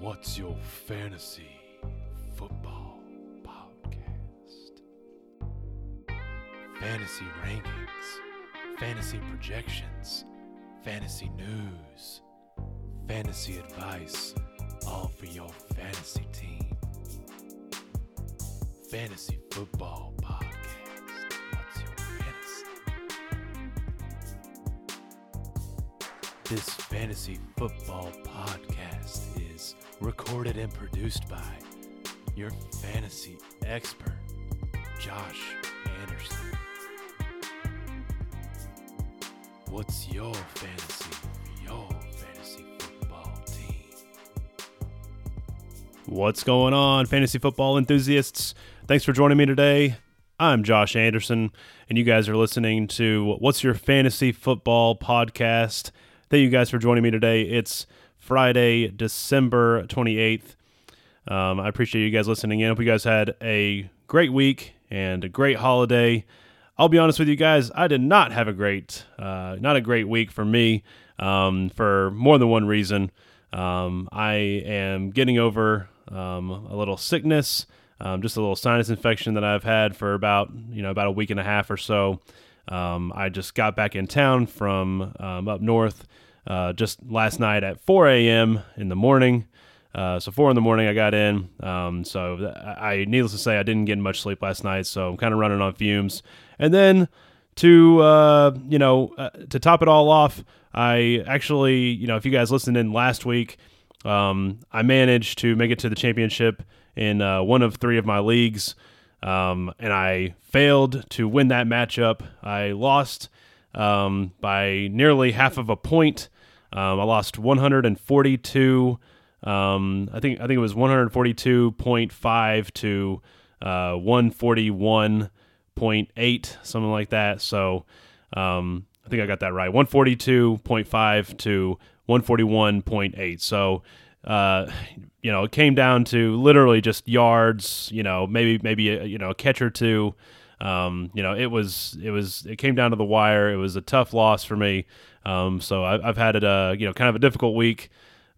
What's your fantasy football podcast? Fantasy rankings, fantasy projections, fantasy news, fantasy advice, all for your fantasy team. Fantasy football podcast. What's your fantasy? This fantasy football podcast is recorded and produced by your fantasy expert, Josh Anderson. What's your fantasy for your fantasy football team? What's going on, fantasy football enthusiasts? Thanks for joining me today. I'm Josh Anderson, and you guys are listening to What's Your Fantasy Football Podcast. Thank you guys for joining me today. It's Friday, December 28th. Um, I appreciate you guys listening in. Hope you guys had a great week and a great holiday. I'll be honest with you guys, I did not have a great, uh, not a great week for me um, for more than one reason. Um, I am getting over um, a little sickness, um, just a little sinus infection that I've had for about you know about a week and a half or so. Um, I just got back in town from up north uh, just last night at 4 a.m. in the morning. Uh, so four in the morning, I got in. Um, so I, needless to say, I didn't get much sleep last night. So I'm kind of running on fumes. And then to uh, you know uh, to top it all off, I actually you know if you guys listened in last week, um, I managed to make it to the championship in uh, one of three of my leagues, um, and I failed to win that matchup. I lost um, by nearly half of a point. Um, I lost 142. Um, I think I think it was 142.5 to uh, 141.8, something like that. So um, I think I got that right. 142.5 to 141.8. So uh, you know, it came down to literally just yards. You know, maybe maybe a, you know a catch or two. Um, you know, it was it was it came down to the wire. It was a tough loss for me. Um, so I, have had it a you know kind of a difficult week,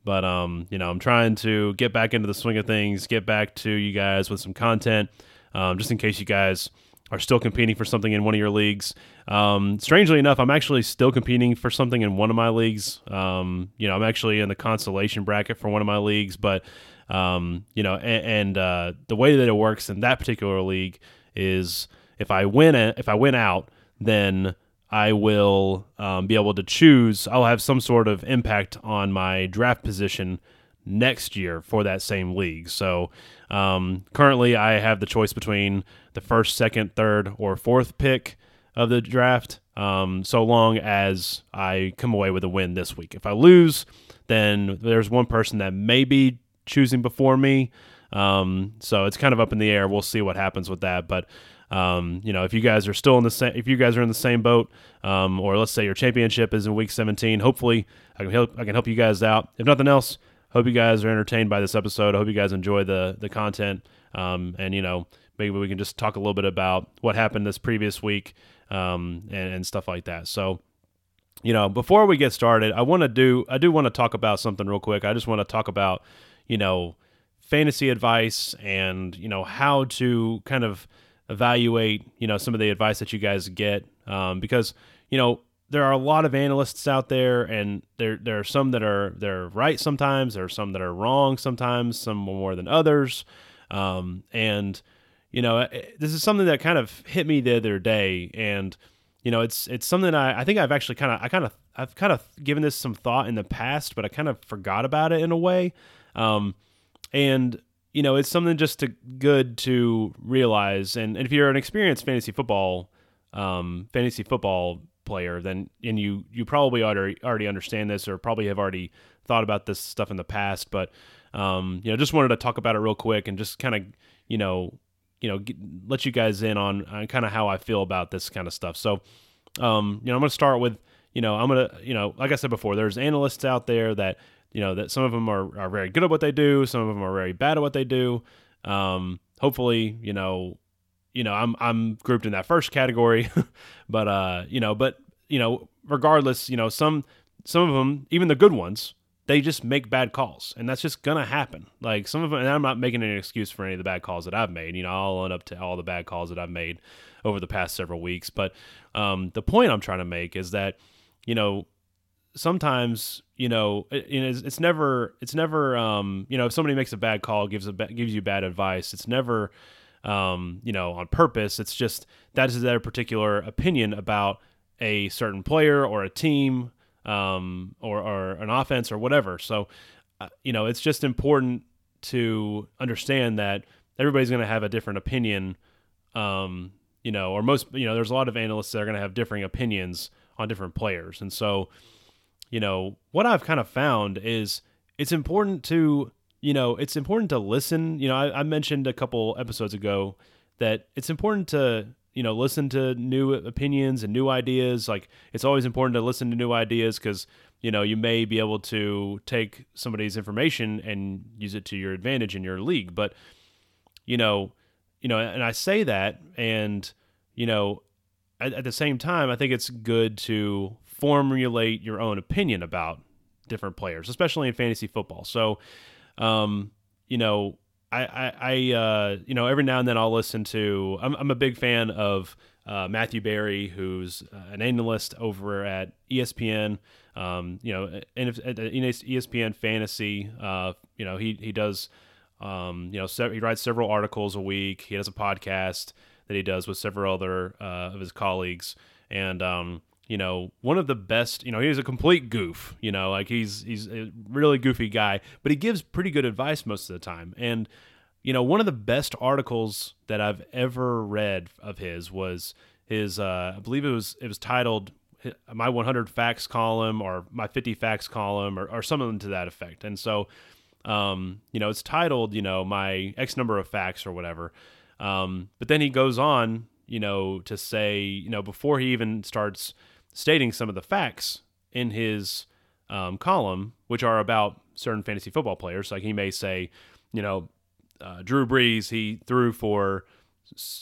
but um, you know I'm trying to get back into the swing of things, get back to you guys with some content, um, just in case you guys are still competing for something in one of your leagues. Um, strangely enough, I'm actually still competing for something in one of my leagues. Um, you know, I'm actually in the consolation bracket for one of my leagues, but you know, and, and uh, the way that it works in that particular league is if I win it, if I win out, then I will um, be able to choose. I'll have some sort of impact on my draft position next year for that same league. So um, currently, I have the choice between the first, second, third, or fourth pick of the draft. Um, so long as I come away with a win this week. If I lose, then there's one person that may be choosing before me. Um, so it's kind of up in the air. We'll see what happens with that. But um, you know, if you guys are still in the same, if you guys are in the same boat, um, or let's say your championship is in week 17, hopefully I can help. I can help you guys out. If nothing else, hope you guys are entertained by this episode. I hope you guys enjoy the the content. Um, and you know, maybe we can just talk a little bit about what happened this previous week, um, and, and stuff like that. So, you know, before we get started, I want to do I do want to talk about something real quick. I just want to talk about, you know, fantasy advice and you know how to kind of evaluate, you know, some of the advice that you guys get um, because, you know, there are a lot of analysts out there and there there are some that are they're right sometimes, there are some that are wrong sometimes, some more than others. Um, and you know, this is something that kind of hit me the other day and you know, it's it's something I, I think I've actually kind of I kind of I've kind of given this some thought in the past, but I kind of forgot about it in a way. Um, and you know, it's something just to, good to realize. And, and if you're an experienced fantasy football, um, fantasy football player, then and you you probably already already understand this or probably have already thought about this stuff in the past. But um, you know, just wanted to talk about it real quick and just kind of you know you know get, let you guys in on, on kind of how I feel about this kind of stuff. So um, you know, I'm gonna start with you know I'm gonna you know like I said before, there's analysts out there that you know that some of them are, are very good at what they do some of them are very bad at what they do um, hopefully you know you know i'm i'm grouped in that first category but uh you know but you know regardless you know some some of them even the good ones they just make bad calls, and that's just gonna happen. Like some of them, and I'm not making any excuse for any of the bad calls that I've made. You know, I'll own up to all the bad calls that I've made over the past several weeks. But um, the point I'm trying to make is that you know sometimes you know it, it's, it's never it's never um, you know if somebody makes a bad call gives a gives you bad advice it's never um, you know on purpose. It's just that is their particular opinion about a certain player or a team um, or, or an offense or whatever. So uh, you know it's just important to understand that everybody's going to have a different opinion um, you know or most you know there's a lot of analysts that are going to have differing opinions on different players and so you know, what I've kind of found is it's important to, you know, it's important to listen. You know, I, I mentioned a couple episodes ago that it's important to, you know, listen to new opinions and new ideas. Like it's always important to listen to new ideas because, you know, you may be able to take somebody's information and use it to your advantage in your league. But, you know, you know, and I say that and, you know, at, at the same time, I think it's good to formulate your own opinion about different players, especially in fantasy football. So, um, you know, I, I, I uh, you know, every now and then I'll listen to. I'm, I'm a big fan of uh, Matthew Berry, who's uh, an analyst over at ESPN. Um, you know, and if, ESPN Fantasy, uh, you know, he he does. Um, you know, he writes several articles a week. He has a podcast that he does with several other uh, of his colleagues, and um, you know, one of the best, you know, he's a complete goof, you know, like he's he's a really goofy guy, but he gives pretty good advice most of the time. And you know, one of the best articles that I've ever read of his was his uh I believe it was it was titled my 100 facts column or my 50 facts column or, or something to that effect. And so um, you know, it's titled, you know, my X number of facts or whatever. Um, but then he goes on, you know, to say, you know, before he even starts stating some of the facts in his um, column, which are about certain fantasy football players. Like he may say, you know, uh, Drew Brees, he threw for,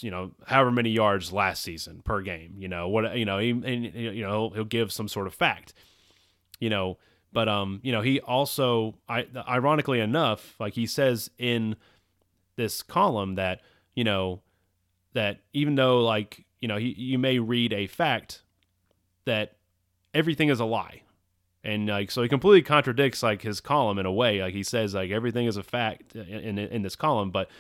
you know, however many yards last season per game. You know what? You know, he, and, you know, he'll give some sort of fact. You know, but um, you know, he also, I, ironically enough, like he says in this column that you know that even though like you know he, you may read a fact that everything is a lie. And like so he completely contradicts like his column in a way. Like he says like everything is a fact in in, in this column, but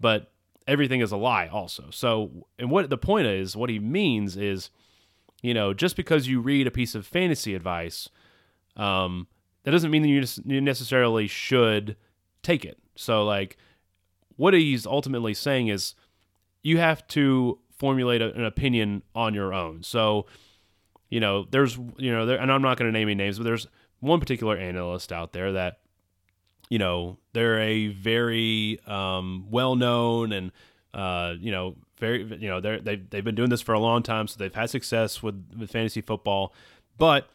but everything is a lie also. So and what the point is, what he means is, you know, just because you read a piece of fantasy advice, um, that doesn't mean that you, you necessarily should take it. So like what he's ultimately saying is you have to formulate a, an opinion on your own. So you know, there's, you know, there, and I'm not going to name any names, but there's one particular analyst out there that, you know, they're a very um, well known and, uh, you know, very, you know, they're, they've, they've been doing this for a long time, so they've had success with, with fantasy football. But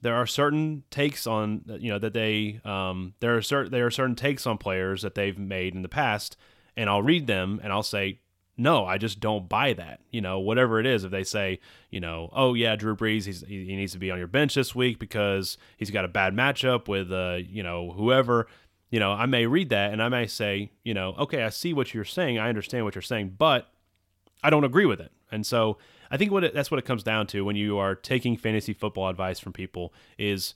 there are certain takes on, you know, that they, um, there are certain, there are certain takes on players that they've made in the past, and I'll read them and I'll say, no, I just don't buy that. You know, whatever it is, if they say, you know, oh yeah, Drew Brees, he's, he needs to be on your bench this week because he's got a bad matchup with, uh, you know, whoever. You know, I may read that and I may say, you know, okay, I see what you're saying, I understand what you're saying, but I don't agree with it. And so I think what it, that's what it comes down to when you are taking fantasy football advice from people is,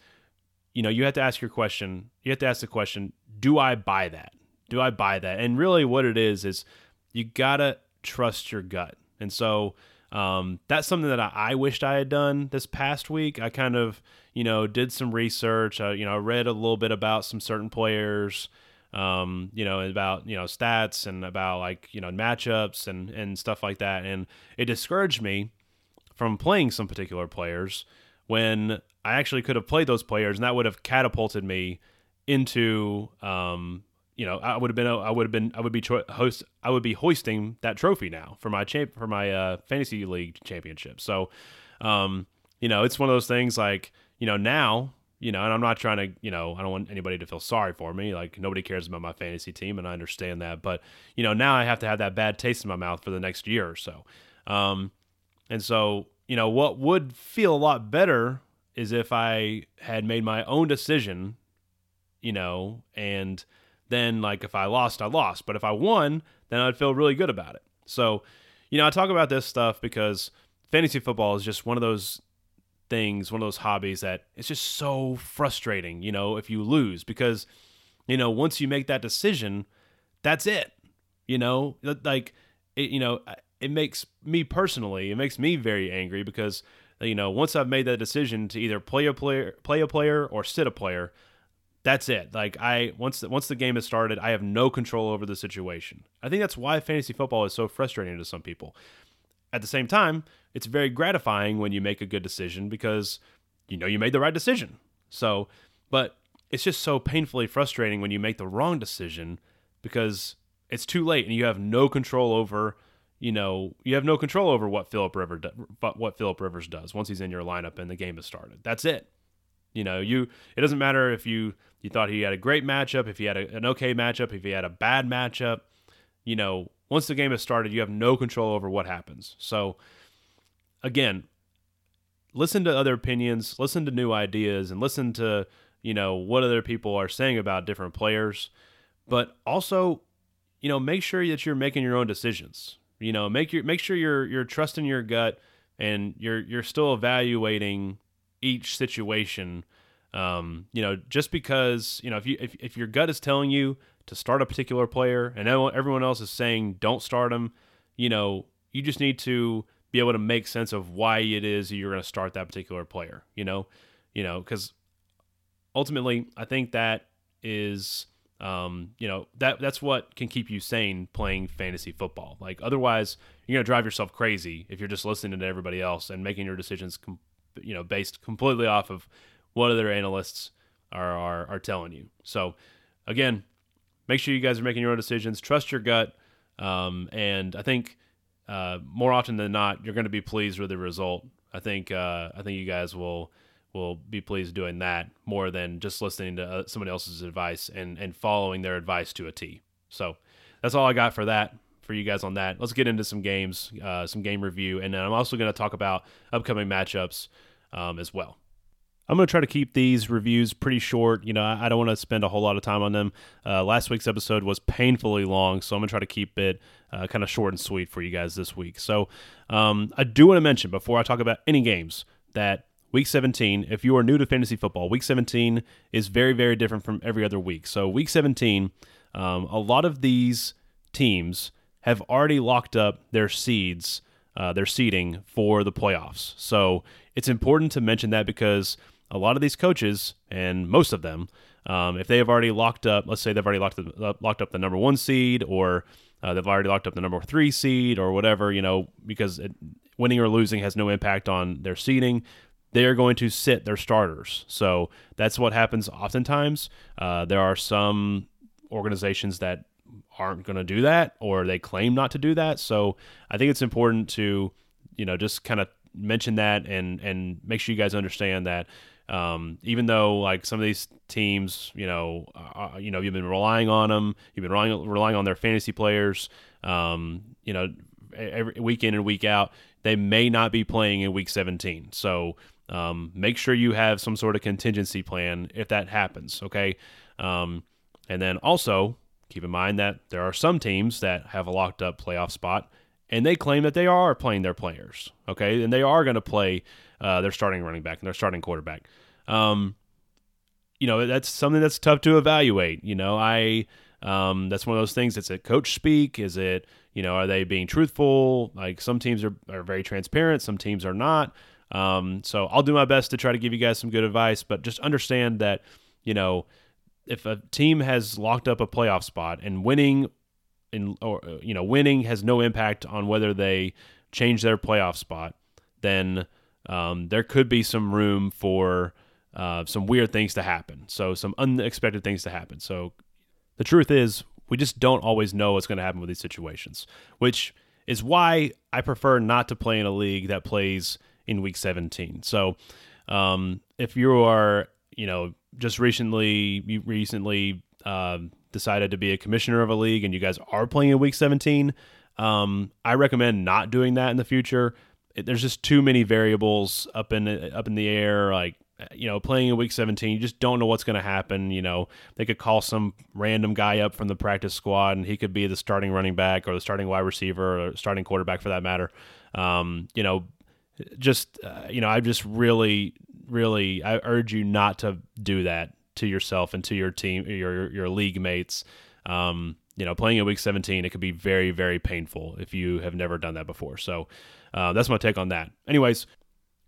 you know, you have to ask your question. You have to ask the question, do I buy that? Do I buy that? And really, what it is is you gotta trust your gut. And so um, that's something that I, I, wished I had done this past week. I kind of, you know, did some research. Uh, you know, I read a little bit about some certain players, um, you know, about you know stats and about like you know matchups and and stuff like that. And it discouraged me from playing some particular players when I actually could have played those players, and that would have catapulted me into um, you know, I would have been, I would have been, I would be host, I would be hoisting that trophy now for my champ, for my uh, fantasy league championship. So, um, you know, it's one of those things like, you know, now, you know, and I'm not trying to, you know, I don't want anybody to feel sorry for me. Like nobody cares about my fantasy team, and I understand that. But you know, now I have to have that bad taste in my mouth for the next year or so. Um, and so, you know, what would feel a lot better is if I had made my own decision you know, and then like if I lost, I lost. But if I won, then I'd feel really good about it. So, you know, I talk about this stuff because fantasy football is just one of those things, one of those hobbies that it's just so frustrating, you know, if you lose because, you know, once you make that decision, that's it. You know, like, it, you know, it makes me personally, it makes me very angry because, you know, once I've made that decision to either play a player, play a player or sit a player, that's it. Like I once the, once the game has started, I have no control over the situation. I think that's why fantasy football is so frustrating to some people. At the same time, it's very gratifying when you make a good decision because you know you made the right decision. So, but it's just so painfully frustrating when you make the wrong decision because it's too late and you have no control over you know you have no control over what Philip Rivers what Philip Rivers does once he's in your lineup and the game has started. That's it. You know, you it doesn't matter if you you thought he had a great matchup, if he had a, an okay matchup, if he had a bad matchup. You know, once the game has started, you have no control over what happens. So, again, listen to other opinions, listen to new ideas, and listen to you know what other people are saying about different players. But also, you know, make sure that you're making your own decisions. You know, make your make sure you're you're trusting your gut and you're you're still evaluating each situation. Um, you know, just because you know if you if, if your gut is telling you to start a particular player and everyone else is saying don't start them, you know, you just need to be able to make sense of why it is you're going to start that particular player. You know, you know, because ultimately, I think that is. Um, you know that that's what can keep you sane playing fantasy football. Like otherwise, you're gonna drive yourself crazy if you're just listening to everybody else and making your decisions com- you know based completely off of what other analysts are are, are telling you. So again, make sure you guys are making your own decisions. Trust your gut, um, and I think uh, more often than not, you're going to be pleased with the result. I think uh, I think you guys will will be pleased doing that more than just listening to uh, somebody else's advice and and following their advice to a T. So that's all I got for that for you guys on that. Let's get into some games, uh, some game review, and then I'm also going to talk about upcoming matchups um, as well. I'm going to try to keep these reviews pretty short. You know, I, don't want to spend a whole lot of time on them. Uh, last week's episode was painfully long, so I'm going to try to keep it uh, kind of short and sweet for you guys this week. So um, I do want to mention before I talk about any games that week 17, if you are new to fantasy football, week 17 is very, very different from every other week. So week 17, um, a lot of these teams have already locked up their seeds, uh, their seeding for the playoffs. So it's important to mention that because a lot of these coaches, and most of them, um, if they have already locked up, let's say they've already locked up, locked up the number one seed, or uh, they've already locked up the number three seed, or whatever, you know, because it, winning or losing has no impact on their seeding. They are going to sit their starters. So that's what happens oftentimes. Uh, there are some organizations that aren't going to do that or they claim not to do that. So I think it's important to, you know, just kind of mention that and and make sure you guys understand that um, even though like some of these teams, you know, uh, you know, you've been relying on them, you've been relying relying on their fantasy players, um, you know, every week in and week out, they may not be playing in week 17. So um, make sure you have some sort of contingency plan if that happens. Okay, um, and then also Keep in mind that there are some teams that have a locked up playoff spot and they claim that they are playing their players, okay, and they are going to play uh, their starting running back and their starting quarterback. Um, you know, that's something that's tough to evaluate. You know, I um, that's one of those things. It's a coach speak. Is it you know, are they being truthful? Like some teams are are very transparent, some teams are not. Um, so I'll do my best to try to give you guys some good advice, but just understand that you know if a team has locked up a playoff spot and winning in or you know winning has no impact on whether they change their playoff spot, then um, there could be some room for uh, some weird things to happen. So some unexpected things to happen. So the truth is, we just don't always know what's going to happen with these situations, which is why I prefer not to play in a league that plays in week 17. So um, if you are, you know, just recently you recently uh, decided to be a commissioner of a league and you guys are playing in week 17 um, i recommend not doing that in the future it, there's just too many variables up in up in the air like you know, playing in week 17, you just don't know what's going to happen. You know, they could call some random guy up from the practice squad and he could be the starting running back or the starting wide receiver or starting quarterback for that matter. Um, you know, just, uh, you know, I just really, really, I urge you not to do that to yourself and to your team, your, your league mates. Um, you know, playing in week 17, it could be very, very painful if you have never done that before. So, uh, that's my take on that. Anyways,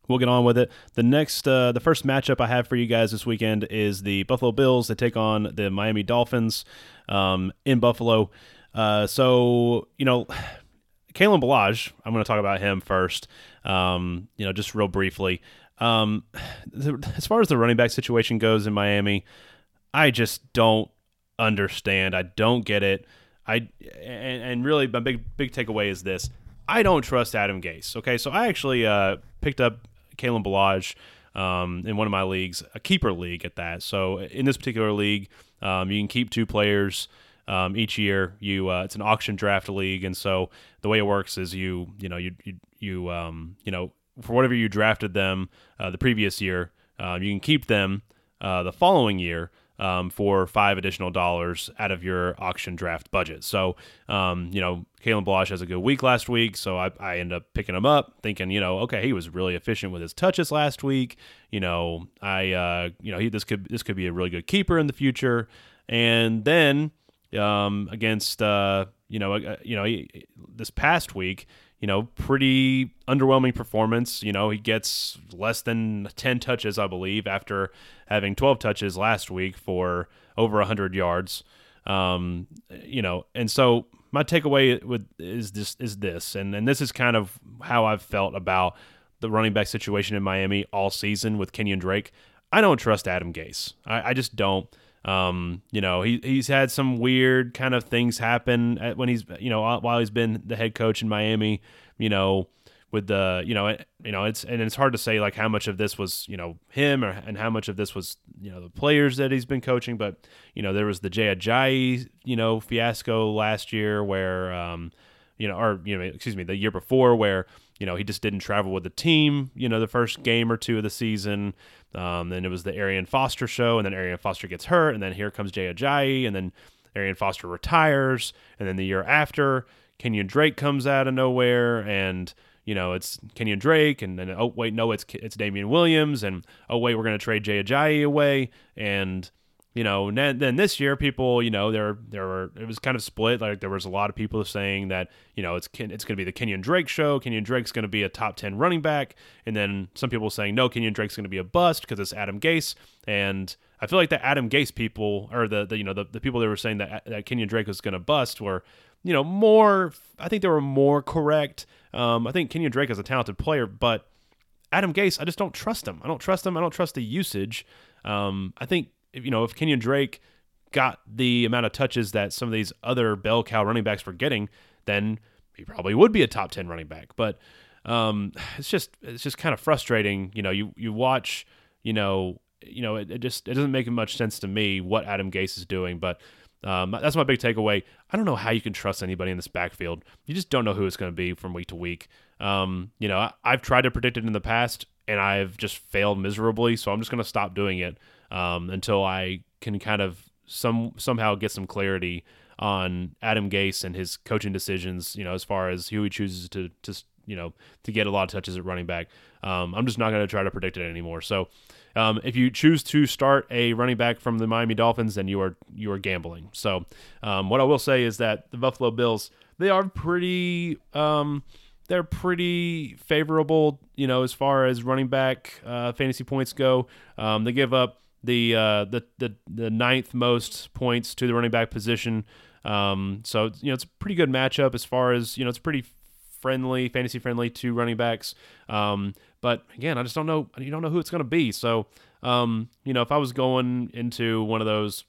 we'll get on with it. The next, uh, the first matchup I have for you guys this weekend is the Buffalo Bills. They take on the Miami Dolphins um, in Buffalo. Uh, so you know, Kalen Ballage. I'm going to talk about him first. Um, you know, just real briefly. Um, as far as the running back situation goes in Miami, I just don't understand. I don't get it. I and, and really my big big takeaway is this. I don't trust Adam Gase. Okay, so I actually uh, picked up Kalen Ballage um, in one of my leagues, a keeper league at that. So in this particular league, um, you can keep two players um, each year. You uh, it's an auction draft league, and so the way it works is you you know you you you um, you know for whatever you drafted them uh, the previous year, uh, you can keep them uh, the following year um, for five additional dollars out of your auction draft budget. So, um, you know, Kalen Ballage has a good week last week, so I, I end up picking him up, thinking, you know, okay, he was really efficient with his touches last week. You know, I, uh, you know, he this could this could be a really good keeper in the future, and then um, against, uh, you know, uh, you know, he, this past week you know, pretty underwhelming performance. You know, he gets less than 10 touches, I believe, after having 12 touches last week for over 100 yards. Um, you know, and so my takeaway with is this is this, and and this is kind of how I've felt about the running back situation in Miami all season with Kenyon Drake. I don't trust Adam Gase. I, I just don't. Um, you know, he he's had some weird kind of things happen when he's you know while he's been the head coach in Miami. You know, with the you know you know it's and it's hard to say like how much of this was you know him or and how much of this was you know the players that he's been coaching. But you know there was the Jay Ajayi you know fiasco last year where um, you know or you know excuse me the year before where you know, he just didn't travel with the team, you know, the first game or two of the season. Um, then it was the Arian Foster show, and then Arian Foster gets hurt, and then here comes Jay Ajayi, and then Arian Foster retires, and then the year after, Kenyon Drake comes out of nowhere, and you know it's Kenyon Drake, and then oh wait no it's it's Damien Williams, and oh wait we're gonna trade Jay Ajayi away, and you know, then, then this year, people, you know, there there were it was kind of split. Like there was a lot of people saying that you know it's it's going to be the Kenyon Drake show. Kenyon Drake's going to be a top ten running back, and then some people saying no, Kenyon Drake's going to be a bust because it's Adam Gase. And I feel like the Adam Gase people, or the, the you know the, the people that were saying that that Kenyon Drake was going to bust, were you know more. I think they were more correct. Um, I think Kenyon Drake is a talented player, but Adam Gase, I just don't trust him. I don't trust him. I don't trust the usage. Um, I think you know, if Kenyon Drake got the amount of touches that some of these other bell cow running backs were getting, then he probably would be a top 10 running back. But um, it's just it's just kind of frustrating. You know, you you watch, you know, you know, it, it just it doesn't make much sense to me what Adam Gase is doing, but um, that's my big takeaway. I don't know how you can trust anybody in this backfield. You just don't know who it's going to be from week to week. Um, you know, I, have tried to predict it in the past, and I've just failed miserably. So I'm just going to stop doing it um, until I can kind of some somehow get some clarity on Adam Gase and his coaching decisions. You know, as far as who he chooses to to you know to get a lot of touches at running back. Um, I'm just not going to try to predict it anymore. So. Um, if you choose to start a running back from the Miami Dolphins, then you are you are gambling. So, um, what I will say is that the Buffalo Bills they are pretty um, they're pretty favorable, you know, as far as running back uh, fantasy points go. Um, they give up the uh, the the the ninth most points to the running back position. Um, so you know it's a pretty good matchup as far as you know it's pretty friendly, fantasy friendly to running backs. Um, but again, I just don't know. You don't know who it's going to be. So um, you know, if I was going into one of those,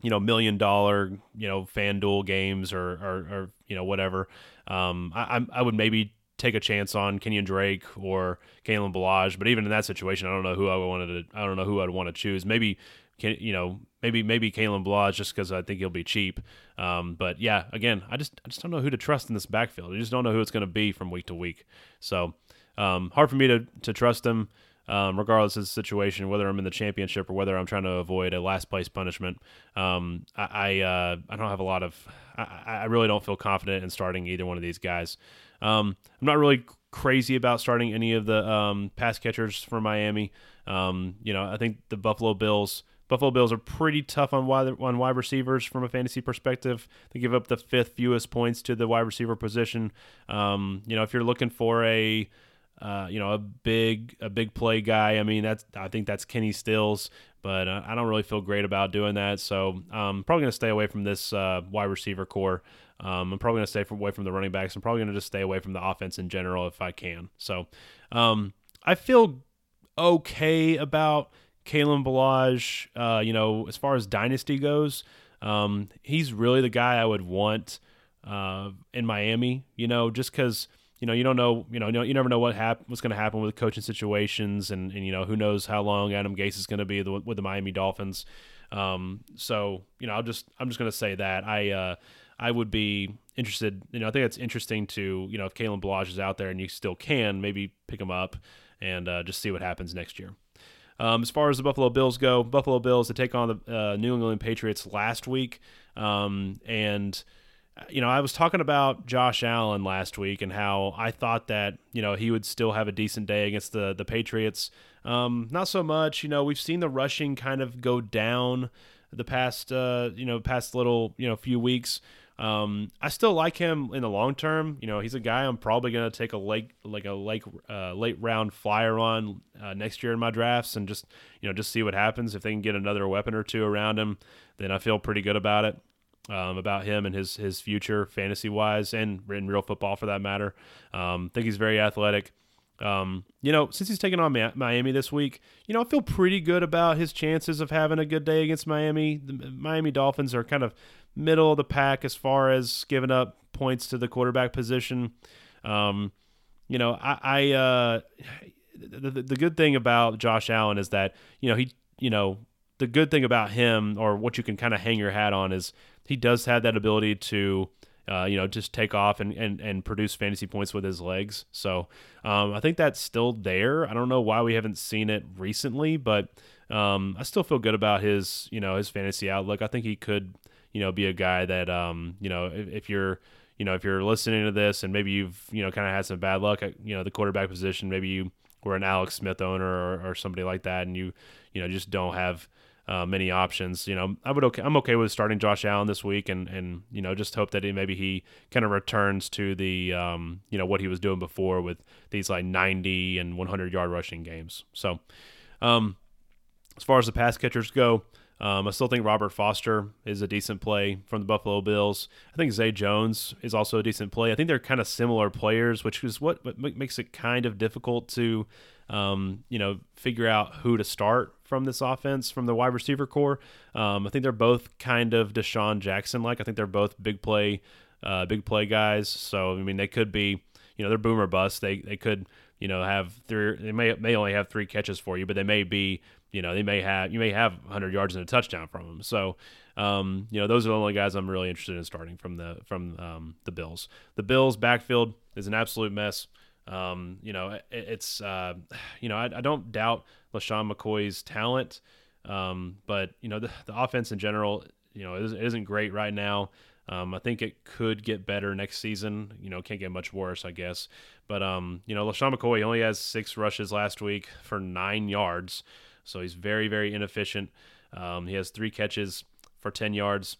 you know, million dollar, you know, FanDuel games or or, or you know whatever, um, I I would maybe take a chance on Kenyon Drake or Kalen Ballage. But even in that situation, I don't know who I wanted to. I don't know who I'd want to choose. Maybe you know maybe maybe Kalen Ballage just because I think he'll be cheap. Um, but yeah, again, I just I just don't know who to trust in this backfield. I just don't know who it's going to be from week to week. So um, hard for me to to trust him. um, regardless of the situation, whether I'm in the championship or whether I'm trying to avoid a last place punishment. Um, I I, uh, I don't have a lot of. I, I really don't feel confident in starting either one of these guys. Um, I'm not really crazy about starting any of the um, pass catchers for Miami. Um, you know, I think the Buffalo Bills. Buffalo Bills are pretty tough on wide on wide receivers from a fantasy perspective. They give up the fifth fewest points to the wide receiver position. Um, you know, if you're looking for a uh, you know, a big a big play guy. I mean, that's I think that's Kenny Stills, but uh, I don't really feel great about doing that. So I'm probably going to stay away from this uh, wide receiver corps. Um, I'm probably going to stay away from the running backs. I'm probably going to just stay away from the offense in general if I can. So um, I feel okay about Kalen Ballage. Uh, you know, as far as dynasty goes, um, he's really the guy I would want uh, in Miami. You know, just because you know, you don't know, you know, you never know what hap- what's going to happen with coaching situations, and, and you know, who knows how long Adam Gase is going to be the, with the Miami Dolphins. Um, so you know, I'll just I'm just going to say that I uh, I would be interested. You know, I think it's interesting to you know if Kalen Ballage is out there and you still can maybe pick him up and uh, just see what happens next year. Um, as far as the Buffalo Bills go, Buffalo Bills to take on the uh, New England Patriots last week, um, and you know, I was talking about Josh Allen last week and how I thought that you know he would still have a decent day against the the Patriots. Um, not so much. You know, we've seen the rushing kind of go down the past uh, you know past little you know few weeks. Um, I still like him in the long term. You know, he's a guy I'm probably gonna take a late like a late uh, late round flyer on uh, next year in my drafts and just you know just see what happens. If they can get another weapon or two around him, then I feel pretty good about it um, about him and his his future fantasy wise and in real football for that matter. Um, think he's very athletic. Um, you know, since he's taken on Miami this week, you know, I feel pretty good about his chances of having a good day against Miami. The Miami Dolphins are kind of middle of the pack as far as giving up points to the quarterback position. Um, you know, I, I uh, the, the, good thing about Josh Allen is that you know he, you know, the good thing about him or what you can kind of hang your hat on is he does have that ability to uh, you know, just take off and, and, and produce fantasy points with his legs. So um, I think that's still there. I don't know why we haven't seen it recently, but um, I still feel good about his, you know, his fantasy outlook. I think he could, you know, be a guy that, um, you know, if, if you're, you know, if you're listening to this and maybe you've, you know, kind of had some bad luck at, you know, the quarterback position, maybe you were an Alex Smith owner or, or somebody like that, and you, you know, just don't have uh, many options. You know, I would okay. I'm okay with starting Josh Allen this week, and and you know just hope that he, maybe he kind of returns to the um, you know what he was doing before with these like 90 and 100 yard rushing games. So, um, as far as the pass catchers go. Um, I still think Robert Foster is a decent play from the Buffalo Bills. I think Zay Jones is also a decent play. I think they're kind of similar players, which is what, makes it kind of difficult to, um, you know, figure out who to start from this offense from the wide receiver corps. Um, I think they're both kind of DeSean Jackson like. I think they're both big play, uh, big play guys. So I mean, they could be, you know, they're boomer bust. They they could you know have three. They may may only have three catches for you, but they may be. You know, they may have you may have 100 yards and a touchdown from them. So, um, you know, those are the only guys I'm really interested in starting from the from um, the Bills. The Bills backfield is an absolute mess. Um, you know, it, it's uh, you know I, I, don't doubt LeSean McCoy's talent, um, but you know the, the offense in general, you know, it, isn't great right now. Um, I think it could get better next season. You know, can't get much worse, I guess. But um, you know, LeSean McCoy only has six rushes last week for nine yards, so he's very, very inefficient. Um, he has three catches for ten yards.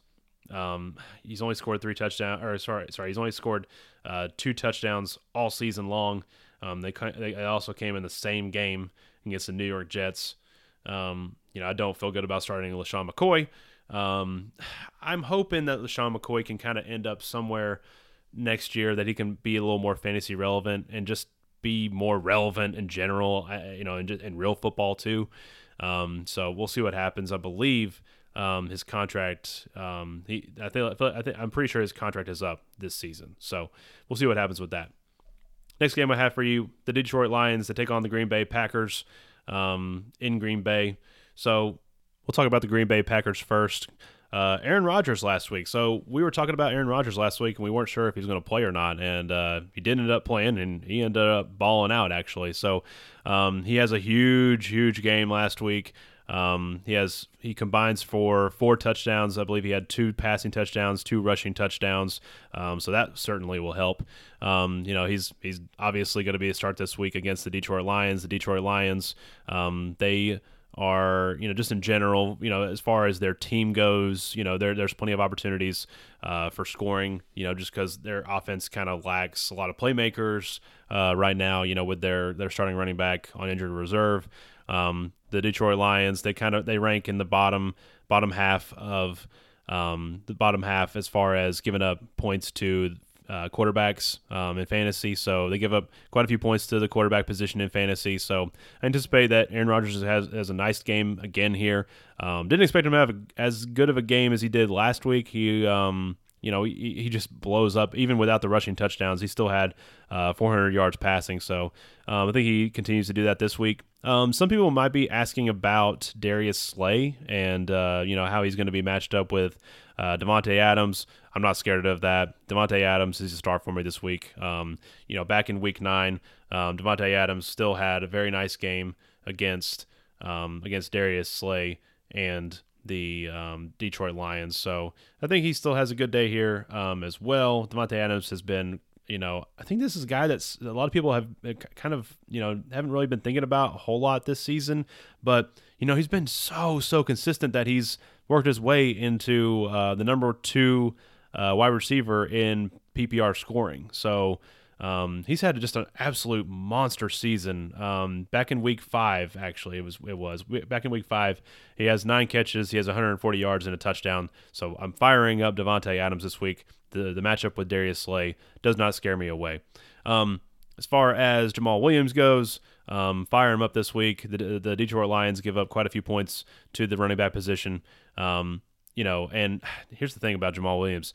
Um, he's only scored three touchdowns, or sorry, sorry, he's only scored uh, two touchdowns all season long. Um, they they also came in the same game against the New York Jets. Um, you know, I don't feel good about starting LeSean McCoy. Um, I'm hoping that LeSean McCoy can kind of end up somewhere next year that he can be a little more fantasy relevant and just be more relevant in general, uh, you know, in, in real football too. Um, so we'll see what happens. I believe um, his contract, um, he, I think, I think, I'm pretty sure his contract is up this season. So we'll see what happens with that. Next game I have for you: the Detroit Lions. They take on the Green Bay Packers um, in Green Bay. So we'll talk about the Green Bay Packers first. uh, Aaron Rodgers last week. So we were talking about Aaron Rodgers last week, and we weren't sure if he was going to play or not. And uh, he did end up playing, and he ended up balling out actually. So um, he has a huge, huge game last week. Um, he has he combines for four touchdowns. I believe he had two passing touchdowns, two rushing touchdowns. Um, so that certainly will help. Um, you know, he's he's obviously going to be a start this week against the Detroit Lions. The Detroit Lions, um, they are you know just in general you know as far as their team goes you know there, there's plenty of opportunities uh, for scoring you know just because their offense kind of lacks a lot of playmakers uh, right now you know with their their starting running back on injured reserve. Um, the Detroit Lions they kind of they rank in the bottom bottom half of um, the bottom half as far as giving up points to uh, quarterbacks um, in fantasy. So they give up quite a few points to the quarterback position in fantasy. So I anticipate that Aaron Rodgers has, has a nice game again here. Um, didn't expect him to have a, as good of a game as he did last week. He, um, you know, he, he, just blows up. Even without the rushing touchdowns, he still had uh, 400 yards passing. So um, I think he continues to do that this week. Um, some people might be asking about Darius Slay and uh, you know how he's going to be matched up with uh, Davante Adams. I'm not scared of that. Davante Adams is a star for me this week. Um, you know, back in Week Nine, um, Davante Adams still had a very nice game against um, against Darius Slay and the um, Detroit Lions. So I think he still has a good day here um, as well. Davante Adams has been you know, I think this is a guy that's a lot of people have uh, kind of, you know, haven't really been thinking about a whole lot this season. But, you know, he's been so, so consistent that he's worked his way into uh, the number two uh, wide receiver in PPR scoring. So um, he's had just an absolute monster season. Um, back in week five, actually, it was it was back in week five. He has nine catches. He has 140 yards and a touchdown. So I'm firing up Davante Adams this week the the matchup with Darius Slay does not scare me away. Um, as far as Jamaal Williams goes, um, fire him up this week. The, the Detroit Lions give up quite a few points to the running back position. Um, you know, and here's the thing about Jamaal Williams: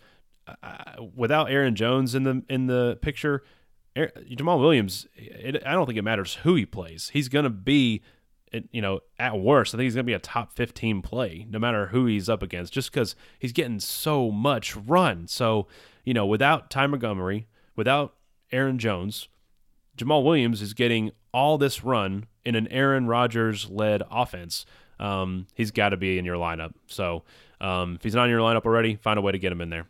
without Aaron Jones in the in the picture, Jamaal Williams, it, I don't think it matters who he plays. He's going to be you know, at worst, I think he's going to be a top 15 play, no matter who he's up against, just because he's getting so much run. So, you know, without Ty Montgomery, without Aaron Jones, Jamaal Williams is getting all this run in an Aaron Rodgers led offense. Um, he's got to be in your lineup. So, um, if he's not in your lineup already, find a way to get him in there.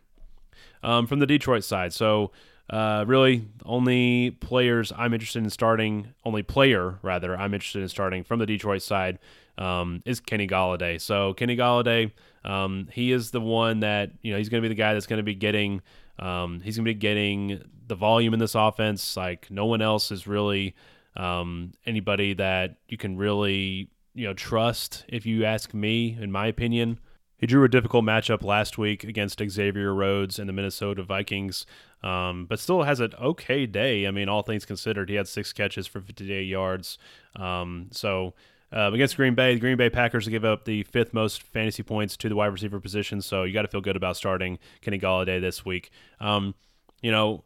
Um, from the Detroit side, so uh, really, only players I'm interested in starting, only player rather I'm interested in starting from the Detroit side um, is Kenny Golladay. So Kenny Golladay, um, he is the one that you know he's going to be the guy that's going to be getting. Um, he's going to be getting the volume in this offense. Like no one else is really anybody that you can really you know trust. If you ask me, in my opinion. He drew a difficult matchup last week against Xavier Rhodes and the Minnesota Vikings, um, but still has an okay day. I mean, all things considered, he had six catches for 58 yards. Um, so uh, against Green Bay, the Green Bay Packers give up the fifth most fantasy points to the wide receiver position. So you got to feel good about starting Kenny Golladay this week. Um, you know,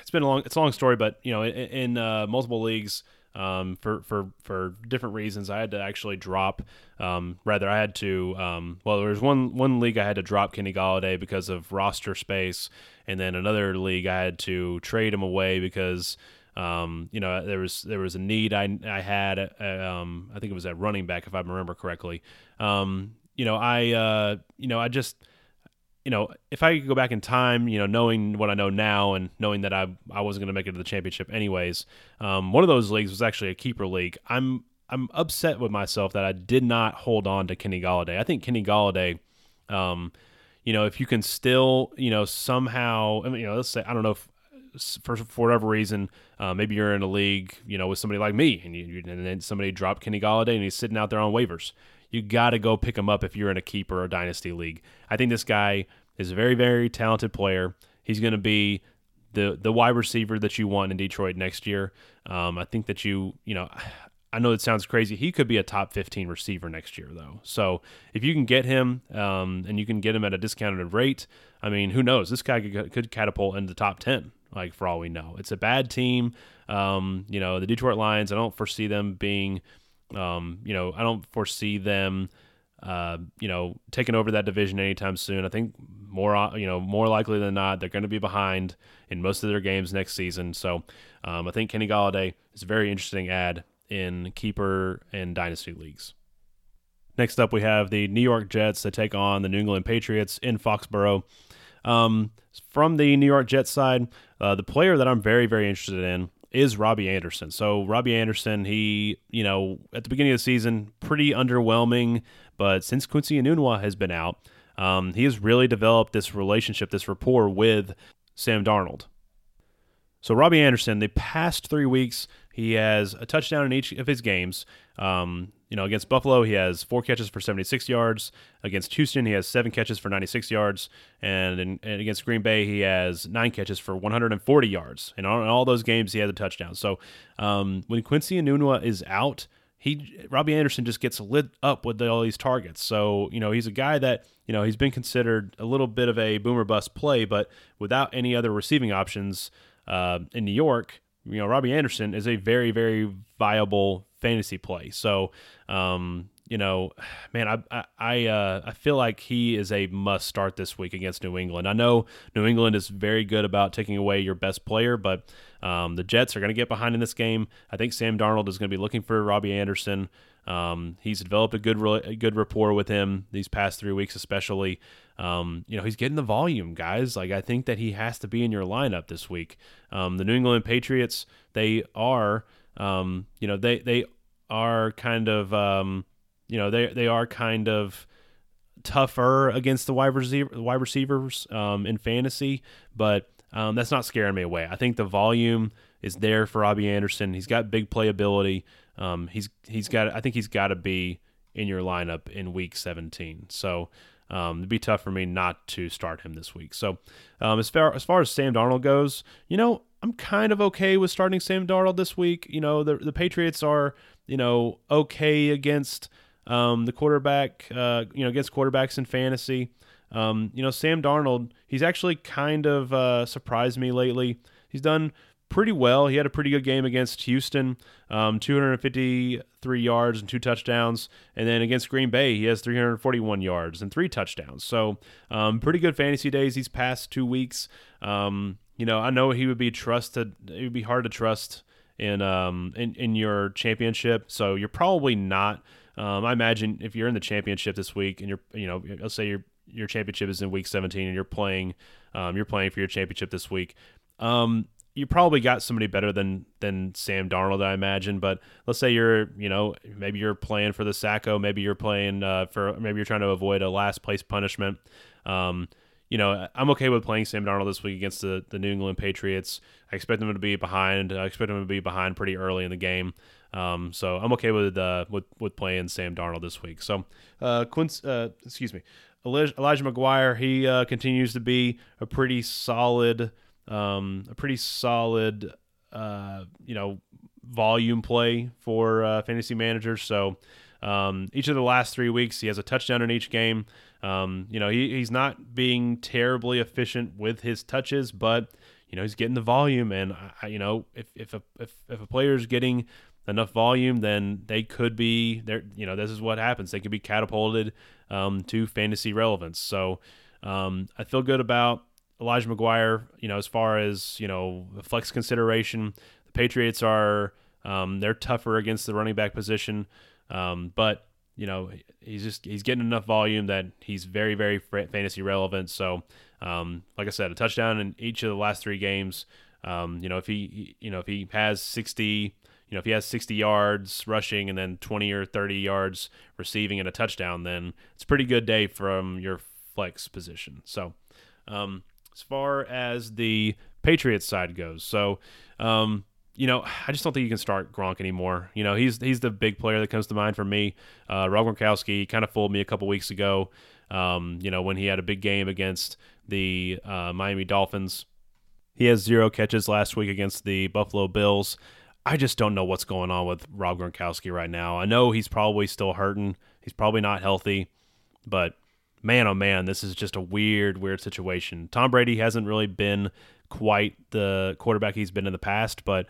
it's been a long, it's a long story, but you know, in, in uh, multiple leagues um, for for for different reasons. I had to actually drop. Um, rather, I had to. Um, well, there was one one league I had to drop Kenny Golladay because of roster space, and then another league I had to trade him away because. Um, you know, there was there was a need I I had. Uh, um, I think it was at running back if I remember correctly. Um, you know, I uh, you know I just you know, if I could go back in time, you know, knowing what I know now and knowing that I I wasn't going to make it to the championship anyways, um, one of those leagues was actually a keeper league. I'm I'm upset with myself that I did not hold on to Kenny Golladay. I think Kenny Golladay, um, you know, if you can still, you know, somehow, I mean, you know, let's say I don't know if for, for whatever reason, uh, maybe you're in a league, you know, with somebody like me, and you, and then somebody dropped Kenny Golladay and he's sitting out there on waivers you got to go pick him up if you're in a keeper or dynasty league. I think this guy is a very, very talented player. He's going to be the the wide receiver that you want in Detroit next year. Um, I think that you, you know, I know it sounds crazy. He could be a top 15 receiver next year, though. So if you can get him um, and you can get him at a discounted rate, I mean, who knows? This guy could, could catapult into the top 10, like for all we know. It's a bad team. Um, you know, the Detroit Lions, I don't foresee them being – um, you know, I don't foresee them uh, you know, taking over that division anytime soon. I think more, uh, you know, more likely than not, they're going to be behind in most of their games next season. So um, I think Kenny Golladay is a very interesting add in keeper and dynasty leagues. Next up, we have the New York Jets that take on the New England Patriots in Foxborough. Um, from the New York Jets side, uh, the player that I'm very, very interested in is Robbie Anderson. So Robbie Anderson, he, you know, at the beginning of the season, pretty underwhelming, but since Quincy Enunwa has been out, um, he has really developed this relationship, this rapport with Sam Darnold. So Robbie Anderson, the past three weeks, he has a touchdown in each of his games. Um, you know, against Buffalo, he has four catches for 76 yards. Against Houston, he has seven catches for 96 yards. And, in, and against Green Bay, he has nine catches for 140 yards. And in all those games, he had a touchdown. So um, when Quincy Enunwa is out, he Robbie Anderson just gets lit up with all these targets. So you know he's a guy that you know he's been considered a little bit of a boomer bust play, but without any other receiving options uh, in New York, you know Robbie Anderson is a very very viable fantasy play. So, um, you know, man, I I uh, I feel like he is a must start this week against New England. I know New England is very good about taking away your best player, but um, the Jets are going to get behind in this game. I think Sam Darnold is going to be looking for Robbie Anderson. Um, he's developed a good a good rapport with him these past three weeks, especially. Um, you know, he's getting the volume, guys. Like I think that he has to be in your lineup this week. Um, the New England Patriots, they are um, you know, they they are kind of um, you know they they are kind of tougher against the wide receiver wide receivers um, in fantasy, but um, that's not scaring me away. I think the volume is there for Robbie Anderson. He's got big playability. Um, he's he's got I think he's got to be in your lineup in week 17. So um, it'd be tough for me not to start him this week. So um, as far as far as Sam Darnold goes, you know I'm kind of okay with starting Sam Darnold this week. You know, the the Patriots are, you know, okay against um, the quarterback, uh, you know, against quarterbacks in fantasy. Um, you know, Sam Darnold, he's actually kind of uh, surprised me lately. He's done pretty well. He had a pretty good game against Houston, um, 253 yards and two touchdowns. And then against Green Bay, he has 341 yards and three touchdowns. So, um, pretty good fantasy days these past two weeks. Um, you know, I know he would be trusted. It would be hard to trust in um in, in your championship. So you're probably not. Um, I imagine if you're in the championship this week and you're you know let's say your your championship is in week 17 and you're playing um, you're playing for your championship this week. Um, you probably got somebody better than than Sam Darnold, I imagine. But let's say you're, you know, maybe you're playing for the Sacko, maybe you're playing uh, for, maybe you're trying to avoid a last place punishment. Um, you know, I'm okay with playing Sam Darnold this week against the, the New England Patriots. I expect them to be behind. I expect them to be behind pretty early in the game. Um, so I'm okay with uh, with with playing Sam Darnold this week. So uh, Quince, uh, excuse me, Elijah, Elijah McGuire. He uh, continues to be a pretty solid, um, a pretty solid, uh, you know, volume play for uh, fantasy managers. So um, each of the last three weeks, he has a touchdown in each game. Um, you know, he, he's not being terribly efficient with his touches, but you know he's getting the volume, and I, you know if if a if, if a player's getting enough volume, then they could be there. You know, this is what happens. They could be catapulted um, to fantasy relevance. So um, I feel good about Elijah McGuire. You know, as far as you know, flex consideration, the Patriots are um, they're tougher against the running back position, um, but you know, he's just he's getting enough volume that he's very very fantasy relevant. So, um, like I said, a touchdown in each of the last three games. Um, you know, if he you know if he has sixty. You know, if he has 60 yards rushing and then 20 or 30 yards receiving and a touchdown, then it's a pretty good day from your flex position. So, um, as far as the Patriots side goes, so um, you know, I just don't think you can start Gronk anymore. You know, he's he's the big player that comes to mind for me. Uh, Rob Gronkowski kind of fooled me a couple weeks ago. Um, you know, when he had a big game against the uh, Miami Dolphins, he has zero catches last week against the Buffalo Bills. I just don't know what's going on with Rob Gronkowski right now. I know he's probably still hurting. He's probably not healthy, but man, oh man, this is just a weird, weird situation. Tom Brady hasn't really been quite the quarterback he's been in the past, but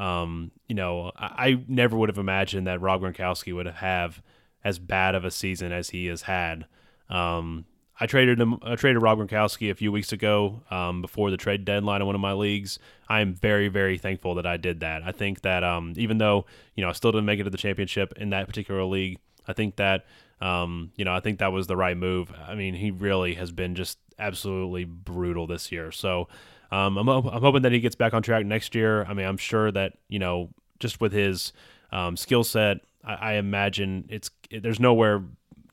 um, you know, I, I, never would have imagined that Rob Gronkowski would have as bad of a season as he has had. Um, I traded him. I traded Rob Gronkowski a few weeks ago um, before the trade deadline in one of my leagues. I am very, very thankful that I did that. I think that um, even though you know I still didn't make it to the championship in that particular league, I think that um, you know I think that was the right move. I mean, he really has been just absolutely brutal this year. So um, I'm I'm hoping that he gets back on track next year. I mean, I'm sure that you know just with his um, skill set, I, I imagine it's there's nowhere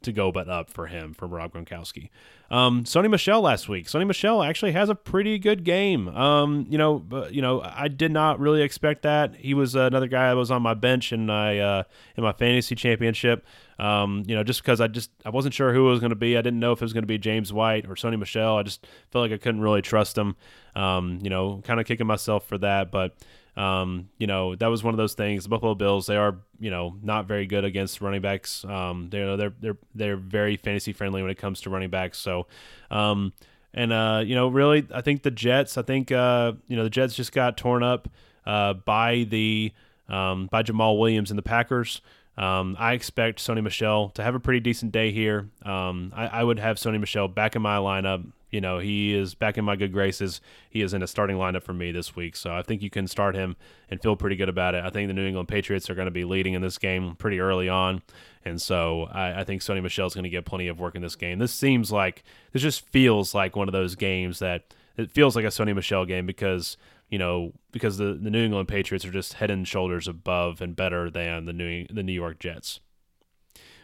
to go but up for him from Rob Gronkowski. Um, Sony Michel last week. Sony Michel actually has a pretty good game. Um, you know, but, you know, I did not really expect that. He was another guy that was on my bench in my uh, in my fantasy championship. Um, you know, just because I just I wasn't sure who it was going to be. I didn't know if it was going to be James White or Sony Michel. I just felt like I couldn't really trust him. Um, you know, kind of kicking myself for that, but. Um, you know, that was one of those things. The Buffalo Bills, they are, you know, not very good against running backs. Um, they're they're they're they're very fantasy friendly when it comes to running backs. So, um, and uh, you know, really, I think the Jets. I think uh, you know, the Jets just got torn up uh, by the um, by Jamaal Williams and the Packers. Um, I expect Sony Michel to have a pretty decent day here. Um, I, I, would have Sony Michel back in my lineup you know, he is back in my good graces. He is in a starting lineup for me this week. So I think you can start him and feel pretty good about it. I think the New England Patriots are going to be leading in this game pretty early on. And so I, I think Sony Michel is going to get plenty of work in this game. This seems like, this just feels like one of those games that it feels like a Sony Michel game because, you know, because the, the New England Patriots are just head and shoulders above and better than the New, the New York Jets.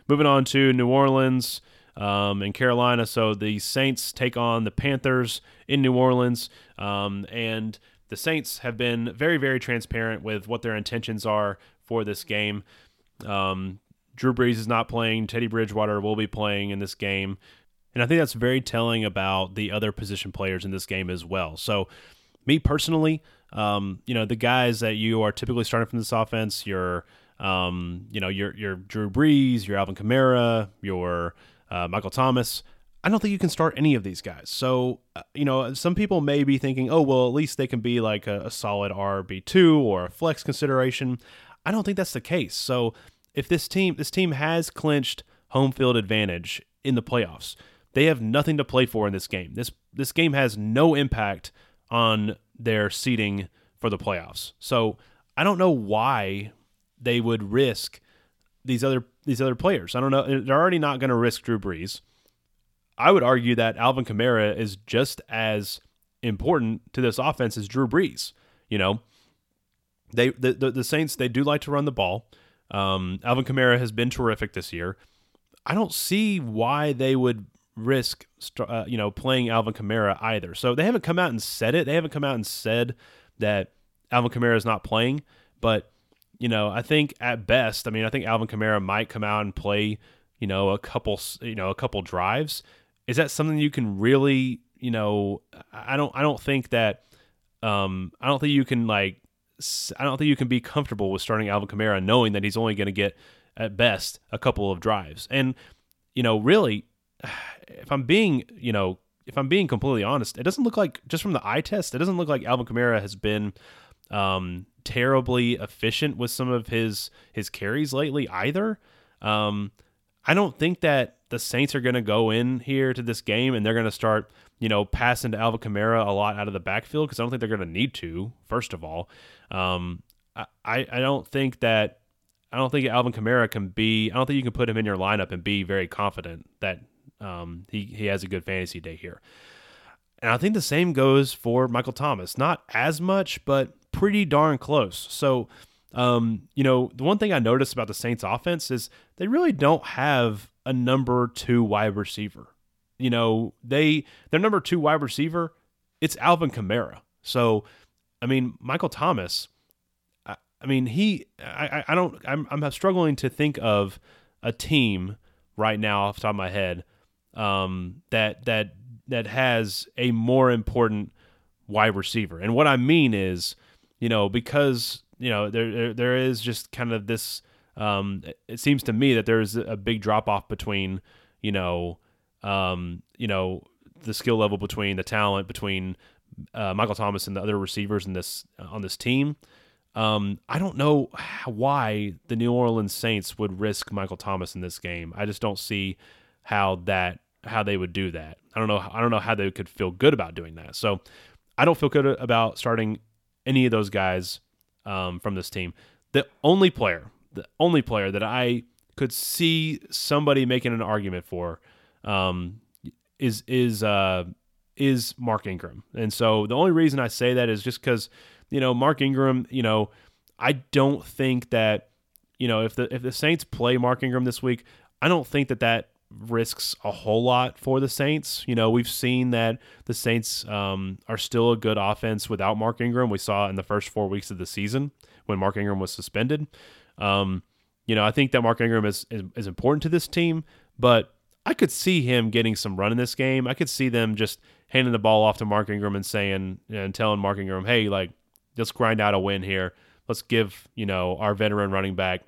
Moving on to New Orleans um, in Carolina. So the Saints take on the Panthers in New Orleans. Um, and the Saints have been very, very transparent with what their intentions are for this game. Um, Drew Brees is not playing. Teddy Bridgewater will be playing in this game. And I think that's very telling about the other position players in this game as well. So, me personally, um, you know, the guys that you are typically starting from this offense, your, um, you know, your your Drew Brees, your Alvin Kamara, your uh, Michael Thomas. I don't think you can start any of these guys. So, uh, you know, some people may be thinking, oh, well, at least they can be like a, a solid RB2 or a flex consideration. I don't think that's the case. So, if this team this team has clinched home field advantage in the playoffs, they have nothing to play for in this game. This this game has no impact on their seeding for the playoffs. So, I don't know why they would risk these other these other players. I don't know. They're already not going to risk Drew Brees. I would argue that Alvin Kamara is just as important to this offense as Drew Brees. You know, they the the, the Saints they do like to run the ball. Um, Alvin Kamara has been terrific this year. I don't see why they would risk uh, you know playing Alvin Kamara either. So they haven't come out and said it. They haven't come out and said that Alvin Kamara is not playing, but you know, I think at best, I mean, I think Alvin Kamara might come out and play, you know, a couple, you know, a couple drives. Is that something you can really, you know, I don't, I don't think that, um, I don't think you can like, I don't think you can be comfortable with starting Alvin Kamara knowing that he's only going to get at best a couple of drives. And, you know, really, if I'm being, you know, if I'm being completely honest, it doesn't look like just from the eye test, it doesn't look like Alvin Kamara has been um, terribly efficient with some of his his carries lately either. Um, I don't think that the Saints are going to go in here to this game and they're going to start, you know, passing to Alvin Kamara a lot out of the backfield because I don't think they're going to need to. First of all, um, I I don't think that I don't think Alvin Kamara can be. I don't think you can put him in your lineup and be very confident that um, he he has a good fantasy day here. And I think the same goes for Michael Thomas. Not as much, but pretty darn close. So, um, you know, the one thing I noticed about the Saints offense is they really don't have a number two wide receiver. You know, they their number two wide receiver, it's Alvin Kamara. So, I mean, Michael Thomas, I, mean, he, I, I don't, I'm, I'm struggling to think of a team right now off the top of my head um, that that that has a more important wide receiver. And what I mean is, you know, because you know there there, is just kind of this. Um, it seems to me that there is a big drop off between, you know, um, you know, the skill level between the talent between uh, Michael Thomas and the other receivers in this on this team. Um, I don't know why the New Orleans Saints would risk Michael Thomas in this game. I just don't see how that how they would do that. I don't know. I don't know how they could feel good about doing that. So I don't feel good about starting any of those guys um, from this team. The only player, the only player that I could see somebody making an argument for um, is is uh, is Mark Ingram. And so the only reason I say that is just because you know Mark Ingram. You know, I don't think that you know if the if the Saints play Mark Ingram this week, I don't think that that risks a whole lot for the Saints. You know, we've seen that the Saints um, are still a good offense without Mark Ingram. We saw in the first four weeks of the season when Mark Ingram was suspended. Um, you know, I think that Mark Ingram is, is, is important to this team, but I could see him getting some run in this game. I could see them just handing the ball off to Mark Ingram and saying and telling Mark Ingram, "Hey, like let's grind out a win here. Let's give you know our veteran running back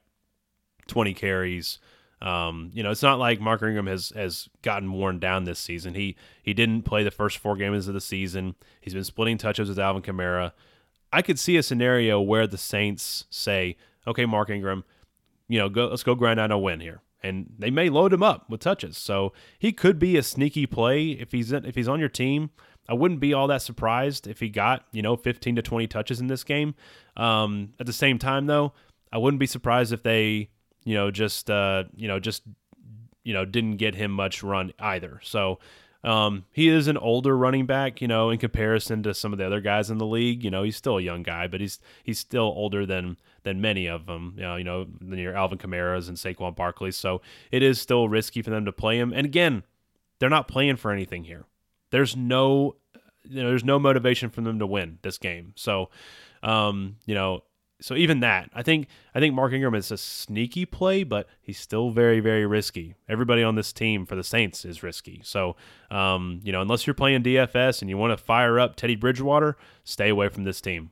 20 carries." Um, you know, it's not like Mark Ingram has has gotten worn down this season. He he didn't play the first four games of the season. He's been splitting touches with Alvin Kamara. I could see a scenario where the Saints say, "Okay, Mark Ingram, you know, go let's go grind out a win here." And they may load him up with touches. So he could be a sneaky play if he's if he's on your team. I wouldn't be all that surprised if he got, you know, 15 to 20 touches in this game. Um, at the same time though, I wouldn't be surprised if they you know, just uh, you know, just you know, didn't get him much run either. So um, he is an older running back, you know, in comparison to some of the other guys in the league. You know, he's still a young guy, but he's he's still older than than many of them. You know, you know, than your Alvin Kamara's and Saquon Barkley. So it is still risky for them to play him. And again, they're not playing for anything here. There's no, you know, there's no motivation for them to win this game. So, um, you know, so even that, I think I think Mark Ingram is a sneaky play, but he's still very very risky. Everybody on this team for the Saints is risky. So um, you know, unless you're playing DFS and you want to fire up Teddy Bridgewater, stay away from this team.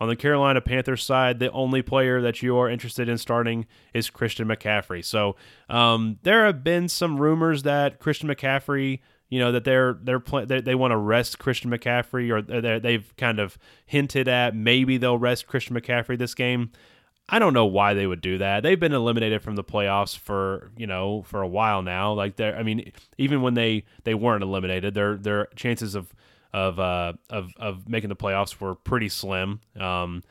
On the Carolina Panthers side, the only player that you are interested in starting is Christian McCaffrey. So um, there have been some rumors that Christian McCaffrey you know that they're they're play, they, they want to rest Christian McCaffrey or they've kind of hinted at maybe they'll rest Christian McCaffrey this game. I don't know why they would do that. They've been eliminated from the playoffs for you know for a while now. Like they I mean, even when they they weren't eliminated, their their chances of of uh, of of making the playoffs were pretty slim. Um,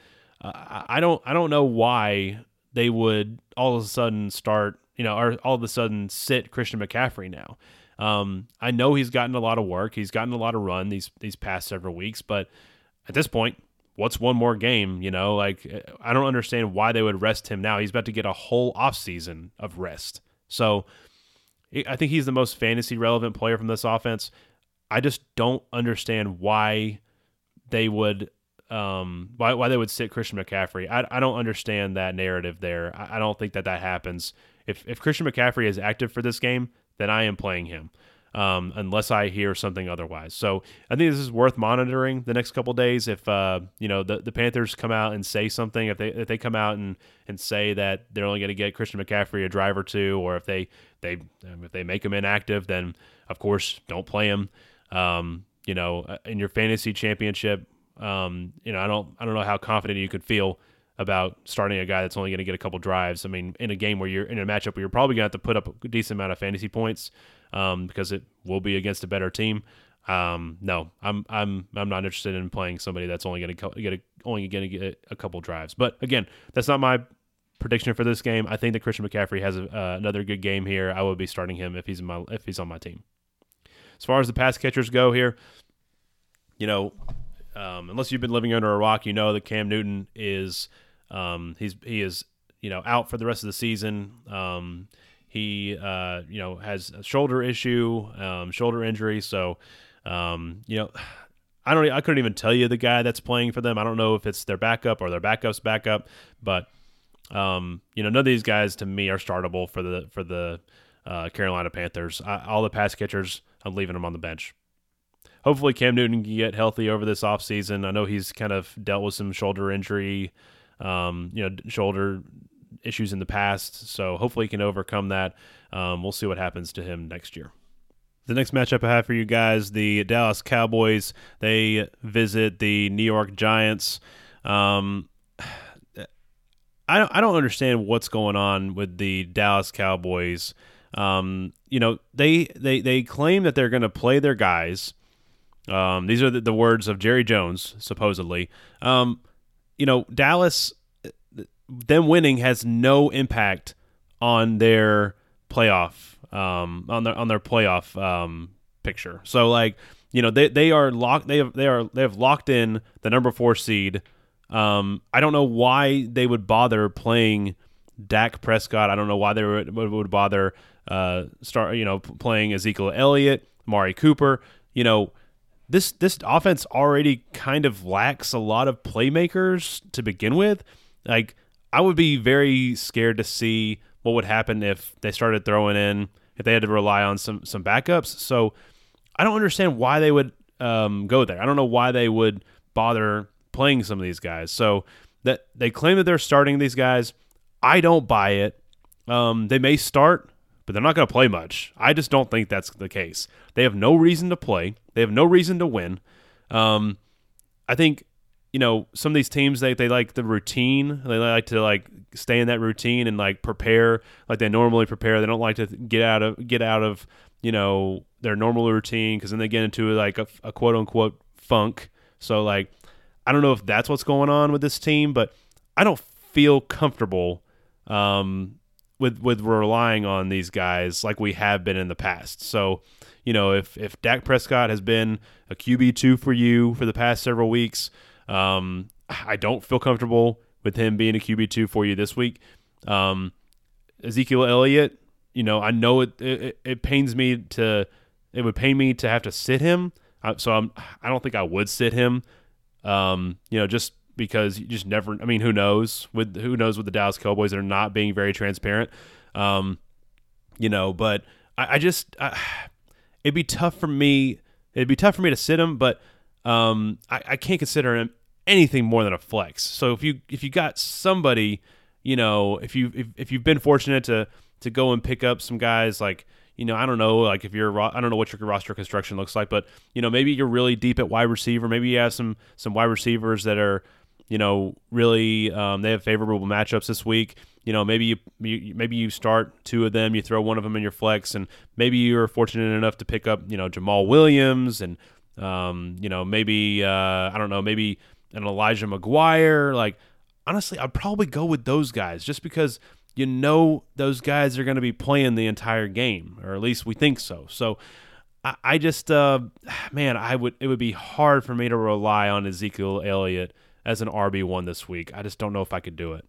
I, I don't I don't know why they would all of a sudden start you know or all of a sudden sit Christian McCaffrey now. Um, I know he's gotten a lot of work. He's gotten a lot of run these these past several weeks, but at this point, what's one more game? You know, like I don't understand why they would rest him now. He's about to get a whole offseason of rest. So I think he's the most fantasy relevant player from this offense. I just don't understand why they would um, why, why they would sit Christian McCaffrey. I, I don't understand that narrative there. I, I don't think that that happens. If, if Christian McCaffrey is active for this game, then I am playing him. Um, unless I hear something otherwise. So I think this is worth monitoring the next couple days. If uh, you know the, the Panthers come out and say something, if they if they come out and, and say that they're only going to get Christian McCaffrey a drive or two, or if they they if they make him inactive, then of course don't play him. Um, you know, uh, in your fantasy championship, um, you know I don't I don't know how confident you could feel about starting a guy that's only going to get a couple drives. I mean, in a game where you're in a matchup where you're probably going to have to put up a decent amount of fantasy points um, because it will be against a better team. Um, no, I'm I'm I'm not interested in playing somebody that's only going to get a, only going to get a couple drives. But again, that's not my prediction for this game. I think that Christian McCaffrey has a, uh, another good game here. I would be starting him if he's my if he's on my team. As far as the pass catchers go here, you know, um, unless you've been living under a rock, you know that Cam Newton is um, he's he is you know out for the rest of the season. Um, he uh, you know has a shoulder issue, um, shoulder injury. So um, you know, I don't I couldn't even tell you the guy that's playing for them. I don't know if it's their backup or their backup's backup, but um, you know none of these guys to me are startable for the for the uh, Carolina Panthers. I, all the pass catchers, I'm leaving them on the bench hopefully Cam Newton can get healthy over this offseason. I know he's kind of dealt with some shoulder injury um, you know, shoulder issues in the past. So hopefully he can overcome that. Um, we'll see what happens to him next year. The next matchup I have for you guys, the Dallas Cowboys, they visit the New York Giants. Um, I don't, I don't understand what's going on with the Dallas Cowboys. Um, you know, they they they claim that they're going to play their guys. Um, these are the, the words of Jerry Jones, supposedly. Um, you know, Dallas, them winning has no impact on their playoff, um, on their on their playoff um, picture. So like, you know, they they are locked. They have they are they have locked in the number four seed. Um, I don't know why they would bother playing Dak Prescott. I don't know why they would, would bother uh, start you know playing Ezekiel Elliott, Amari Cooper. You know, this this offense already kind of lacks a lot of playmakers to begin with. Like I would be very scared to see what would happen if they started throwing in if they had to rely on some some backups. So I don't understand why they would um, go there. I don't know why they would bother playing some of these guys. So that they claim that they're starting these guys. I don't buy it. Um, they may start, but they're not going to play much. I just don't think that's the case. They have no reason to play. They have no reason to win. Um, I think you know some of these teams they they like the routine. They like to like stay in that routine and like prepare like they normally prepare. They don't like to get out of get out of you know their normal routine because then they get into like a, a quote unquote funk. So like I don't know if that's what's going on with this team, but I don't feel comfortable um, with with relying on these guys like we have been in the past. So, you know, if if Dak Prescott has been a QB two for you for the past several weeks, um, I don't feel comfortable with him being a QB two for you this week. Um, Ezekiel Elliott, you know, I know it, it it pains me to it would pain me to have to sit him. So I'm I don't think I would sit him um, you know, just because you just never. I mean, who knows? With who knows with the Dallas Cowboys that are not being very transparent. Um, you know, but I, I just I, it'd be tough for me. It'd be tough for me to sit him, but um, I, I can't consider him anything more than a flex. So if you if you got somebody, you know, if you if, if you've been fortunate to to go and pick up some guys like you know, I don't know, like if you're, I don't know what your roster construction looks like, but you know, maybe you're really deep at wide receiver. Maybe you have some some wide receivers that are, you know, really um, they have favorable matchups this week. You know, maybe you, you maybe you start two of them, you throw one of them in your flex, and maybe you're fortunate enough to pick up, you know, Jamaal Williams and, um, you know, maybe uh, I don't know, maybe an Elijah McGuire. Like, honestly, I'd probably go with those guys just because you know those guys are going to be playing the entire game, or at least we think so. So I, just, uh, man, I would it would be hard for me to rely on Ezekiel Elliott as an RB one this week. I just don't know if I could do it.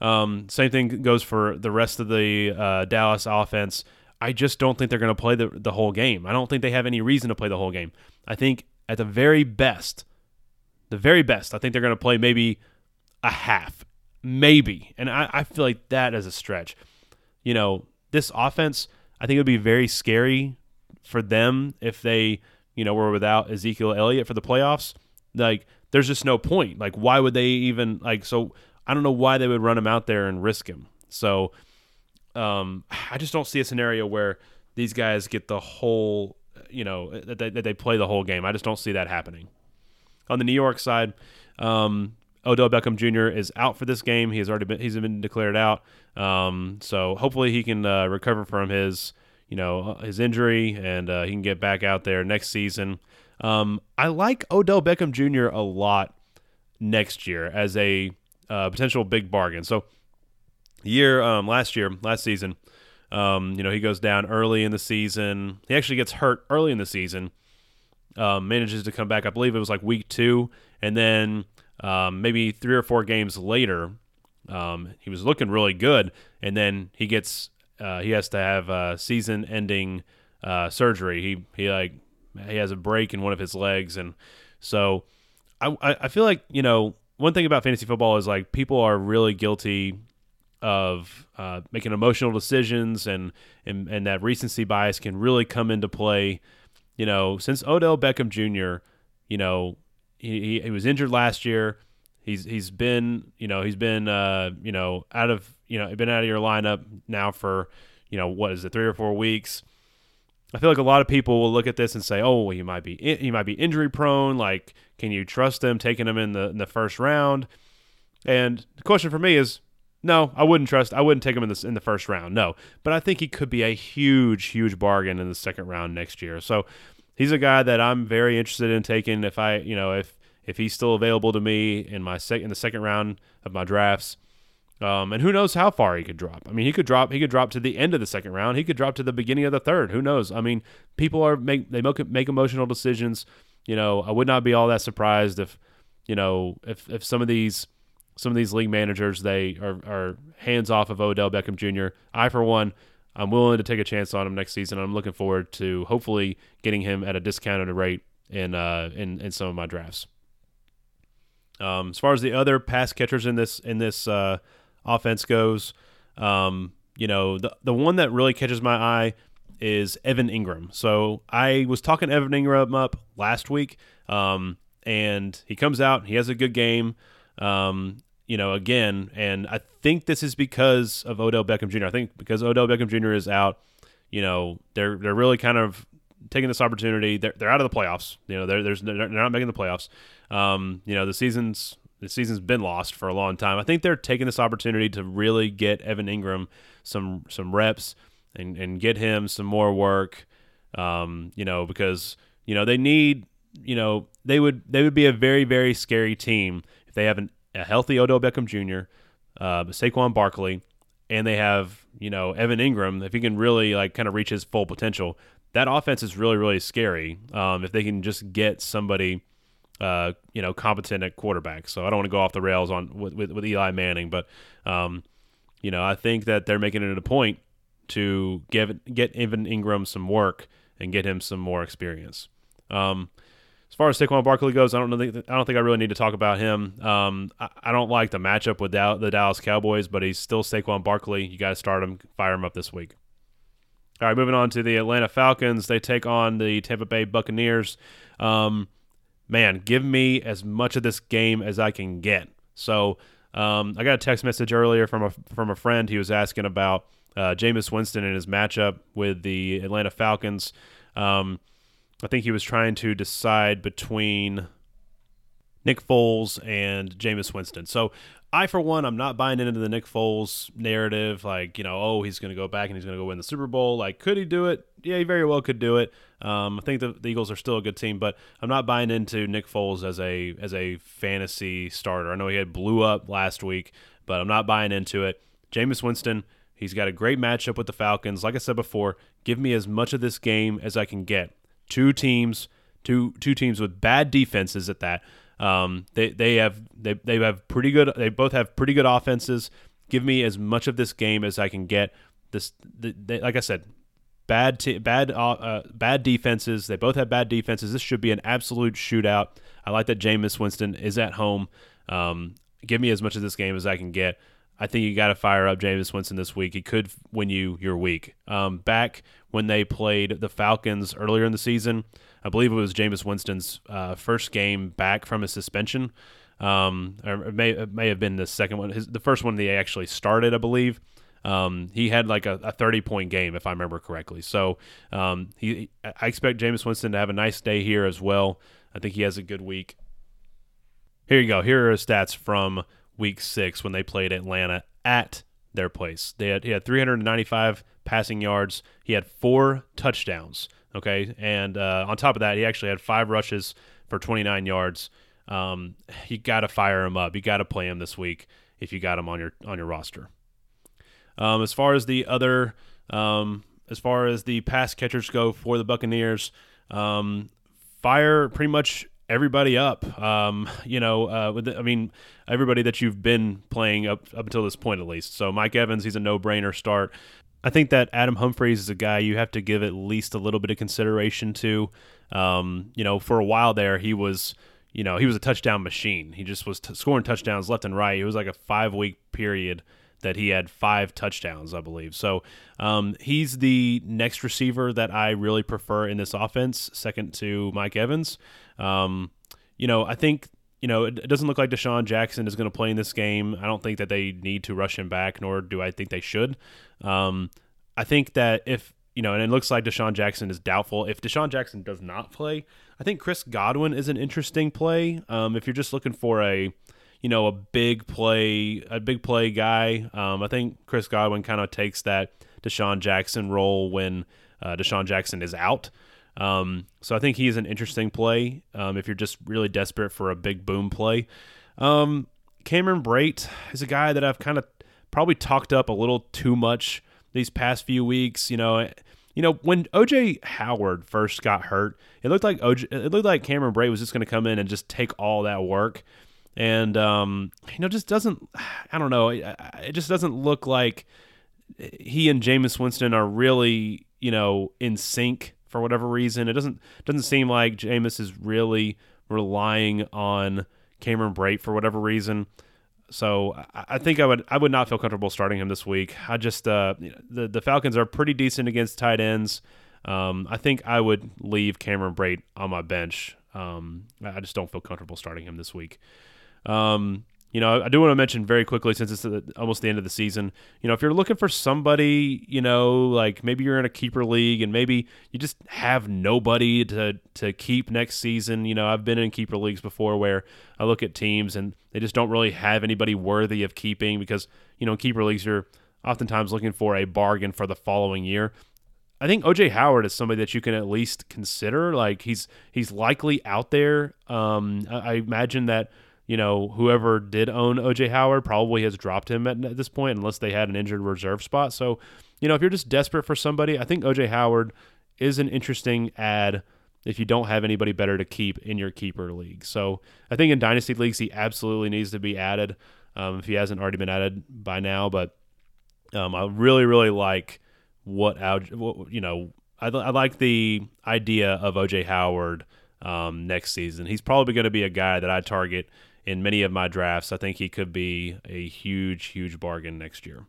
Um, same thing goes for the rest of the uh, Dallas offense. I just don't think they're going to play the, the whole game. I don't think they have any reason to play the whole game. I think at the very best, the very best, I think they're going to play maybe a half maybe. And I, I feel like that is a stretch. You know, this offense, I think it would be very scary for them if they, you know, were without Ezekiel Elliott for the playoffs. Like, there's just no point. Like, why would they even like? So I don't know why they would run him out there and risk him. So, um, I just don't see a scenario where these guys get the whole, you know, that they, that they play the whole game. I just don't see that happening. On the New York side, um, Odell Beckham Jr. is out for this game. He has already been he's been declared out. Um, so hopefully he can uh, recover from his you know his injury and uh, he can get back out there next season. Um, I like Odell Beckham Jr. a lot next year as a uh, potential big bargain. So year um, last year last season, um, you know he goes down early in the season. He actually gets hurt early in the season. Um, manages to come back. I believe it was like week two, and then um, maybe three or four games later, um, he was looking really good, and then he gets uh, he has to have a season-ending uh, surgery. He he like he has a break in one of his legs, and so I I feel like you know one thing about fantasy football is like people are really guilty of uh, making emotional decisions, and, and and that recency bias can really come into play. You know, since Odell Beckham Jr. You know, he, he, was injured last year. He's he's been you know he's been uh, you know out of you know been out of your lineup now for you know what is it three or four weeks. I feel like a lot of people will look at this and say, "Oh, well, he might be he might be injury prone. Like, can you trust him taking him in the in the first round?" And the question for me is, no, I wouldn't trust. I wouldn't take him in the in the first round. No, but I think he could be a huge, huge bargain in the second round next year. So he's a guy that I'm very interested in taking. If I, you know, if if he's still available to me in my sec- in the second round of my drafts, um, and who knows how far he could drop? I mean, he could drop. He could drop to the end of the second round. He could drop to the beginning of the third. Who knows? I mean, people are make they make, make emotional decisions. You know, I would not be all that surprised if, you know, if if some of these some of these league managers they are, are hands off of Odell Beckham Jr. I for one, I'm willing to take a chance on him next season. I'm looking forward to hopefully getting him at a discounted rate in uh in, in some of my drafts. Um, as far as the other pass catchers in this in this uh, offense goes, um, you know the the one that really catches my eye is Evan Engram. So I was talking Evan Engram up last week, um, and he comes out, he has a good game. Um, you know, again, and I think this is because of Odell Beckham Jr. I think because Odell Beckham Jr. is out, you know, they're they're really kind of taking this opportunity. They're, they're out of the playoffs. You know, they're they're not making the playoffs. Um, you know, the season's the season's been lost for a long time. I think they're taking this opportunity to really get Evan Engram some some reps and and get him some more work. Um, you know, because you know they need you know they would they would be a very very scary team if they have an a healthy Odell Beckham Jr., uh, Saquon Barkley, and they have you know Evan Engram. If he can really like kind of reach his full potential, that offense is really really scary. Um, if they can just get somebody. Uh, you know, competent at quarterback. So I don't want to go off the rails on with, with, with Eli Manning, but um, you know, I think that they're making it a point to give get Evan Engram some work and get him some more experience. Um, as far as Saquon Barkley goes, I don't know. I don't think I really need to talk about him. Um, I, I, don't like the matchup with the Dallas Cowboys, but he's still Saquon Barkley. You got to start him, fire him up this week. All right, moving on to the Atlanta Falcons. They take on the Tampa Bay Buccaneers. Um, man, give me as much of this game as I can get. So um, I got a text message earlier from a from a friend. He was asking about uh, Jameis Winston and his matchup with the Atlanta Falcons. Um, I think he was trying to decide between Nick Foles and Jameis Winston. So I, for one, I'm not buying into the Nick Foles narrative. Like, you know, oh, he's going to go back and he's going to go win the Super Bowl. Like, could he do it? Yeah, he very well could do it. Um, I think the, the, Eagles are still a good team, but I'm not buying into Nick Foles as a as a fantasy starter. I know he had blew up last week, but I'm not buying into it. Jameis Winston, he's got a great matchup with the Falcons. Like I said before, give me as much of this game as I can get two teams, two two teams with bad defenses at that. Um, they they have they they have pretty good. They both have pretty good offenses. Give me as much of this game as I can get. This, the, they, like I said, bad t- bad uh, uh, bad defenses. They both have bad defenses. This should be an absolute shootout. I like that Jameis Winston is at home. Um, give me as much of this game as I can get. I think you got to fire up Jameis Winston this week. He could win you your week. Um, back when they played the Falcons earlier in the season, I believe it was Jameis Winston's uh, first game back from his suspension. Um, or it may, it may have been the second one. His, the first one they actually started, I believe. Um, he had like a, a, 30 point game, if I remember correctly. So um, he, I expect Jameis Winston to have a nice day here as well. I think he has a good week. Here you go. Here are his stats from week six when they played Atlanta at their place. They had, he had 395 passing yards. He had four touchdowns. Okay, and uh, on top of that, he actually had five rushes for 29 yards. Um, you got to fire him up. You got to play him this week if you got him on your on your roster. Um, as far as the other, um, as far as the pass catchers go for the Buccaneers, um, fire pretty much everybody up. Um, you know, uh, the, I mean, everybody that you've been playing up up until this point at least. So Mike Evans, he's a no brainer start. I think that Adam Humphries is a guy you have to give at least a little bit of consideration to. Um, you know, for a while there, he was, you know, he was a touchdown machine. He just was t- scoring touchdowns left and right. It was like a five week period that he had five touchdowns, I believe. So um, he's the next receiver that I really prefer in this offense, second to Mike Evans. Um, you know, I think you know it, doesn't look like DeSean Jackson is going to play in this game. I don't think that they need to rush him back, nor do I think they should. Um, I think that if you know, and it looks like DeSean Jackson is doubtful. If DeSean Jackson does not play, I think Chris Godwin is an interesting play. Um, if you're just looking for a you know, a big play, a big play guy. Um, I think Chris Godwin kind of takes that DeSean Jackson role when uh, DeSean Jackson is out. Um, so I think he's an interesting play um, if you're just really desperate for a big boom play. Um, Cameron Brate is a guy that I've kind of probably talked up a little too much these past few weeks. You know, you know when OJ Howard first got hurt, it looked like OJ, it looked like Cameron Brate was just going to come in and just take all that work, and um, you know, just doesn't. I don't know. It, just doesn't look like he and Jameis Winston are really you know in sync for whatever reason. It doesn't doesn't seem like Jameis is really relying on Cameron Brate for whatever reason. So I, think I would I would not feel comfortable starting him this week. I just uh, the the Falcons are pretty decent against tight ends. Um, I think I would leave Cameron Brate on my bench. Um, I just don't feel comfortable starting him this week. Um, you know, I do want to mention very quickly since it's almost the end of the season. You know, if you're looking for somebody, you know, like maybe you're in a keeper league and maybe you just have nobody to to keep next season. You know, I've been in keeper leagues before where I look at teams and they just don't really have anybody worthy of keeping because you know, in keeper leagues you're oftentimes looking for a bargain for the following year. I think OJ Howard is somebody that you can at least consider. Like he's he's likely out there. Um, I, I imagine that you know, whoever did own OJ Howard probably has dropped him at, at, this point unless they had an injured reserve spot. So, you know, if you're just desperate for somebody, I think OJ Howard is an interesting ad if you don't have anybody better to keep in your keeper league. So, I think in dynasty leagues he absolutely needs to be added um, if he hasn't already been added by now. But um, I really, really like what, you know, I, I like the idea of OJ Howard um, next season. He's probably going to be a guy that I target in many of my drafts. I think he could be a huge, huge bargain next year.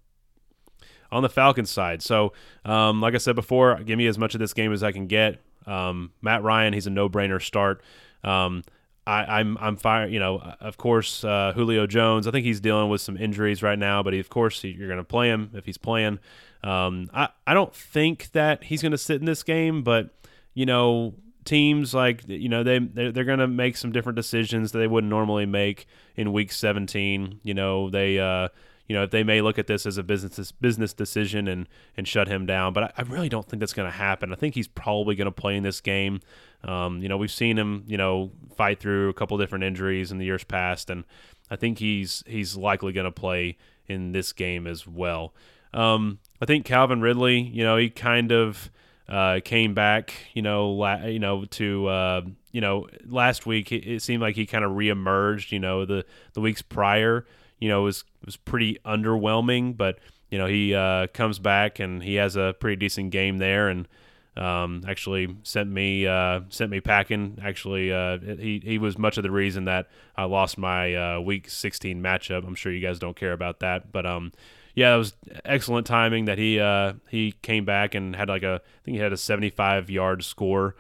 On the Falcons side, so um, like I said before, give me as much of this game as I can get. Um, Matt Ryan, he's a no-brainer start. Um, I, am I'm, I'm fire. You know, of course, uh, Julio Jones. I think he's dealing with some injuries right now, but he, of course you're going to play him if he's playing. Um, I I don't think that he's going to sit in this game, but you know, teams like you know they they're, they're going to make some different decisions that they wouldn't normally make in week 17 you know they uh you know if they may look at this as a business business decision and and shut him down but i, I really don't think that's going to happen. I think he's probably going to play in this game. Um you know we've seen him you know fight through a couple different injuries in the years past and i think he's he's likely going to play in this game as well. Um i think calvin ridley you know he kind of uh, came back, you know, la- you know, to uh, you know, last week it, it seemed like he kind of reemerged. You know, the the weeks prior, you know, was was pretty underwhelming, but you know, he uh, comes back and he has a pretty decent game there, and um, actually sent me uh, sent me packing. Actually, uh, he he was much of the reason that I lost my uh, week 16 matchup. I'm sure you guys don't care about that, but um, yeah, it was excellent timing that he uh, he came back and had like a I think he had a 75 yard score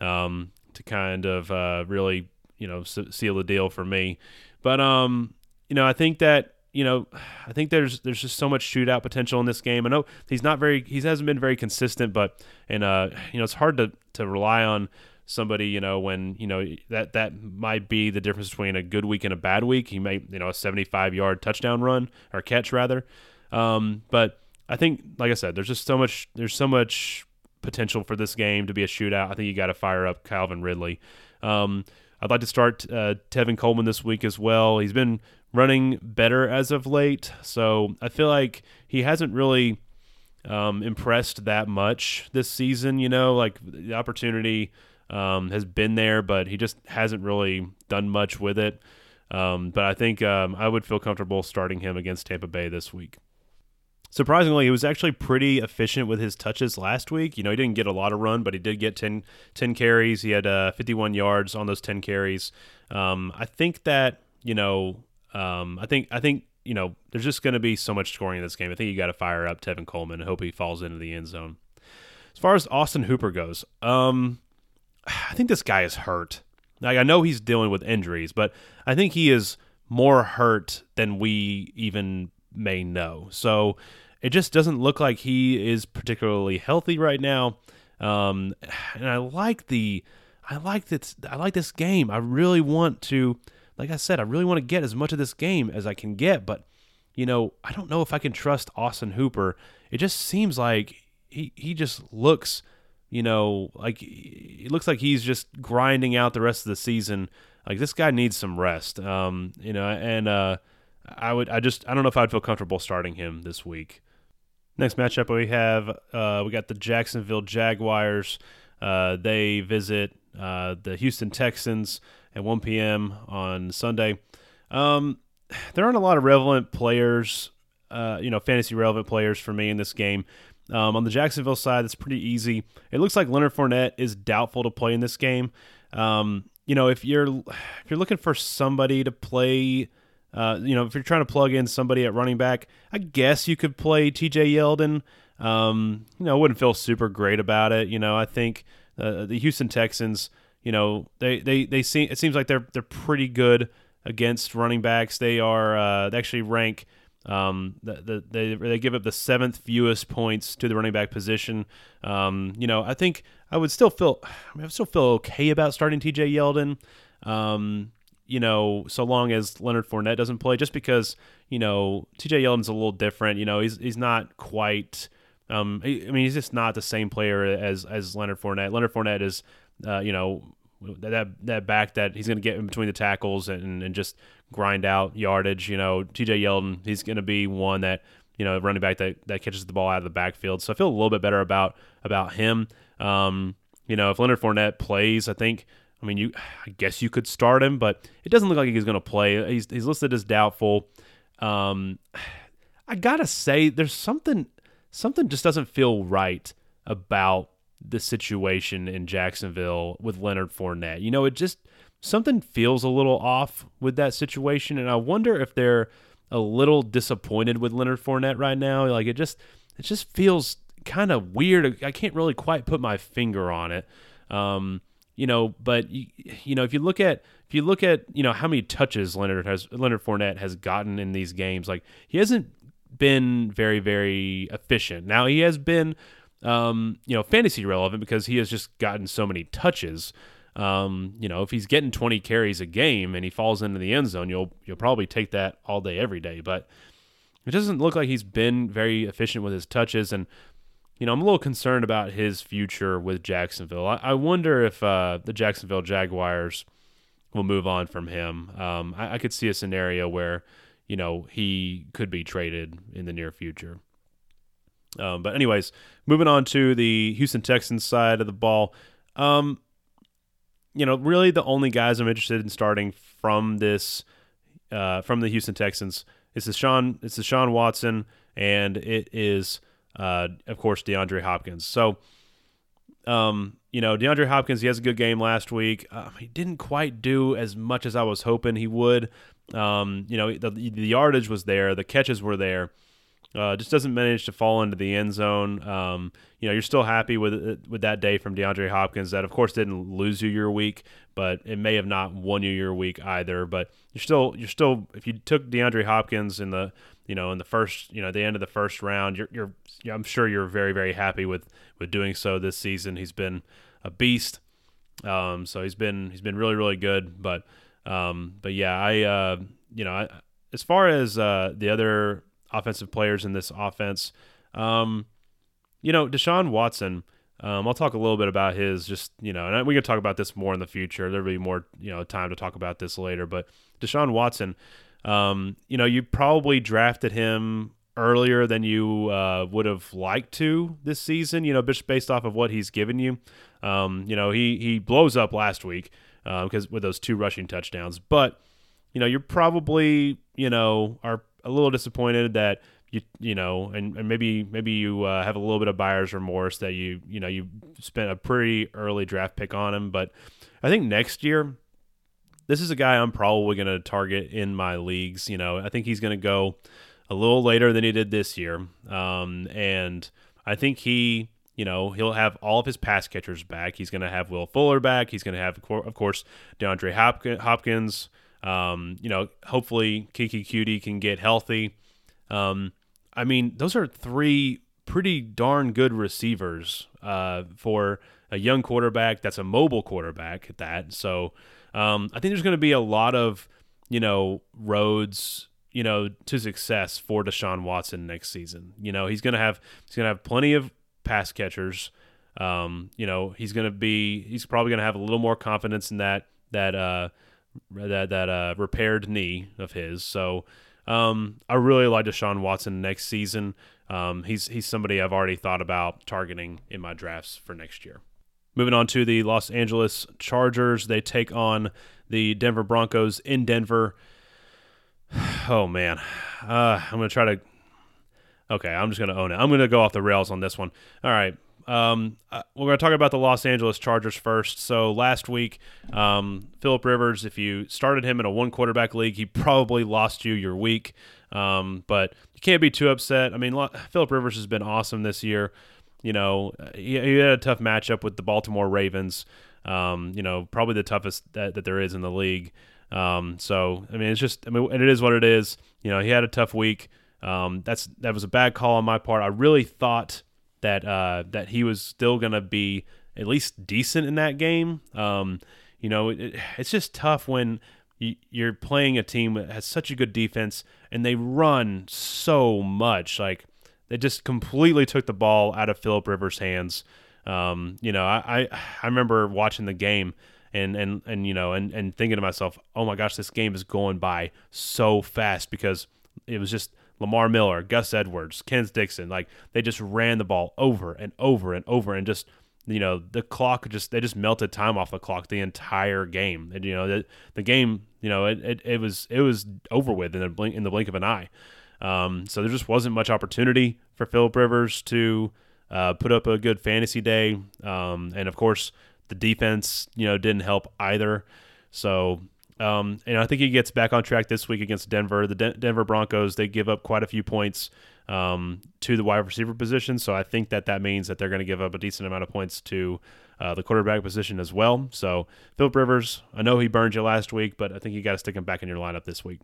um, to kind of uh, really you know seal the deal for me. But um, you know I think that you know I think there's there's just so much shootout potential in this game. I know he's not very he hasn't been very consistent, but and uh you know it's hard to to rely on somebody you know when you know that that might be the difference between a good week and a bad week. He may you know a 75 yard touchdown run or catch rather. Um, but I think, like I said, there's just so much. There's so much potential for this game to be a shootout. I think you got to fire up Calvin Ridley. Um, I'd like to start uh, Tevin Coleman this week as well. He's been running better as of late, so I feel like he hasn't really um, impressed that much this season. You know, like the opportunity um, has been there, but he just hasn't really done much with it. Um, but I think um, I would feel comfortable starting him against Tampa Bay this week surprisingly, he was actually pretty efficient with his touches last week. You know, he didn't get a lot of run, but he did get 10, 10 carries. He had uh, 51 yards on those 10 carries. Um, I think that, you know, um, I think, I think, you know, there's just going to be so much scoring in this game. I think you got to fire up Tevin Coleman and hope he falls into the end zone. As far as Austin Hooper goes, um, I think this guy is hurt. Like I know he's dealing with injuries, but I think he is more hurt than we even may know. So it just doesn't look like he is particularly healthy right now. Um, and I like the I like this I like this game. I really want to like I said, I really want to get as much of this game as I can get, but you know, I don't know if I can trust Austin Hooper. It just seems like he he just looks, you know, like it looks like he's just grinding out the rest of the season. Like this guy needs some rest. Um, you know, and uh I would I just I don't know if I'd feel comfortable starting him this week. Next matchup we have uh, we got the Jacksonville Jaguars. Uh, they visit uh, the Houston Texans at 1 p.m. on Sunday. Um, there aren't a lot of relevant players, uh, you know, fantasy relevant players for me in this game. Um, on the Jacksonville side, it's pretty easy. It looks like Leonard Fournette is doubtful to play in this game. Um, you know, if you're if you're looking for somebody to play uh, you know, if you're trying to plug in somebody at running back, I guess you could play T.J. Yeldon. Um, you know, I wouldn't feel super great about it. You know, I think uh, the Houston Texans, you know, they they they seem it seems like they're they're pretty good against running backs. They are uh, they actually rank. Um, the, the, they they give up the seventh fewest points to the running back position. Um, you know, I think I would still feel, I, mean, I would still feel okay about starting T.J. Yeldon. Um, you know, so long as Leonard Fournette doesn't play, just because you know T.J. Yeldon's a little different. You know, he's he's not quite. Um, I mean, he's just not the same player as as Leonard Fournette. Leonard Fournette is, uh, you know, that that back that he's going to get in between the tackles and, and just grind out yardage. You know, T.J. Yeldon, he's going to be one that you know running back that, that catches the ball out of the backfield. So I feel a little bit better about about him. Um, you know, if Leonard Fournette plays, I think I mean, you, I guess you could start him, but it doesn't look like he's going to play. He's, he's listed as doubtful. Um, I gotta say, there's something, something just doesn't feel right about the situation in Jacksonville with Leonard Fournette. You know, it just something feels a little off with that situation, and I wonder if they're a little disappointed with Leonard Fournette right now. Like it just, it just feels kind of weird. I can't really quite put my finger on it. Um, you know, but you, you know, if you look at if you look at you know how many touches Leonard has Leonard Fournette has gotten in these games, like he hasn't been very very efficient. Now he has been, um, you know, fantasy relevant because he has just gotten so many touches. Um, you know, if he's getting 20 carries a game and he falls into the end zone, you'll you'll probably take that all day every day. But it doesn't look like he's been very efficient with his touches, and you know, I'm a little concerned about his future with Jacksonville. I, I wonder if uh, the Jacksonville Jaguars will move on from him. Um, I, I, could see a scenario where, you know, he could be traded in the near future. Um, but anyways, moving on to the Houston Texans side of the ball. Um, you know, really the only guys I'm interested in starting from this, uh, from the Houston Texans, is Deshaun, it's Deshaun Watson, and it is uh, of course, DeAndre Hopkins. So, um, you know, DeAndre Hopkins, he has a good game last week. Uh, he didn't quite do as much as I was hoping he would. Um, you know, the, the yardage was there, the catches were there. Uh, just doesn't manage to fall into the end zone. Um, you know, you're still happy with with that day from DeAndre Hopkins. That of course didn't lose you your week, but it may have not won you your week either. But you're still you're still if you took DeAndre Hopkins in the you know in the first you know the end of the first round, you're you're I'm sure you're very very happy with with doing so this season. He's been a beast. Um, so he's been he's been really really good. But um, but yeah, I uh, you know I, as far as uh, the other offensive players in this offense. Um, you know, Deshaun Watson. Um, I'll talk a little bit about his just you know, and we can talk about this more in the future. There'll be more you know time to talk about this later. But Deshaun Watson, um, you know, you probably drafted him earlier than you uh, would have liked to this season. You know, just based off of what he's given you. Um, you know, he he blows up last week because uh, with those two rushing touchdowns, but you know, you're probably you know are a little disappointed that you you know, and, and maybe maybe you uh, have a little bit of buyer's remorse that you you know you spent a pretty early draft pick on him. But I think next year, this is a guy I'm probably going to target in my leagues. You know, I think he's going to go a little later than he did this year, um, and I think he. You know, he'll have all of his pass catchers back. He's going to have Will Fuller back. He's going to have, of course, DeAndre Hopkins, um, you know, hopefully Keke Coutee can get healthy. Um, I mean, those are three pretty darn good receivers uh, for a young quarterback that's a mobile quarterback at that. So um, I think there's going to be a lot of you know, roads, you know, to success for Deshaun Watson next season. You know, he's gonna have he's gonna have plenty of pass catchers. Um, you know, he's gonna be he's probably gonna have a little more confidence in that that uh that that uh repaired knee of his. So um, I really like Deshaun Watson next season. Um, he's he's somebody I've already thought about targeting in my drafts for next year. Moving on to the Los Angeles Chargers, they take on the Denver Broncos in Denver. Oh man, uh, I'm gonna try to. Okay, I'm just gonna own it. I'm gonna go off the rails on this one. All right, um, uh, we're to talk about the Los Angeles Chargers first. So last week, um, Philip Rivers, if you started him in a one quarterback league, he probably lost you your week. Um, but you can't be too upset. I mean, Philip Rivers has been awesome this year. You know, he, he had a tough matchup with the Baltimore Ravens. Um, you know, probably the toughest that, that there is in the league. Um, so I mean, it's just I mean, it is what it is. You know, he had a tough week. Um, that's that was a bad call on my part. I really thought that uh, that he was still going to be at least decent in that game. Um, you know, it, it's just tough when you're playing a team that has such a good defense and they run so much. Like they just completely took the ball out of Philip Rivers' hands. Um, you know, I, I I remember watching the game and and and you know and and thinking to myself, oh my gosh, this game is going by so fast because it was just Lamar Miller, Gus Edwards, Kenneth Dixon, like they just ran the ball over and over and over and just you know the clock just they just melted time off the clock the entire game and you know the, the game you know it, it, it was it was over with in the blink in the blink of an eye um, so there just wasn't much opportunity for Philip Rivers to uh, put up a good fantasy day um, and of course the defense you know didn't help either so um, and I think he gets back on track this week against Denver. The De- Denver Broncos they give up quite a few points um, to the wide receiver position, so I think that that means that they're going to give up a decent amount of points to uh, the quarterback position as well. So Philip Rivers, I know he burned you last week, but I think you got to stick him back in your lineup this week.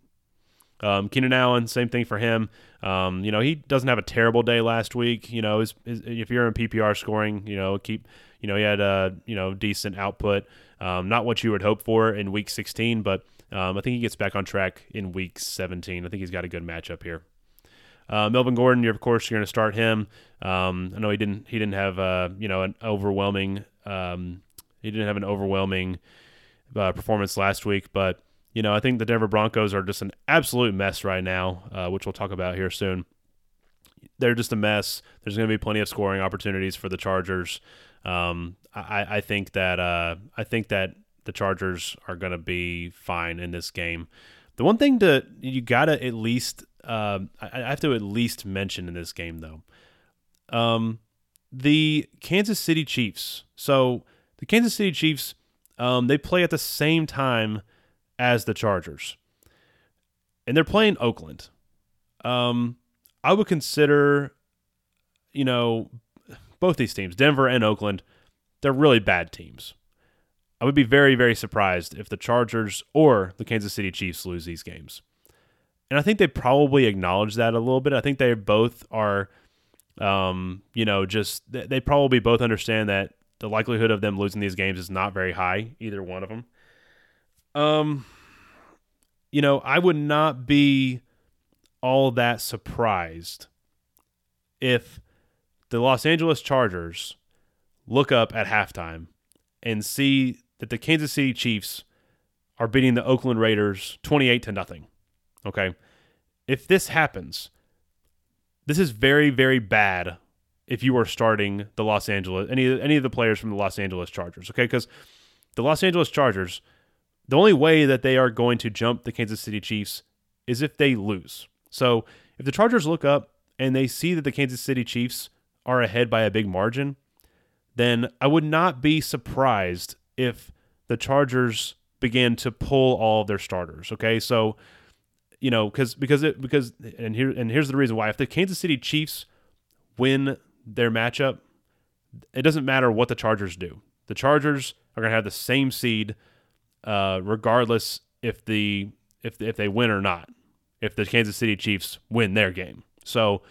Um, Keenan Allen, same thing for him. Um, you know, he doesn't have a terrible day last week. You know, his, his, if you're in PPR scoring, you know, keep, you know, he had a, you know, decent output. Um, not what you would hope for in week 16, but um, I think he gets back on track in week 17. I think he's got a good matchup here. Uh, Melvin Gordon, you're, of course, you're going to start him. Um, I know he didn't he didn't have uh, you know an overwhelming um, he didn't have an overwhelming uh, performance last week, but you know I think the Denver Broncos are just an absolute mess right now, uh, which we'll talk about here soon. They're just a mess. There's going to be plenty of scoring opportunities for the Chargers. Um, I, I think that uh, I think that the Chargers are going to be fine in this game. The one thing to you gotta at least uh, I, have to at least mention in this game though, um, the Kansas City Chiefs. So the Kansas City Chiefs, um, they play at the same time as the Chargers, and they're playing Oakland. Um, I would consider, you know, both these teams, Denver and Oakland, they're really bad teams. I would be very, very surprised if the Chargers or the Kansas City Chiefs lose these games. And I think they probably acknowledge that a little bit. I think they both are, um, you know, just they probably both understand that the likelihood of them losing these games is not very high, either one of them. Um, you know, I would not be all that surprised if the Los Angeles Chargers look up at halftime and see that the Kansas City Chiefs are beating the Oakland Raiders 28 to nothing. Okay? If this happens, this is very very bad if you are starting the Los Angeles any any of the players from the Los Angeles Chargers, okay? Cuz the Los Angeles Chargers the only way that they are going to jump the Kansas City Chiefs is if they lose. So, if the Chargers look up and they see that the Kansas City Chiefs are ahead by a big margin, then I would not be surprised if the Chargers began to pull all of their starters. Okay, so you know because because it because and here and here's the reason why if the Kansas City Chiefs win their matchup, it doesn't matter what the Chargers do. The Chargers are going to have the same seed, uh, regardless if the if if they win or not. If the Kansas City Chiefs win their game, so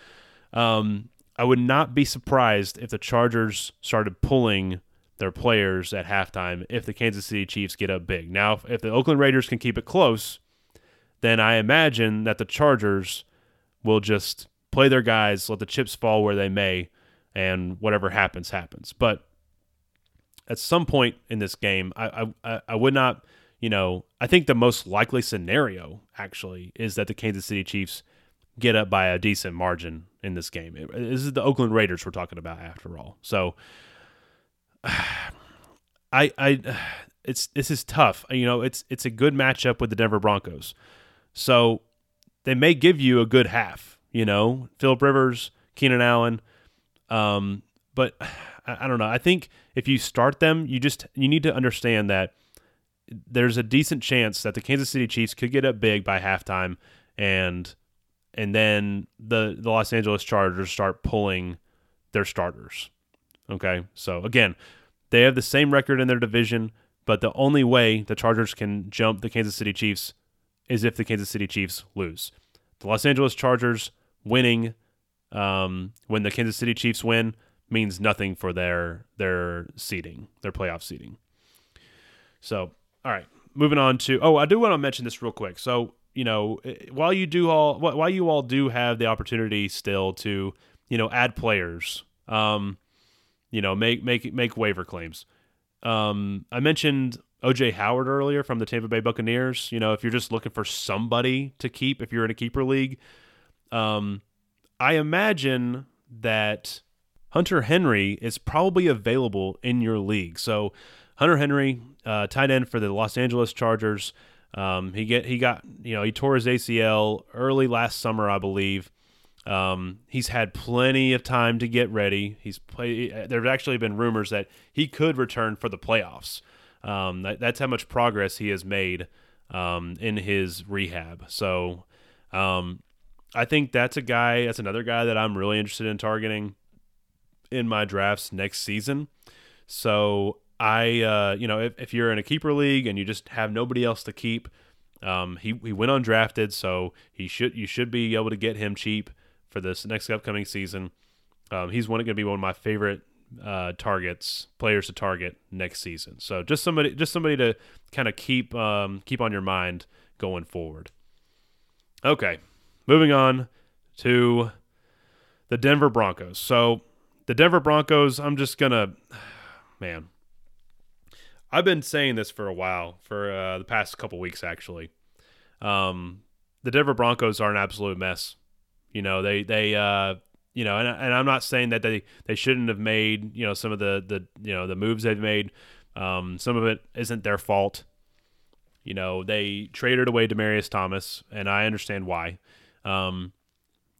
um, I would not be surprised if the Chargers started pulling their players at halftime if the Kansas City Chiefs get up big. Now, if, if the Oakland Raiders can keep it close, then I imagine that the Chargers will just play their guys, let the chips fall where they may, and whatever happens, happens. But at some point in this game, I, I, I would not, you know, I think the most likely scenario actually is that the Kansas City Chiefs get up by a decent margin in this game. It, this is the Oakland Raiders we're talking about after all. So I I it's this is tough. You know, it's it's a good matchup with the Denver Broncos. So they may give you a good half, you know, Philip Rivers, Keenan Allen. Um, but I, don't know. I think if you start them, you just you need to understand that there's a decent chance that the Kansas City Chiefs could get up big by halftime and and then the the Los Angeles Chargers start pulling their starters. Okay? So again, they have the same record in their division, but the only way the Chargers can jump the Kansas City Chiefs is if the Kansas City Chiefs lose. The Los Angeles Chargers winning um, when the Kansas City Chiefs win means nothing for their their seeding, their playoff seeding. So, all right, moving on to oh, I do want to mention this real quick. So, you know, eh, while you do all while you all do have the opportunity still to, you know, add players, um, you know, make make make waiver claims. Um, I mentioned OJ Howard earlier from the Tampa Bay Buccaneers. You know, if you're just looking for somebody to keep, if you're in a keeper league, um, I imagine that Hunter Henry is probably available in your league. So Hunter Henry, uh, tight end for the Los Angeles Chargers. Um, he get he got you know he tore his ACL early last summer, I believe. Um, he's had plenty of time to get ready. He's play. There's actually been rumors that he could return for the playoffs. Um, that, that's how much progress he has made um, in his rehab. So um, I think that's a guy. That's another guy that I'm really interested in targeting in my drafts next season. So I, uh, you know, if, if you're in a keeper league and you just have nobody else to keep, um, he he went undrafted, so he should you should be able to get him cheap for this next upcoming season. Um, he's one going to be one of my favorite uh, targets, players to target next season. So just somebody, just somebody to kind of keep um, keep on your mind going forward. Okay, moving on to the Denver Broncos. So the Denver Broncos, I'm just gonna, man. I've been saying this for a while, for uh, the past couple weeks actually. Um, the Denver Broncos are an absolute mess. You know, they they uh, you know, and, and I'm not saying that they they shouldn't have made you know some of the the you know the moves they've made. Um, some of it isn't their fault. You know, they traded away Demaryius Thomas, and I understand why. Um,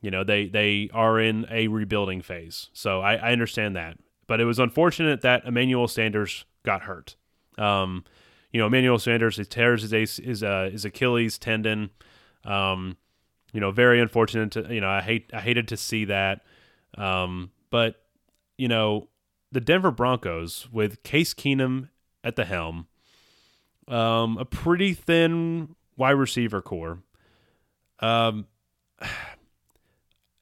you know, they they are in a rebuilding phase, so I, I understand that. But it was unfortunate that Emmanuel Sanders got hurt. Um, you know, Emmanuel Sanders he tears his his, uh, his Achilles tendon. Um, you know, very unfortunate. To, you know, I hate I hated to see that. Um, but you know, the Denver Broncos with Case Keenum at the helm, um, a pretty thin wide receiver corps. Um,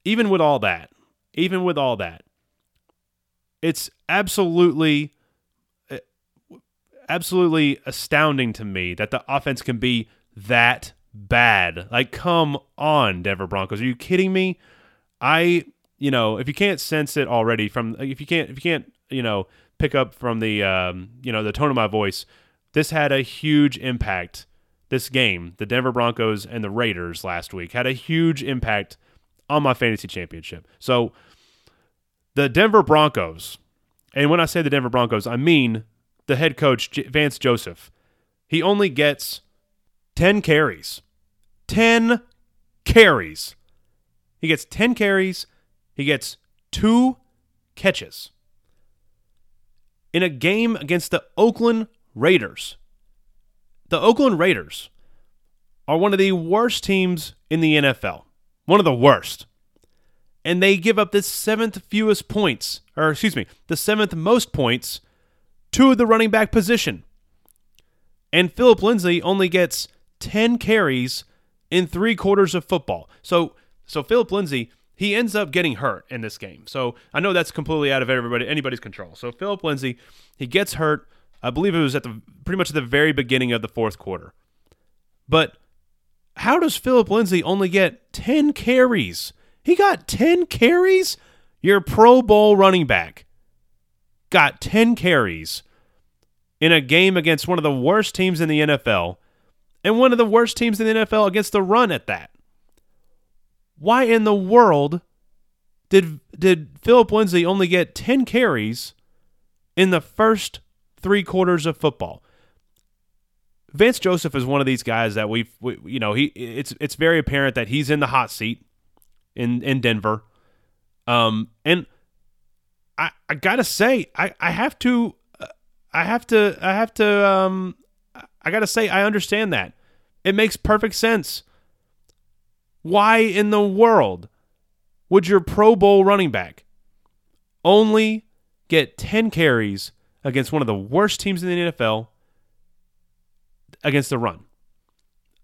even with all that, even with all that, it's absolutely eh, absolutely astounding to me that the offense can be that bad. Like, come on, Denver Broncos. Are you kidding me? I, you know, if you can't sense it already from, if you can't, if you can't, you know, pick up from the, um, you know, the tone of my voice, this had a huge impact. This game, the Denver Broncos and the Raiders last week, had a huge impact on my fantasy championship. So, the Denver Broncos, and when I say the Denver Broncos, I mean the head coach, Vance Joseph. He only gets 10 carries 10 carries. He gets 10 carries. He gets two catches. In a game against the Oakland Raiders. The Oakland Raiders are one of the worst teams in the NFL. One of the worst. And they give up the seventh fewest points, or excuse me, the seventh most points to the running back position. And Philip Lindsay only gets 10 carries in three quarters of football. So so Philip Lindsay he ends up getting hurt in this game. So I know that's completely out of everybody anybody's control. So Philip Lindsay he gets hurt. I believe it was at the pretty much at the very beginning of the fourth quarter. But how does Philip Lindsay only get 10 carries? He got 10 carries? Your Pro Bowl running back got 10 carries in a game against one of the worst teams in the NFL and one of the worst teams in the NFL against the run at that. Why in the world did did Philip Lindsay only get 10 carries in the first 3 quarters of football? Vance Joseph is one of these guys that we've we, you know, he it's it's very apparent that he's in the hot seat in in Denver. Um and I I got to say I I have to I have to I have to um I got to say I understand that. It makes perfect sense. Why in the world would your Pro Bowl running back only get 10 carries against one of the worst teams in the NFL against the run?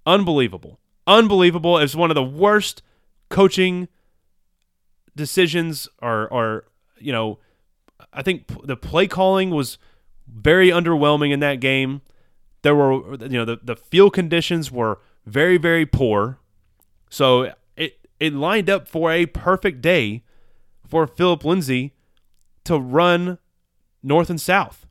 Unbelievable. Unbelievable. It's one of the worst coaching decisions or or you know, I think the play calling was very underwhelming in that game. There were, you know, the, the field conditions were very, very poor. So it, it lined up for a perfect day for Philip Lindsay to run north and south.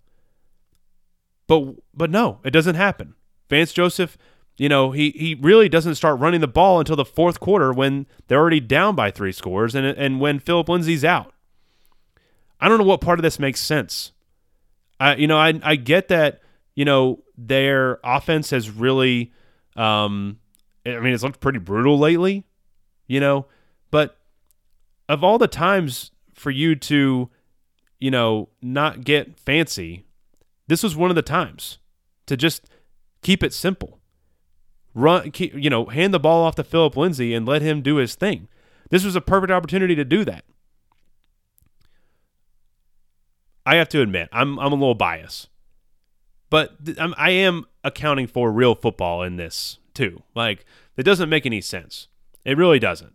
But but no, it doesn't happen. Vance Joseph, you know, he he really doesn't start running the ball until the fourth quarter when they're already down by three scores and and when Philip Lindsay's out. I don't know what part of this makes sense. I you know I I get that you know their offense has really um I mean it's looked pretty brutal lately, you know, but of all the times for you to you know not get fancy, this was one of the times to just keep it simple. Run keep, you know, hand the ball off to Philip Lindsay and let him do his thing. This was a perfect opportunity to do that. I have to admit, I'm I'm a little biased, but th- I'm, I am accounting for real football in this too. Like it doesn't make any sense. It really doesn't.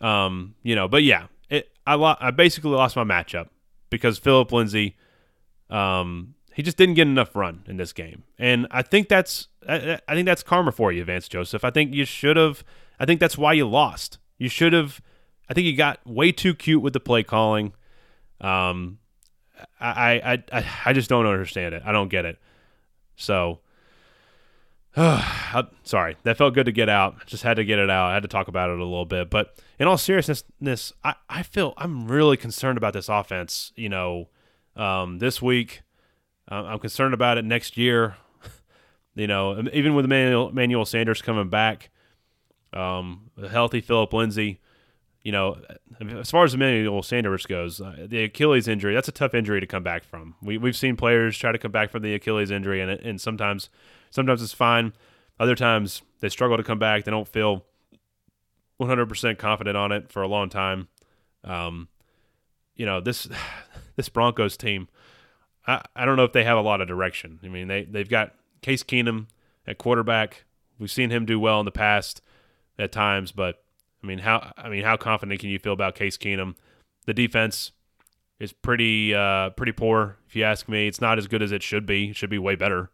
Um, you know, but yeah, it I lo- I basically lost my matchup because Philip Lindsay, um, he just didn't get enough run in this game, and I think that's I, I think that's karma for you, Vance Joseph. I think you should have. I think that's why you lost. You should have. I think you got way too cute with the play calling. Um, I, I, I, I just don't understand it. I don't get it. So, uh, sorry, that felt good to get out. Just had to get it out. I had to talk about it a little bit. But in all seriousness, I, I feel I'm really concerned about this offense. You know, um, this week, I'm concerned about it next year. you know, even with Manuel, Manuel Sanders coming back, um, healthy Philip Lindsay you know, as far as Emmanuel Sanders goes, uh, the Achilles injury, that's a tough injury to come back from. We, we've seen players try to come back from the Achilles injury, and, and sometimes sometimes it's fine. Other times they struggle to come back. They don't feel 100% confident on it for a long time. Um, you know, this this Broncos team, I, I don't know if they have a lot of direction. I mean, they, they've got Case Keenum at quarterback. We've seen him do well in the past at times, but – I mean, how I mean, how confident can you feel about Case Keenum? The defense is pretty uh, pretty poor, if you ask me. It's not as good as it should be. It should be way better.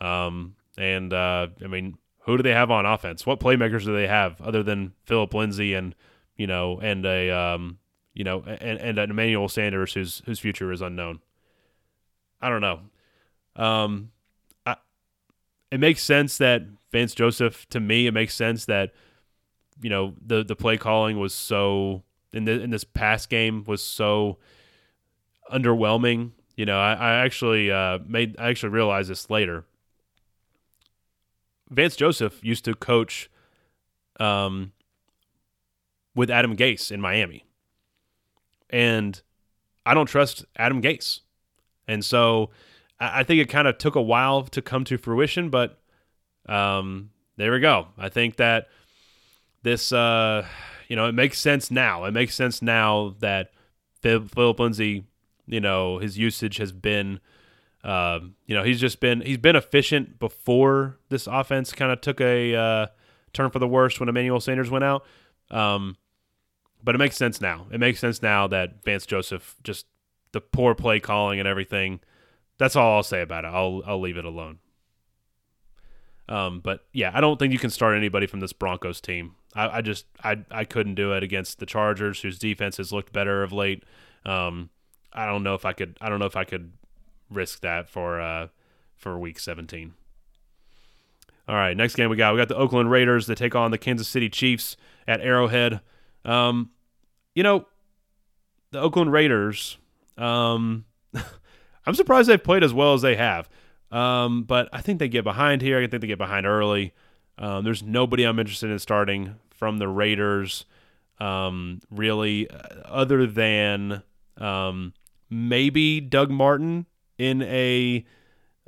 Um, and uh, I mean, who do they have on offense? What playmakers do they have other than Philip Lindsay and you know and a um, you know and, and Emmanuel Sanders whose whose future is unknown? I don't know. Um, I, it makes sense that Vance Joseph to me. It makes sense that you know the the play calling was so in the in this past game was so underwhelming. You know, I, I actually uh, made I actually realized this later. Vance Joseph used to coach um, with Adam Gase in Miami, and I don't trust Adam Gase, and so I, think it kind of took a while to come to fruition, but um, there we go. I think that this, uh, you know, it makes sense now. It makes sense now that Philip Lindsay, you know, his usage has been, uh, you know, he's just been he's been efficient before this offense kind of took a uh, turn for the worst when Emmanuel Sanders went out. Um, but it makes sense now. It makes sense now that Vance Joseph just the poor play calling and everything. That's all I'll say about it. I'll I'll leave it alone. Um, but yeah, I don't think you can start anybody from this Broncos team. I, I just I I couldn't do it against the Chargers, whose defense has looked better of late. Um, I don't know if I could. I don't know if I could risk that for uh, for Week 17. All right, next game we got we got the Oakland Raiders that take on the Kansas City Chiefs at Arrowhead. Um, you know, the Oakland Raiders. Um, I'm surprised they've played as well as they have. Um, but I think they get behind here. I think they get behind early. Um, there's nobody I'm interested in starting from the Raiders, um, really, uh, other than um, maybe Doug Martin in a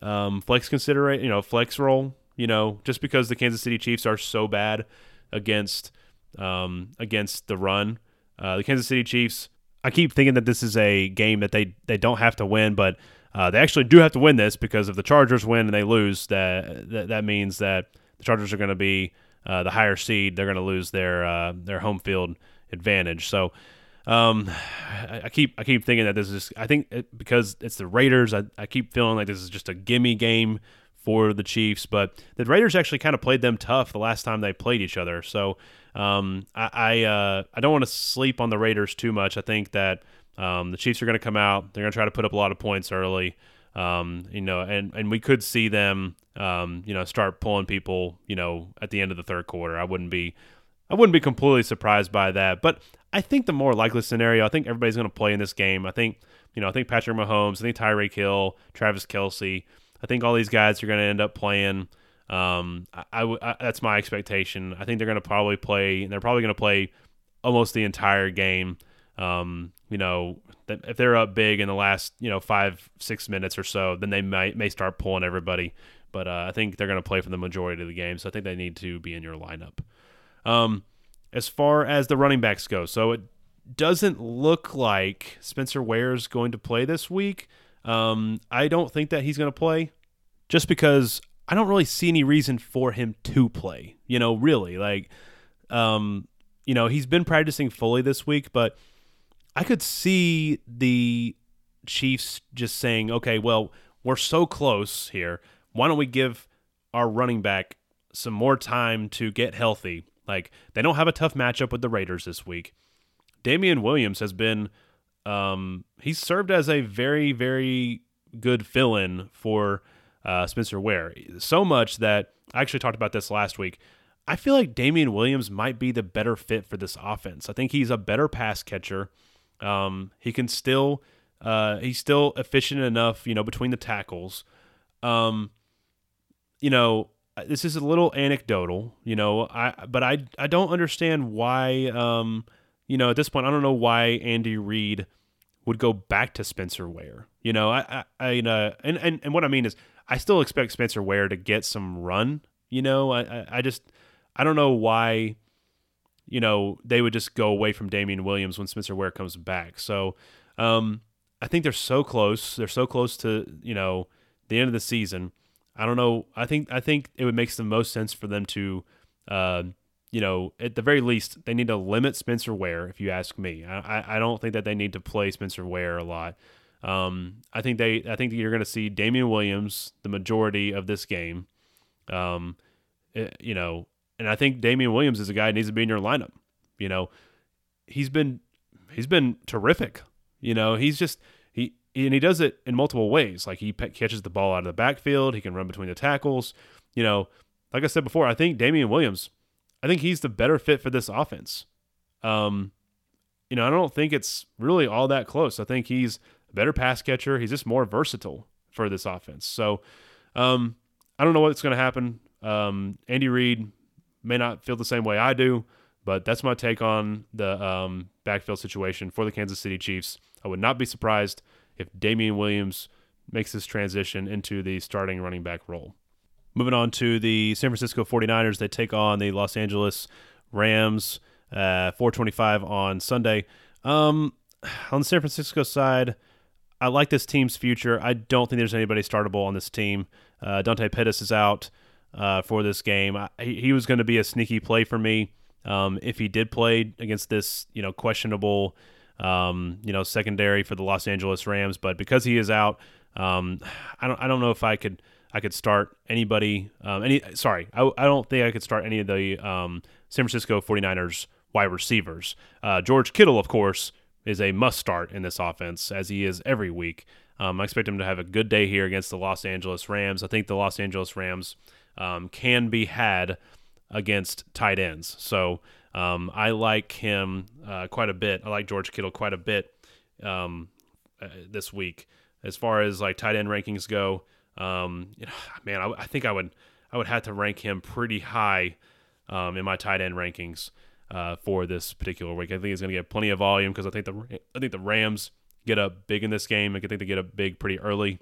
um, flex considerate, you know, flex role. You know, just because the Kansas City Chiefs are so bad against um, against the run, uh, the Kansas City Chiefs. I keep thinking that this is a game that they they don't have to win, but uh, they actually do have to win this because if the Chargers win and they lose, that that, that means that the Chargers are going to be uh, the higher seed. They're going to lose their uh, their home field advantage. So um, I, I, keep I keep thinking that this is I think it, because it's the Raiders. I, I keep feeling like this is just a gimme game for the Chiefs, but the Raiders actually kind of played them tough the last time they played each other. So um, I I, uh, I don't want to sleep on the Raiders too much. I think that um, the Chiefs are going to come out. They're going to try to put up a lot of points early. Um, you know, and, and we could see them, um, you know, start pulling people, you know, at the end of the third quarter. I wouldn't be, I wouldn't be completely surprised by that. But I think the more likely scenario, I think everybody's going to play in this game. I think, you know, I think Patrick Mahomes, I think Tyreek Hill, Travis Kelce, I think all these guys are going to end up playing. Um, I, I, I, that's my expectation. I think they're going to probably play, and they're probably going to play almost the entire game. Um, you know, if they're up big in the last, you know, five, six minutes or so, then they might may start pulling everybody. But uh, I think they're going to play for the majority of the game, so I think they need to be in your lineup. Um, as far as the running backs go, so it doesn't look like Spencer Ware is going to play this week. Um, I don't think that he's going to play, just because I don't really see any reason for him to play. You know, really, like, um, you know, he's been practicing fully this week, but I could see the Chiefs just saying, okay, well, we're so close here. Why don't we give our running back some more time to get healthy? Like, they don't have a tough matchup with the Raiders this week. Damien Williams has been, um, he's served as a very, very good fill in for uh, Spencer Ware. So much that I actually talked about this last week. I feel like Damien Williams might be the better fit for this offense. I think he's a better pass catcher. Um, he can still uh, he's still efficient enough, you know, between the tackles. Um, you know, this is a little anecdotal, you know, I but I I don't understand why um, you know, at this point I don't know why Andy Reid would go back to Spencer Ware. You know, I I, I uh, and, and and what I mean is I still expect Spencer Ware to get some run, you know. I I, just I don't know why you know, they would just go away from Damien Williams when Spencer Ware comes back. So um, I think they're so close. They're so close to, you know, the end of the season. I don't know. I think I think it would make the most sense for them to, uh, you know, at the very least, they need to limit Spencer Ware. If you ask me, I, I don't think that they need to play Spencer Ware a lot. Um, I think they I think you're going to see Damien Williams the majority of this game. Um, it, eh, you know, and I think Damien Williams is a guy that needs to be in your lineup. You know, he's been he's been terrific. You know, he's just he and he does it in multiple ways. Like he catches the ball out of the backfield, he can run between the tackles. You know, like I said before, I think Damien Williams, I think he's the better fit for this offense. Um, you know, I don't think it's really all that close. I think he's a better pass catcher. He's just more versatile for this offense. So, um, I don't know what's going to happen. Um, Andy Reid may not feel the same way I do, but that's my take on the um, backfield situation for the Kansas City Chiefs. I would not be surprised if Damien Williams makes this transition into the starting running back role. Moving on to the San Francisco 49ers, they take on the Los Angeles Rams, uh, 425 on Sunday. Um, on the San Francisco side, I like this team's future. I don't think there's anybody startable on this team. Uh, Dante Pettis is out uh, for this game. I, he was going to be a sneaky play for me um, if he did play against this, you know, questionable, um, you know, secondary for the Los Angeles Rams. But because he is out, um, I don't, I don't know if I could, I could start anybody. Um, any sorry, I, I don't think I could start any of the um, San Francisco 49ers wide receivers. Uh, George Kittle, of course, is a must start in this offense, as he is every week. Um, I expect him to have a good day here against the Los Angeles Rams. I think the Los Angeles Rams um, can be had against tight ends. So um, I like him uh, quite a bit. I like George Kittle quite a bit um, uh, this week. As far as like tight end rankings go, um, man, I, I, think I would I would have to rank him pretty high um, in my tight end rankings uh, for this particular week. I think he's going to get plenty of volume because I think the I think the Rams get up big in this game. I think they get up big pretty early.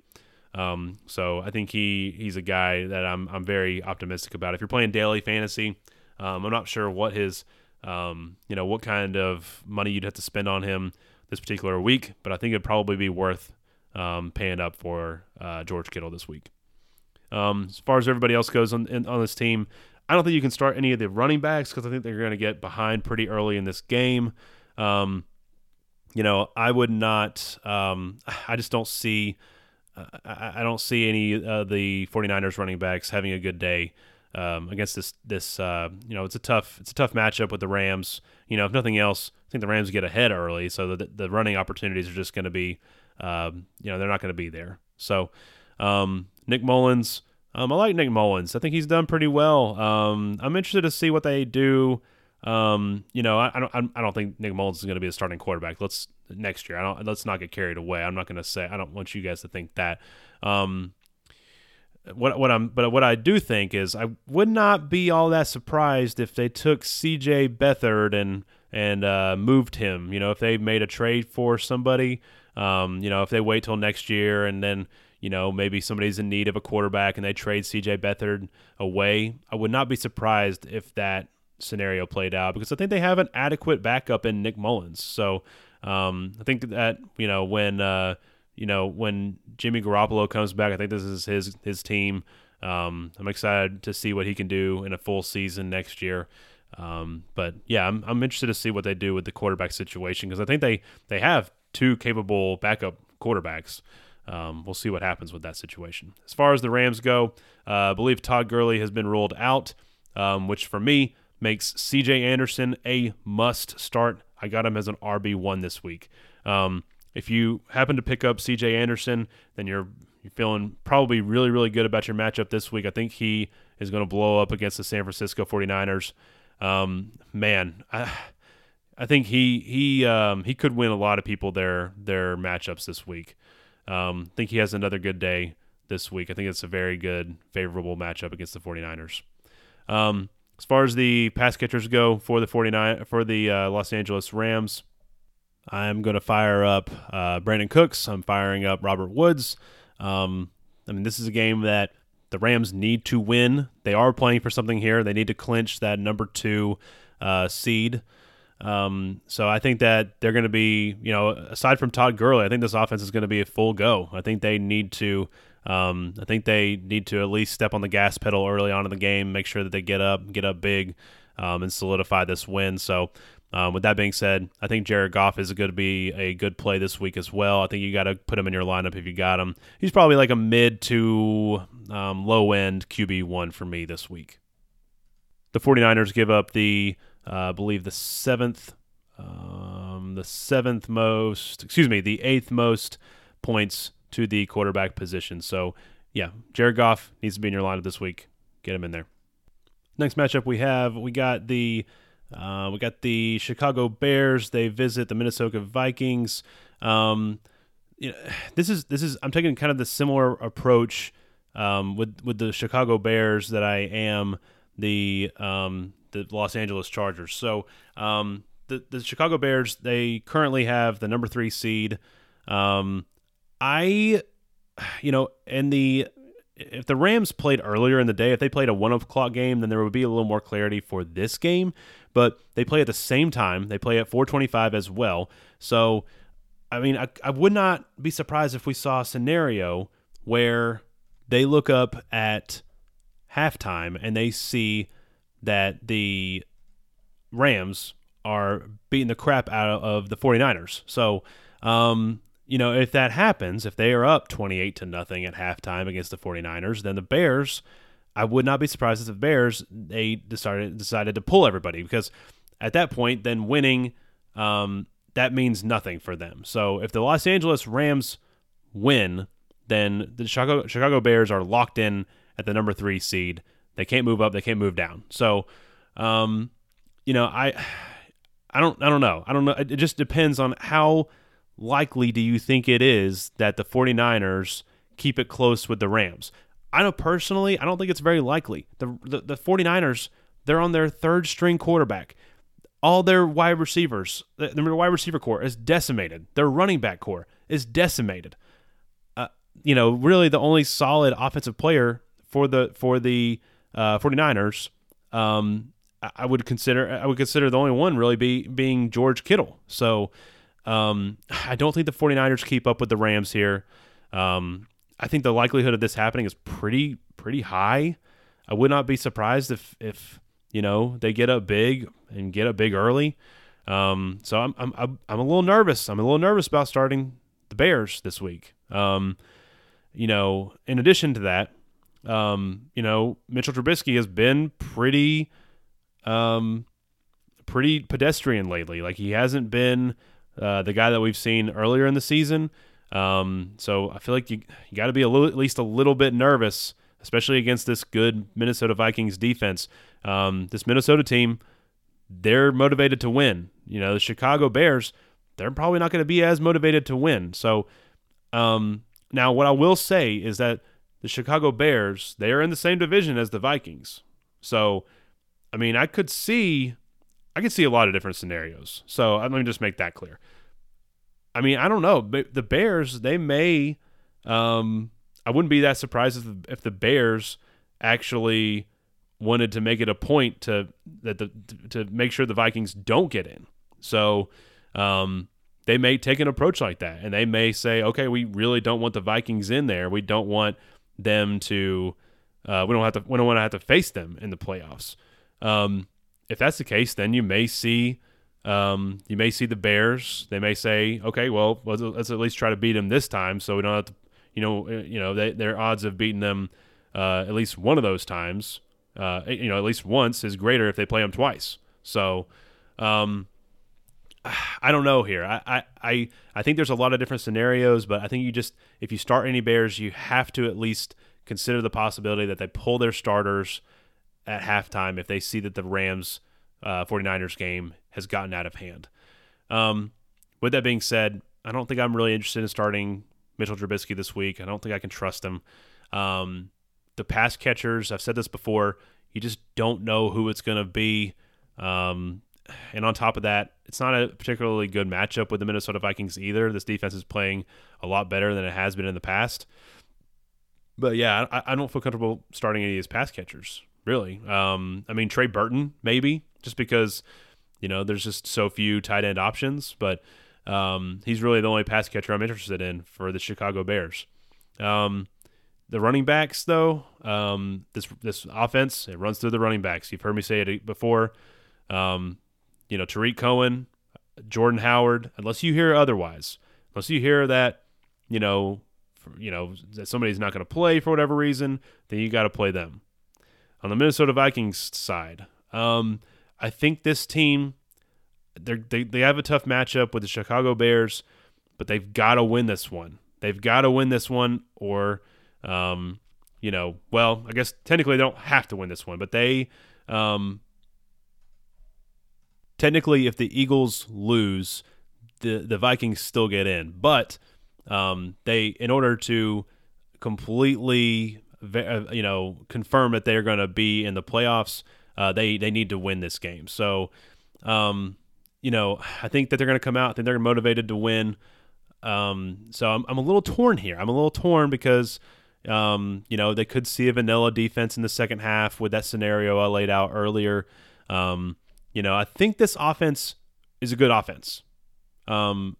Um, so I think he he's a guy that I'm I'm very optimistic about. If you're playing daily fantasy, um, I'm not sure what his um, you know what kind of money you'd have to spend on him this particular week, but I think it'd probably be worth um, paying up for uh, George Kittle this week. Um, as far as everybody else goes on in, on this team, I don't think you can start any of the running backs because I think they're going to get behind pretty early in this game. Um, you know, I would not. Um, I just don't see. Uh, I, I, don't see any of the 49ers running backs having a good day um, against this. This uh, you know, it's a tough. It's a tough matchup with the Rams. You know, if nothing else, I think the Rams get ahead early, so the the running opportunities are just going to be. Um, you know, they're not going to be there. So, um, Nick Mullens. Um, I like Nick Mullens. I think he's done pretty well. Um, I'm interested to see what they do. Um, you know, I, I, don't. I don't think Nick Mullens is going to be a starting quarterback. Let's next year. I don't. Let's not get carried away. I'm not going to say. I don't want you guys to think that. Um, what what I'm. But what I do think is, I would not be all that surprised if they took C.J. Beathard and and uh, moved him. You know, if they made a trade for somebody. Um, you know, if they wait till next year and then you know, maybe somebody's in need of a quarterback and they trade CJ Beathard away. I would not be surprised if that scenario played out because I think they have an adequate backup in Nick Mullens. So um, I think that you know when uh, you know when Jimmy Garoppolo comes back, I think this is his his team. Um, I'm excited to see what he can do in a full season next year. Um, but yeah, I'm, I'm interested to see what they do with the quarterback situation because I think they they have two capable backup quarterbacks. Um, we'll see what happens with that situation. As far as the Rams go, uh, I believe Todd Gurley has been ruled out, um, which for me makes CJ Anderson a must start. I got him as an RB1 this week. Um, if you happen to pick up CJ Anderson, then you're you're feeling probably really, really good about your matchup this week. I think he is going to blow up against the San Francisco 49ers. Um, man, I, I think he he um, he could win a lot of people their their matchups this week. Um, think he has another good day this week. I think it's a very good, favorable matchup against the 49ers. Um, as far as the pass catchers go for the 49 for the uh, Los Angeles Rams, I'm going to fire up uh, Brandin Cooks. I'm firing up Robert Woods. Um, I mean, this is a game that the Rams need to win. They are playing for something here. They need to clinch that number two uh, seed. Um, so I think that they're going to be, you know, aside from Todd Gurley, I think this offense is going to be a full go. I think they need to, um, I think they need to at least step on the gas pedal early on in the game, make sure that they get up, get up big, um, and solidify this win. So. Um, with that being said, I think Jared Goff is going to be a good play this week as well. I think you got to put him in your lineup if you got him. He's probably like a mid to um, low end QB1 for me this week. The 49ers give up the I believe the seventh, um, the seventh most, excuse me, the eighth most points to the quarterback position. So, yeah, Jared Goff needs to be in your lineup this week. Get him in there. Next matchup we have, we got the uh, we got the Chicago Bears. They visit the Minnesota Vikings. Um, you know, this is this is I'm taking kind of the similar approach um, with with the Chicago Bears that I am the um, the Los Angeles Chargers. So um, the the Chicago Bears they currently have the number three seed. Um, I, you know, and the if the Rams played earlier in the day, if they played a one o'clock game, then there would be a little more clarity for this game. But they play at the same time. They play at 425 as well. So, I mean, I, I would not be surprised if we saw a scenario where they look up at halftime and they see that the Rams are beating the crap out of the 49ers. So, um, you know, if that happens, if they are up 28 to nothing at halftime against the 49ers, then the Bears, I would not be surprised if the Bears they decided decided to pull everybody because at that point, then winning um, that means nothing for them. So if the Los Angeles Rams win, then the Chicago Chicago Bears are locked in at the number three seed. They can't move up. They can't move down. So, um, you know, I, I don't, I don't know. I don't know. It just depends on how likely do you think it is that the 49ers keep it close with the Rams. I know personally, I don't think it's very likely. The, the, the 49ers, they're on their third string quarterback. All their wide receivers, their wide receiver corps is decimated. Their running back corps is decimated. Uh, you know, really the only solid offensive player for the for the uh, 49ers, um, I would consider I would consider the only one really be being George Kittle. So um, I don't think the 49ers keep up with the Rams here. Um, I think the likelihood of this happening is pretty pretty high. I would not be surprised if if you know they get up big and get up big early. Um, so I'm I'm I'm a little nervous. I'm a little nervous about starting the Bears this week. Um, you know, in addition to that, um, you know, Mitchell Trubisky has been pretty um pretty pedestrian lately. Like he hasn't been uh, the guy that we've seen earlier in the season. Um, so I feel like you you got to be a little, at least a little bit nervous, especially against this good Minnesota Vikings defense. Um, this Minnesota team, they're motivated to win. You know, the Chicago Bears, they're probably not going to be as motivated to win. So um, now, what I will say is that the Chicago Bears, they are in the same division as the Vikings. So, I mean, I could see I could see a lot of different scenarios. So uh, let me just make that clear. I mean, I don't know. The Bears, they may. Um, I wouldn't be that surprised if the, if the Bears actually wanted to make it a point to that the to make sure the Vikings don't get in. So um, they may take an approach like that, and they may say, "Okay, we really don't want the Vikings in there. We don't want them to. Uh, we don't have to. We don't want to have to face them in the playoffs." Um, if that's the case, then you may see um, you may see the Bears. They may say, okay, well, let's, let's, at least try to beat them this time, so we don't have to, you know, uh, you know, they, their odds of beating them uh, at least one of those times, uh, you know, at least once is greater if they play them twice. So, um, I don't know here. I, I, I think there's a lot of different scenarios, but I think you just if you start any Bears, you have to at least consider the possibility that they pull their starters at halftime if they see that the Rams uh, 49ers game has gotten out of hand. Um, with that being said, I don't think I'm really interested in starting Mitchell Trubisky this week. I don't think I can trust him. Um, the pass catchers, I've said this before, you just don't know who it's going to be. Um, and on top of that, it's not a particularly good matchup with the Minnesota Vikings either. This defense is playing a lot better than it has been in the past. But yeah, I, I don't feel comfortable starting any of these pass catchers really. Um, I mean, Trey Burton, maybe, just because, you know, there's just so few tight end options, but um, he's really the only pass catcher I'm interested in for the Chicago Bears. Um, the running backs, though, um, this this offense it runs through the running backs. You've heard me say it before. Um, you know, Tarik Cohen, Jordan Howard. Unless you hear otherwise, unless you hear that, you know, for, you know that somebody's not going to play for whatever reason, then you got to play them on the Minnesota Vikings side, um, I think this team they they have a tough matchup with the Chicago Bears, but they've got to win this one. They've got to win this one, or um, you know, well, I guess technically they don't have to win this one, but they um, technically, if the Eagles lose, the the Vikings still get in, but um, they in order to completely uh, you know, confirm that they're going to be in the playoffs, uh, they they need to win this game. So, um, you know, I think that they're going to come out. I think they're motivated to win. Um, so I'm I'm a little torn here. I'm a little torn because. Um, you know, they could see a vanilla defense in the second half with that scenario I laid out earlier. Um, you know, I think this offense is a good offense. Um,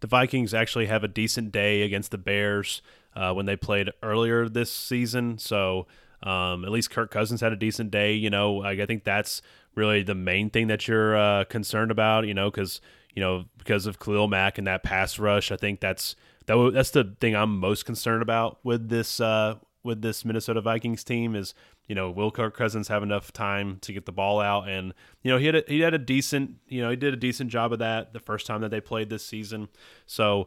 the Vikings actually have a decent day against the Bears uh, when they played earlier this season. So um, at least Kirk Cousins had a decent day. You know, I think that's really the main thing that you're uh, concerned about. You know, because you know, because of Khalil Mack and that pass rush. I think that's that. w- That's the thing I'm most concerned about with this uh, with this Minnesota Vikings team is you know will Kirk Cousins have enough time to get the ball out and you know he had a, he had a decent you know he did a decent job of that the first time that they played this season. So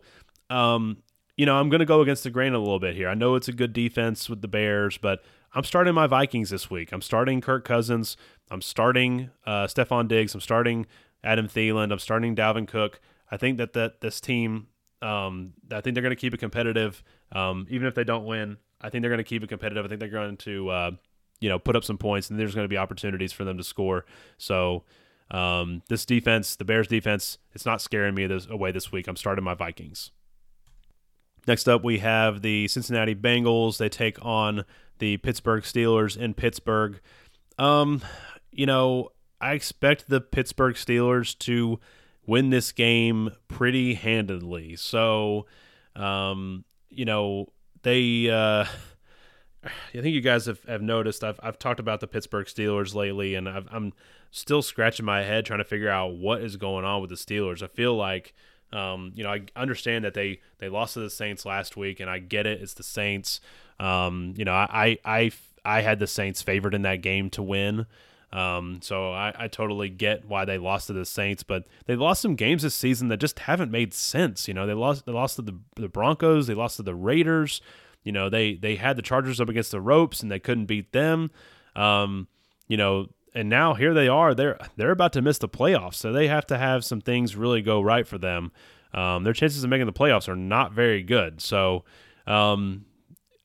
um, you know I'm going to go against the grain a little bit here. I know it's a good defense with the Bears, but I'm starting my Vikings this week. I'm starting Kirk Cousins. I'm starting uh, Stefon Diggs. I'm starting Adam Thielen. I'm starting Dalvin Cook. I think that that this team, um, I think they're going to keep it competitive, um, even if they don't win. I think they're going to keep it competitive. I think they're going to, uh, you know, put up some points, and there's going to be opportunities for them to score. So um, this defense, the Bears defense, it's not scaring me this, away this week. I'm starting my Vikings. Next up, we have the Cincinnati Bengals. They take on the Pittsburgh Steelers in Pittsburgh. Um, you know, I expect the Pittsburgh Steelers to win this game pretty handedly. So, um, you know, they. Uh, I think you guys have, have noticed I've, I've talked about the Pittsburgh Steelers lately, and I've, I'm still scratching my head trying to figure out what is going on with the Steelers. I feel like, um, you know, I understand that they, they lost to the Saints last week, and I get it. It's the Saints. Um, you know, I, I, I had the Saints favored in that game to win. Um, so I, I totally get why they lost to the Saints, but they lost some games this season that just haven't made sense. You know, they lost they lost to the the Broncos, they lost to the Raiders. You know, they they had the Chargers up against the ropes and they couldn't beat them. Um, you know, and now here they are. They're they're about to miss the playoffs, so they have to have some things really go right for them. Um, their chances of making the playoffs are not very good. So, um,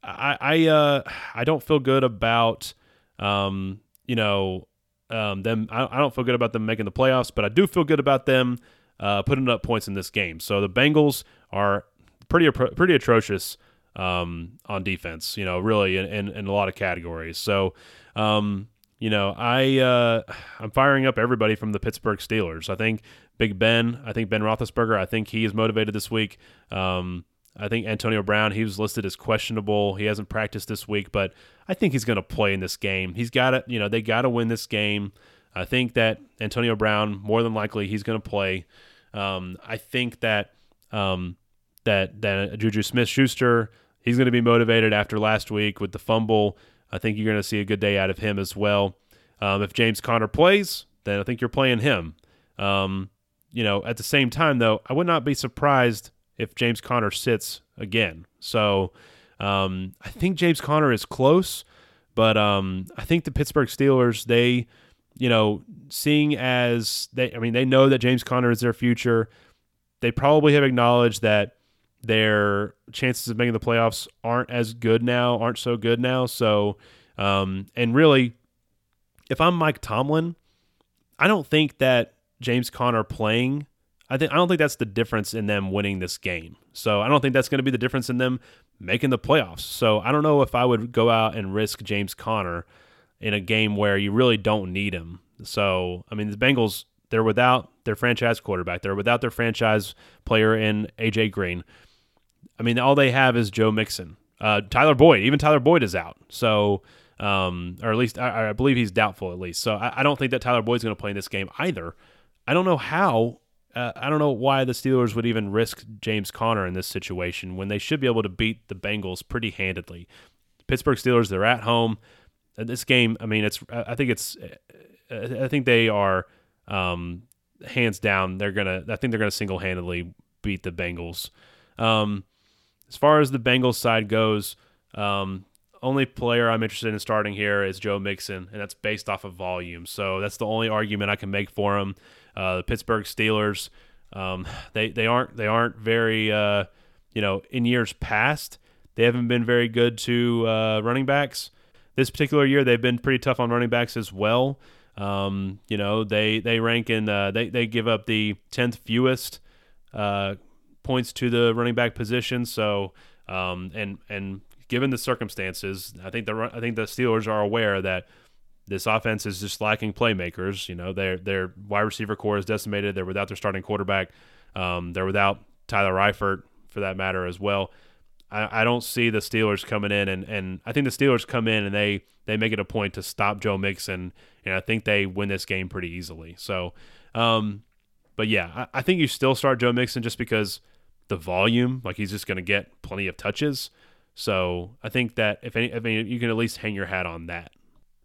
I I uh, I don't feel good about um, you know um, them. I, I don't feel good about them making the playoffs, but I do feel good about them uh, putting up points in this game. So the Bengals are pretty pretty atrocious um, on defense. You know, really in, in, in a lot of categories. So. Um, you know, I uh, I'm firing up everybody from the Pittsburgh Steelers. I think Big Ben. I think Ben Roethlisberger. I think he is motivated this week. Um, I think Antonio Brown. He was listed as questionable. He hasn't practiced this week, but I think he's going to play in this game. He's got to, you know, they got to win this game. I think that Antonio Brown, more than likely, he's going to play. Um, I think that um, that that Juju Smith Schuster, he's going to be motivated after last week with the fumble. I think you're going to see a good day out of him as well. Um, if James Conner plays, then I think you're playing him. Um, you know, at the same time, though, I would not be surprised if James Conner sits again. So um, I think James Conner is close, but um, I think the Pittsburgh Steelers, they, you know, seeing as they, I mean, they know that James Conner is their future. They probably have acknowledged that their chances of making the playoffs aren't as good now, aren't so good now. So, um, and really, if I'm Mike Tomlin, I don't think that James Conner playing, I think I don't think that's the difference in them winning this game. So I don't think that's going to be the difference in them making the playoffs. So I don't know if I would go out and risk James Conner in a game where you really don't need him. So I mean, the Bengals they're without their franchise quarterback. They're without their franchise player in AJ Green. I mean, all they have is Joe Mixon. Uh, Tyler Boyd, even Tyler Boyd is out. So, um, or at least I, I, believe he's doubtful at least. So I, I don't think that Tyler Boyd's going to play in this game either. I don't know how. Uh, I don't know why the Steelers would even risk James Conner in this situation when they should be able to beat the Bengals pretty handedly. Pittsburgh Steelers, they're at home. Uh, This game, I mean, it's. I think it's. uh, I think they are um, hands down. They're gonna. I think they're gonna single handedly beat the Bengals. Um, as far as the Bengals side goes, um, only player I'm interested in starting here is Joe Mixon, and that's based off of volume. So that's the only argument I can make for him. Uh, the Pittsburgh Steelers, um, they they aren't they aren't very uh, you know in years past they haven't been very good to uh, running backs. This particular year they've been pretty tough on running backs as well. Um, you know they they rank in uh, they they give up the tenth fewest uh, points to the running back position. So, um, and and given the circumstances, I think the I think the Steelers are aware that this offense is just lacking playmakers. You know, their their wide receiver corps is decimated. They're without their starting quarterback. Um, they're without Tyler Reifert for that matter as well. I, I don't see the Steelers coming in and, and I think the Steelers come in and they they make it a point to stop Joe Mixon and I think they win this game pretty easily. So, um, but yeah, I, I think you still start Joe Mixon just because the volume, like he's just going to get plenty of touches. So I think that if any, I mean, you can at least hang your hat on that.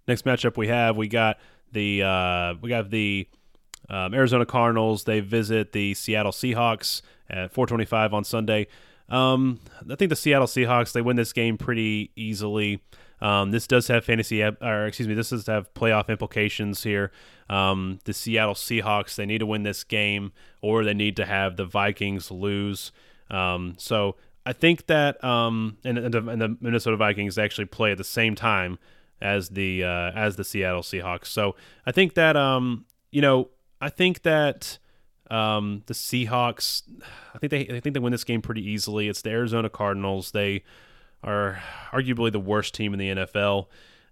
Next matchup we have, we got the uh, we got the um, Arizona Cardinals. They visit the Seattle Seahawks at 4:25 on Sunday. Um, I think the Seattle Seahawks they win this game pretty easily. Um, this does have fantasy, or excuse me, this does have playoff implications here. Um, the Seattle Seahawks they need to win this game, or they need to have the Vikings lose. Um, so I think that um, and, and, the, and the Minnesota Vikings actually play at the same time as the uh, as the Seattle Seahawks. So I think that um, you know I think that um, the Seahawks I think they I think they win this game pretty easily. It's the Arizona Cardinals. They are arguably the worst team in the NFL.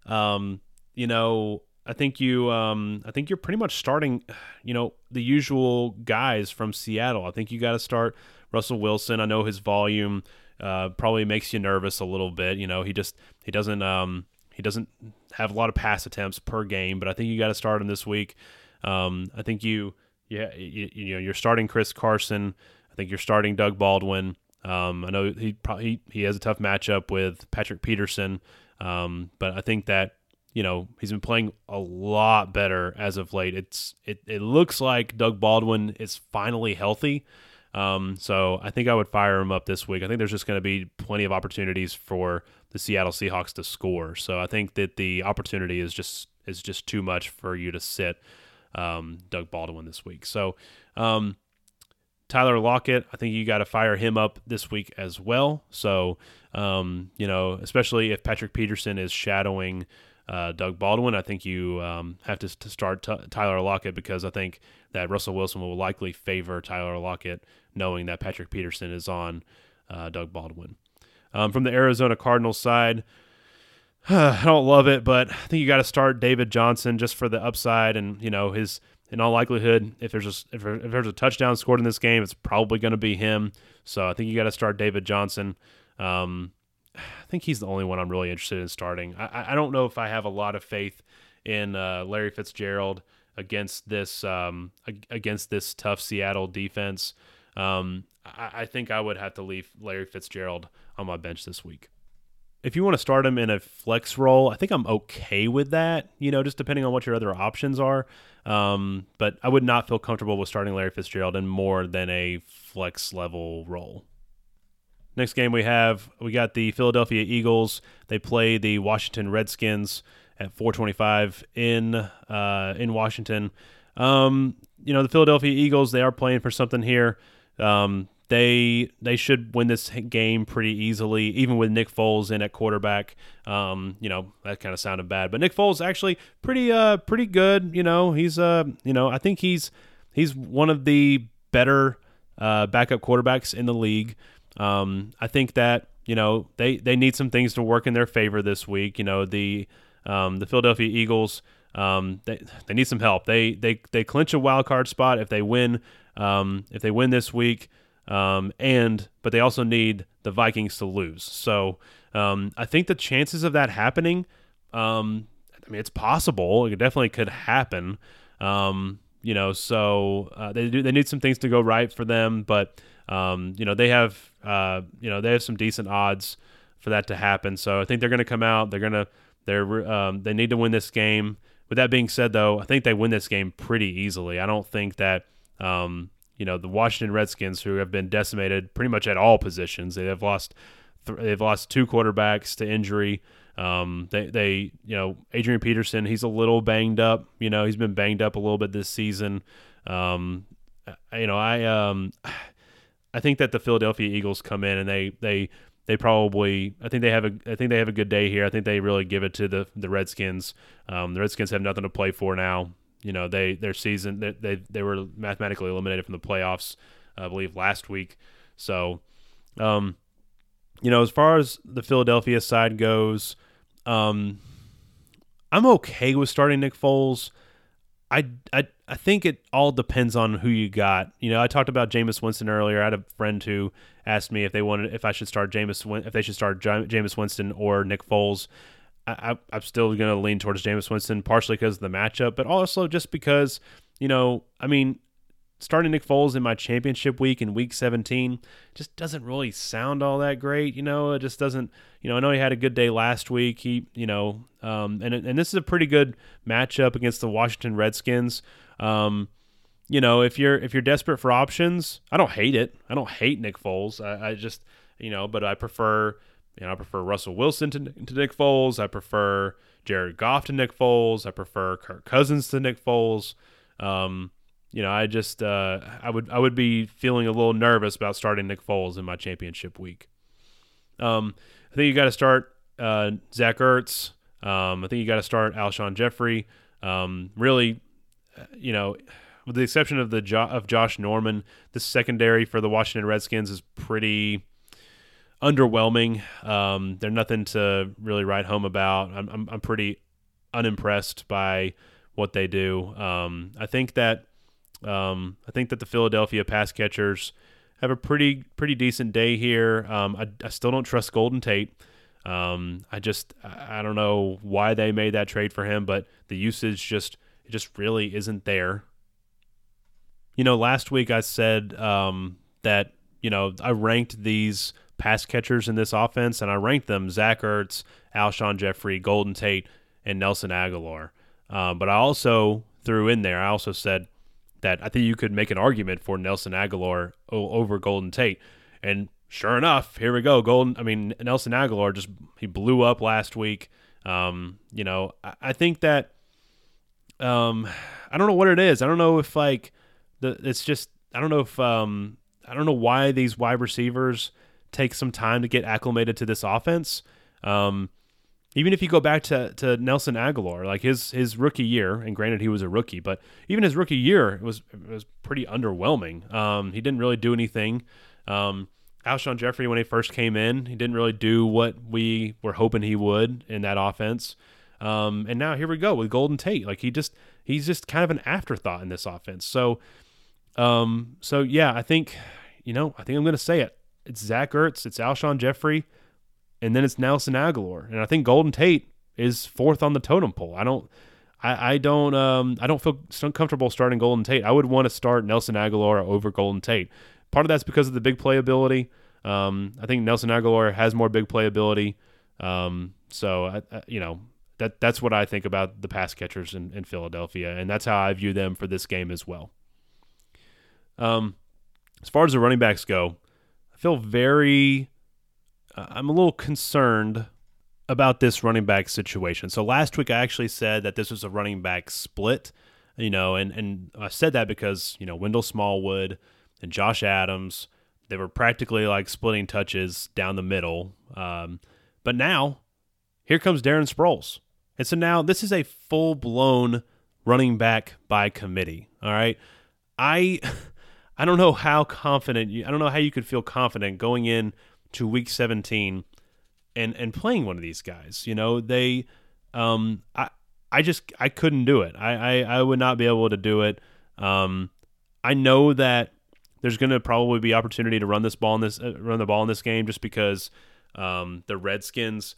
Um, you know, I think you um, I think you're pretty much starting, you know, the usual guys from Seattle. I think you got to start Russell Wilson. I know his volume uh, probably makes you nervous a little bit. You know, he just he doesn't um, he doesn't have a lot of pass attempts per game, but I think you got to start him this week. Um, I think you yeah you, you know you're starting Chris Carson. I think you're starting Doug Baldwin. Um, I know he probably he has a tough matchup with Patrick Peterson, um, but I think that you know he's been playing a lot better as of late. It's it it looks like Doug Baldwin is finally healthy. Um, so I think I would fire him up this week. I think there's just going to be plenty of opportunities for the Seattle Seahawks to score. So I think that the opportunity is just is just too much for you to sit um, Doug Baldwin this week. So um, Tyler Lockett, I think you got to fire him up this week as well. So, um, you know, especially if Patrick Peterson is shadowing uh, Doug Baldwin, I think you um, have to, to start t- Tyler Lockett because I think that Russell Wilson will likely favor Tyler Lockett, knowing that Patrick Peterson is on uh, Doug Baldwin. Um, from the Arizona Cardinals side, I don't love it, but I think you got to start David Johnson just for the upside and you know his in all likelihood, if there's a, if, if there's a touchdown scored in this game, it's probably going to be him. So I think you got to start David Johnson. Um, I think he's the only one I'm really interested in starting. I, I don't know if I have a lot of faith in uh, Larry Fitzgerald against this um, against this tough Seattle defense. Um, I, I think I would have to leave Larry Fitzgerald on my bench this week if you want to start him in a flex role, I think I'm okay with that. You know, just depending on what your other options are. Um, but I would not feel comfortable with starting Larry Fitzgerald in more than a flex level role. Next game we have we got the Philadelphia Eagles. They play the Washington Redskins at 4:25 in uh, in Washington. Um, you know the Philadelphia Eagles they are playing for something here. Um, they they should win this game pretty easily, even with Nick Foles in at quarterback. Um, you know that kind of sounded bad, but Nick Foles actually pretty uh pretty good. You know he's uh you know I think he's he's one of the better uh, backup quarterbacks in the league. Um, I think that you know they they need some things to work in their favor this week. You know the um, the Philadelphia Eagles. Um, they, they need some help. They they they clinch a wild card spot if they win. Um, if they win this week, um, and but they also need the Vikings to lose. So um, I think the chances of that happening, um, I mean, it's possible. It definitely could happen. Um, you know, so uh, they do they need some things to go right for them, but um, you know they have uh, you know they have some decent odds for that to happen. So I think they're going to come out. They're going to they're um, they need to win this game. With that being said, though, I think they win this game pretty easily. I don't think that um, you know the Washington Redskins, who have been decimated pretty much at all positions. They have lost th- they've lost two quarterbacks to injury. Um, they they you know Adrian Peterson, he's a little banged up. You know he's been banged up a little bit this season. Um, you know I um I think that the Philadelphia Eagles come in and they they they probably I think they have a I think they have a good day here. I think they really give it to the the Redskins. Um, the Redskins have nothing to play for now. You know, they their season they they, they were mathematically eliminated from the playoffs, I believe, last week. So, um, you know, as far as the Philadelphia side goes, um, I'm okay with starting Nick Foles. I, I I think it all depends on who you got. You know, I talked about Jameis Winston earlier. I had a friend who asked me if they wanted if I should start Jameis if they should start Jameis Winston or Nick Foles. I, am still going to lean towards Jameis Winston, partially because of the matchup, but also just because, you know, I mean, starting Nick Foles in my championship week in week 17 just doesn't really sound all that great. You know, it just doesn't. You know, I know he had a good day last week. He, you know, um, and and this is a pretty good matchup against the Washington Redskins. Um, you know, if you're if you're desperate for options, I don't hate it. I don't hate Nick Foles. I, I just, you know, but I prefer, you know, I prefer Russell Wilson to, to Nick Foles. I prefer Jared Goff to Nick Foles. I prefer Kirk Cousins to Nick Foles. Um, you know, I just uh, I would I would be feeling a little nervous about starting Nick Foles in my championship week. Um, I think you got to start uh, Zach Ertz. Um, I think you got to start Alshon Jeffery. Um, really, uh, you know, with the exception of the jo- of Josh Norman, the secondary for the Washington Redskins is pretty underwhelming. Um, they're nothing to really write home about. I'm I'm, I'm pretty unimpressed by what they do. Um, I think that um, I think that the Philadelphia pass catchers have a pretty pretty decent day here. Um, I, I, still don't trust Golden Tate. Um, I just I don't know why they made that trade for him, but the usage just it just really isn't there. You know, last week I said um, that you know I ranked these pass catchers in this offense, and I ranked them Zach Ertz, Alshon Jeffery, Golden Tate, and Nelson Agholor. Um, but I also threw in there. I also said that I think you could make an argument for Nelson Agholor over Golden Tate. And sure enough, here we go. Golden, I mean, Nelson Agholor just he blew up last week. Um, you know, I, I think that um, I don't know what it is. I don't know if like the it's just I don't know if um, I don't know why these wide receivers take some time to get acclimated to this offense. Um, even if you go back to, to Nelson Agholor, like his his rookie year, and granted he was a rookie, but even his rookie year was was pretty underwhelming. Um, he didn't really do anything. Um, Alshon Jeffery, when he first came in, he didn't really do what we were hoping he would in that offense. Um, and now here we go with Golden Tate. Like he just he's just kind of an afterthought in this offense. So, um, so yeah, I think you know I think I'm going to say it. It's Zach Ertz. It's Alshon Jeffery, and then it's Nelson Agholor, and I think Golden Tate is fourth on the totem pole. I don't, I, I don't, um, I don't feel comfortable starting Golden Tate. I would want to start Nelson Agholor over Golden Tate. Part of that's because of the big playability. Um, I think Nelson Agholor has more big playability. Um, so I, I, you know that that's what I think about the pass catchers in, in Philadelphia, and that's how I view them for this game as well. Um, as far as the running backs go, feel very I'm a little concerned about this running back situation. So last week I actually said that this was a running back split, you know, and and I said that because you know Wendell Smallwood and Josh Adams they were practically like splitting touches down the middle. Um, but now here comes Darren Sproles, and so now this is a full blown running back by committee. All right, I. I don't know how confident you, I don't know how you could feel confident going in to week 17 and and playing one of these guys. You know, they um I I just I couldn't do it. I I, I would not be able to do it. Um I know that there's going to probably be opportunity to run this ball in this uh, run the ball in this game just because um the Redskins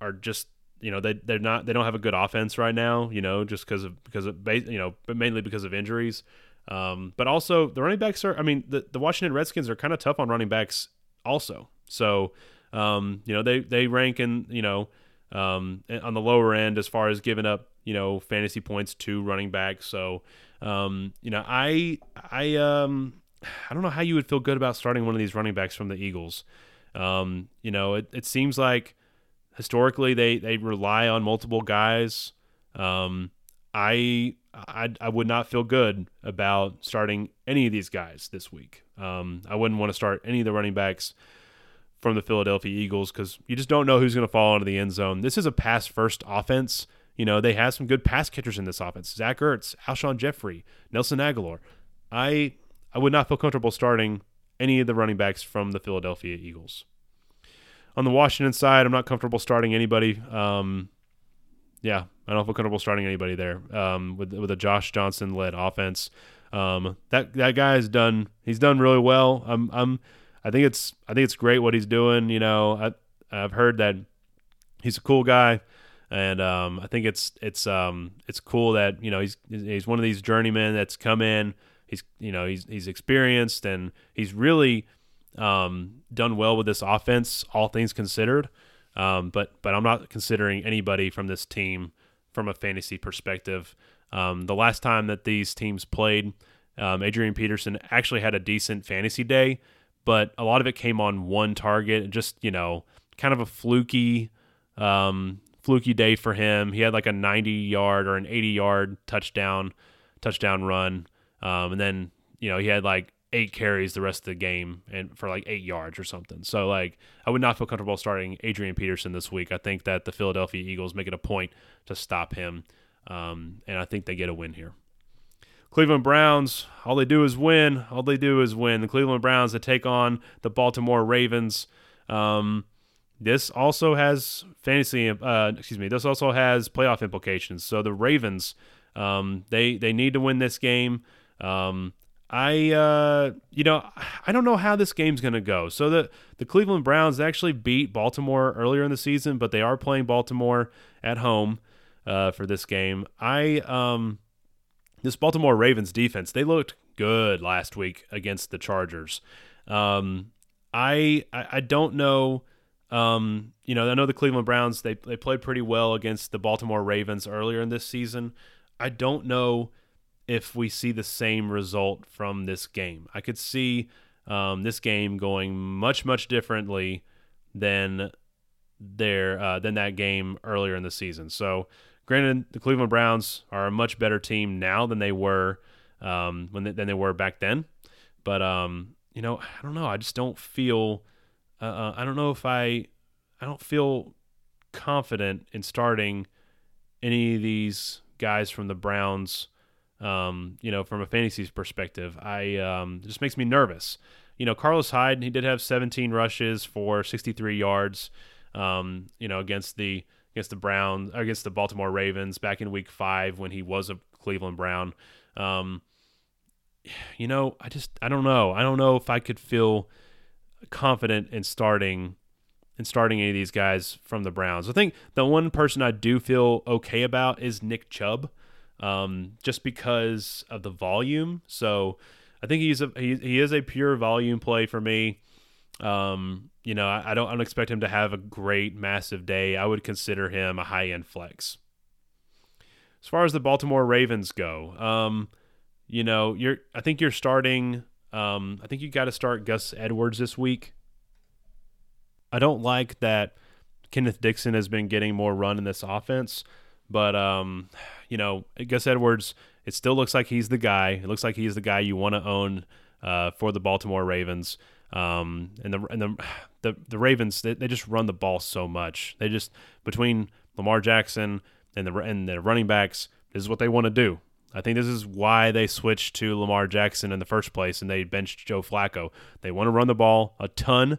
are just you know they they're not they don't have a good offense right now, you know, just because of because of you know, but mainly because of injuries. Um, but also the running backs are I mean the, the Washington Redskins are kind of tough on running backs also. So, um, you know, they they rank in you know um, on the lower end as far as giving up you know fantasy points to running backs. So, um, you know, I I um I don't know how you would feel good about starting one of these running backs from the Eagles. Um, you know, it, it seems like historically they they rely on multiple guys. Um, I, I I would not feel good about starting any of these guys this week. Um, I wouldn't want to start any of the running backs from the Philadelphia Eagles because you just don't know who's going to fall into the end zone. This is a pass first offense. You know, they have some good pass catchers in this offense. Zach Ertz, Alshon Jeffery, Nelson Agholor. I I would not feel comfortable starting any of the running backs from the Philadelphia Eagles. On the Washington side, I'm not comfortable starting anybody. Um, yeah, I don't feel comfortable starting anybody there um, with with a Josh Johnson led offense. Um, that that guy has done he's done really well. I'm I'm I think it's I think it's great what he's doing. You know, I I've heard that he's a cool guy, and um, I think it's it's um it's cool that you know he's he's one of these journeymen that's come in He's you know he's he's experienced and he's really um, done well with this offense, all things considered. Um, but but I'm not considering anybody from this team from a fantasy perspective. Um, the last time that these teams played, um, Adrian Peterson actually had a decent fantasy day, but a lot of it came on one target, just you know, kind of a fluky, um, fluky day for him. He had like a 90 yard or an 80 yard touchdown, touchdown run, um, and then you know he had like eight carries the rest of the game and for like eight yards or something. So like I would not feel comfortable starting Adrian Peterson this week. I think that the Philadelphia Eagles make it a point to stop him, um, and I think they get a win here. Cleveland Browns, all they do is win. All they do is win. The Cleveland Browns that take on the Baltimore Ravens. Um, this also has fantasy. Uh, excuse me. This also has playoff implications. So the Ravens, um, they they need to win this game. Um, I uh, you know I don't know how this game's gonna go. So the the Cleveland Browns actually beat Baltimore earlier in the season, but they are playing Baltimore at home uh, for this game. I um this Baltimore Ravens defense they looked good last week against the Chargers. Um, I, I I don't know. Um, you know, I know the Cleveland Browns they they played pretty well against the Baltimore Ravens earlier in this season. I don't know if we see the same result from this game. I could see um, this game going much much differently than their uh, than that game earlier in the season. So, granted, the Cleveland Browns are a much better team now than they were um, when they, than they were back then. But um, you know, I don't know. I just don't feel. Uh, uh I don't know if I. I don't feel confident in starting any of these guys from the Browns um, you know, from a fantasy perspective. I um, just makes me nervous. You know, Carlos Hyde, he did have 17 rushes for 63 yards. Um, you know, against the against the Browns, against the Baltimore Ravens back in Week Five when he was a Cleveland Brown. Um, you know, I just I don't know. I don't know if I could feel confident in starting in starting any of these guys from the Browns. I think the one person I do feel okay about is Nick Chubb um, just because of the volume. So I think he's a he, he is a pure volume play for me. Um, you know, I, I, don't I don't expect him to have a great massive day. I would consider him a high end flex. As far as the Baltimore Ravens go, um, you know, you're I think you're starting. Um, I think you got to start Gus Edwards this week. I don't like that Kenneth Dixon has been getting more run in this offense. But um, you know, Gus Edwards, it still looks like he's the guy. It looks like he's the guy you want to own uh, for the Baltimore Ravens. Um, and the and the the, the Ravens, they, they just run the ball so much. They just between Lamar Jackson and the and the running backs, this is what they want to do. I think this is why they switched to Lamar Jackson in the first place and they benched Joe Flacco. They want to run the ball a ton,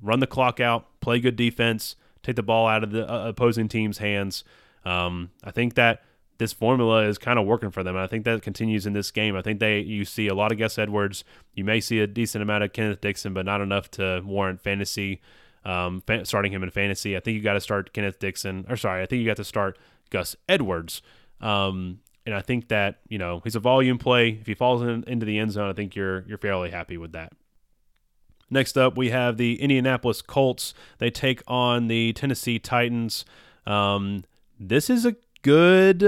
run the clock out, play good defense, take the ball out of the uh, opposing team's hands. Um, I think that this formula is kind of working for them. And I think that continues in this game. I think they you see a lot of Gus Edwards. You may see a decent amount of Kenneth Dixon, but not enough to warrant fantasy. Um, starting him in fantasy, I think you got to start Kenneth Dixon. Or sorry, I think you got to start Gus Edwards. Um, and I think that you know he's a volume play. If he falls in, into the end zone, I think you're you're fairly happy with that. Next up, we have the Indianapolis Colts. They take on the Tennessee Titans. Um, this is a good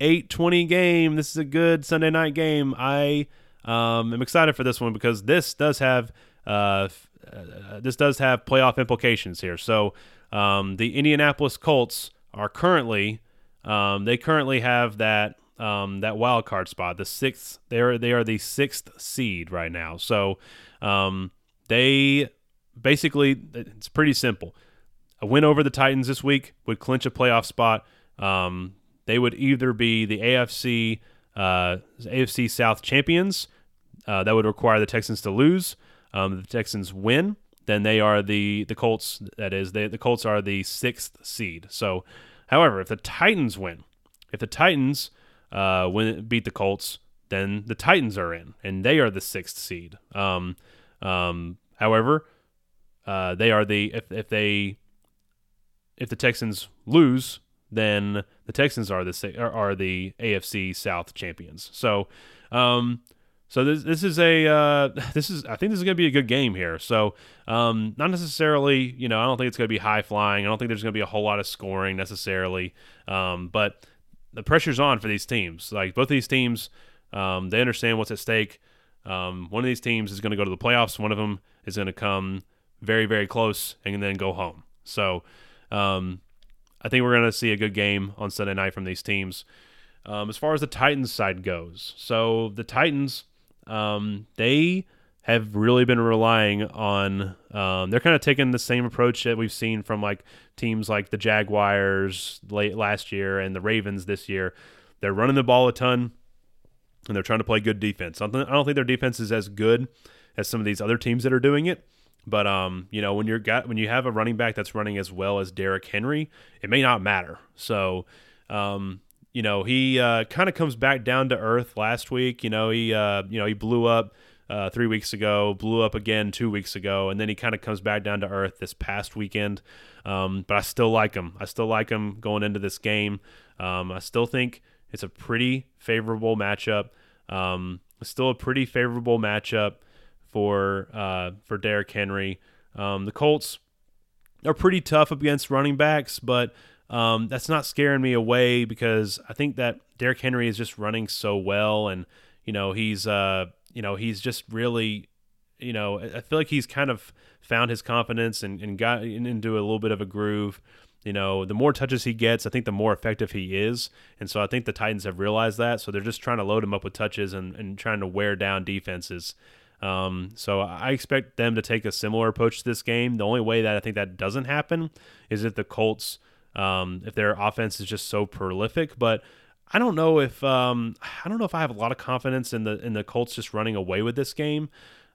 820 game. This is a good Sunday night game. I um, am excited for this one because this does have uh, uh, this does have playoff implications here. So um, the Indianapolis Colts are currently um, they currently have that um, that wild card spot, the sixth. They are they are the sixth seed right now. So um, they basically it's pretty simple. A win over the Titans this week would clinch a playoff spot. Um, they would either be the AFC uh, AFC South champions. Uh, that would require the Texans to lose. Um, the Texans win, then they are the the Colts. That is, they, the Colts are the sixth seed. So, however, if the Titans win, if the Titans uh, win beat the Colts, then the Titans are in, and they are the sixth seed. Um, um, however, uh, they are the if if they if the Texans lose, then the Texans are the are the AFC South champions. So, um, So this this is a uh, this is I think this is going to be a good game here. So um, not necessarily, you know, I don't think it's going to be high flying. I don't think there's going to be a whole lot of scoring necessarily. Um, but the pressure's on for these teams. Like both of these teams, um, they understand what's at stake. Um, one of these teams is going to go to the playoffs. One of them is going to come very very close and then go home. So um, I think we're going to see a good game on Sunday night from these teams. Um, as far as the Titans side goes, so the Titans, um, they have really been relying on. Um, they're kind of taking the same approach that we've seen from like teams like the Jaguars late last year and the Ravens this year. They're running the ball a ton, and they're trying to play good defense. I don't think their defense is as good as some of these other teams that are doing it. But um, you know, when you're got when you have a running back that's running as well as Derrick Henry, it may not matter. So um, you know, he uh, kind of comes back down to earth last week. You know, he uh, you know he blew up uh, three weeks ago, blew up again two weeks ago, and then he kind of comes back down to earth this past weekend. Um, but I still like him. I still like him going into this game. Um, I still think it's a pretty favorable matchup. Um, still a pretty favorable matchup for uh, for Derrick Henry. Um, the Colts are pretty tough against running backs, but um, that's not scaring me away because I think that Derrick Henry is just running so well, and you know he's uh, you know he's just really you know I feel like he's kind of found his confidence and, and got into a little bit of a groove. You know, the more touches he gets, I think the more effective he is. And so I think the Titans have realized that. So they're just trying to load him up with touches and, and trying to wear down defenses. Um, so I expect them to take a similar approach to this game. The only way that I think that doesn't happen is if the Colts – um, if their offense is just so prolific. But I don't know if um, I don't know if I have a lot of confidence in the in the Colts just running away with this game.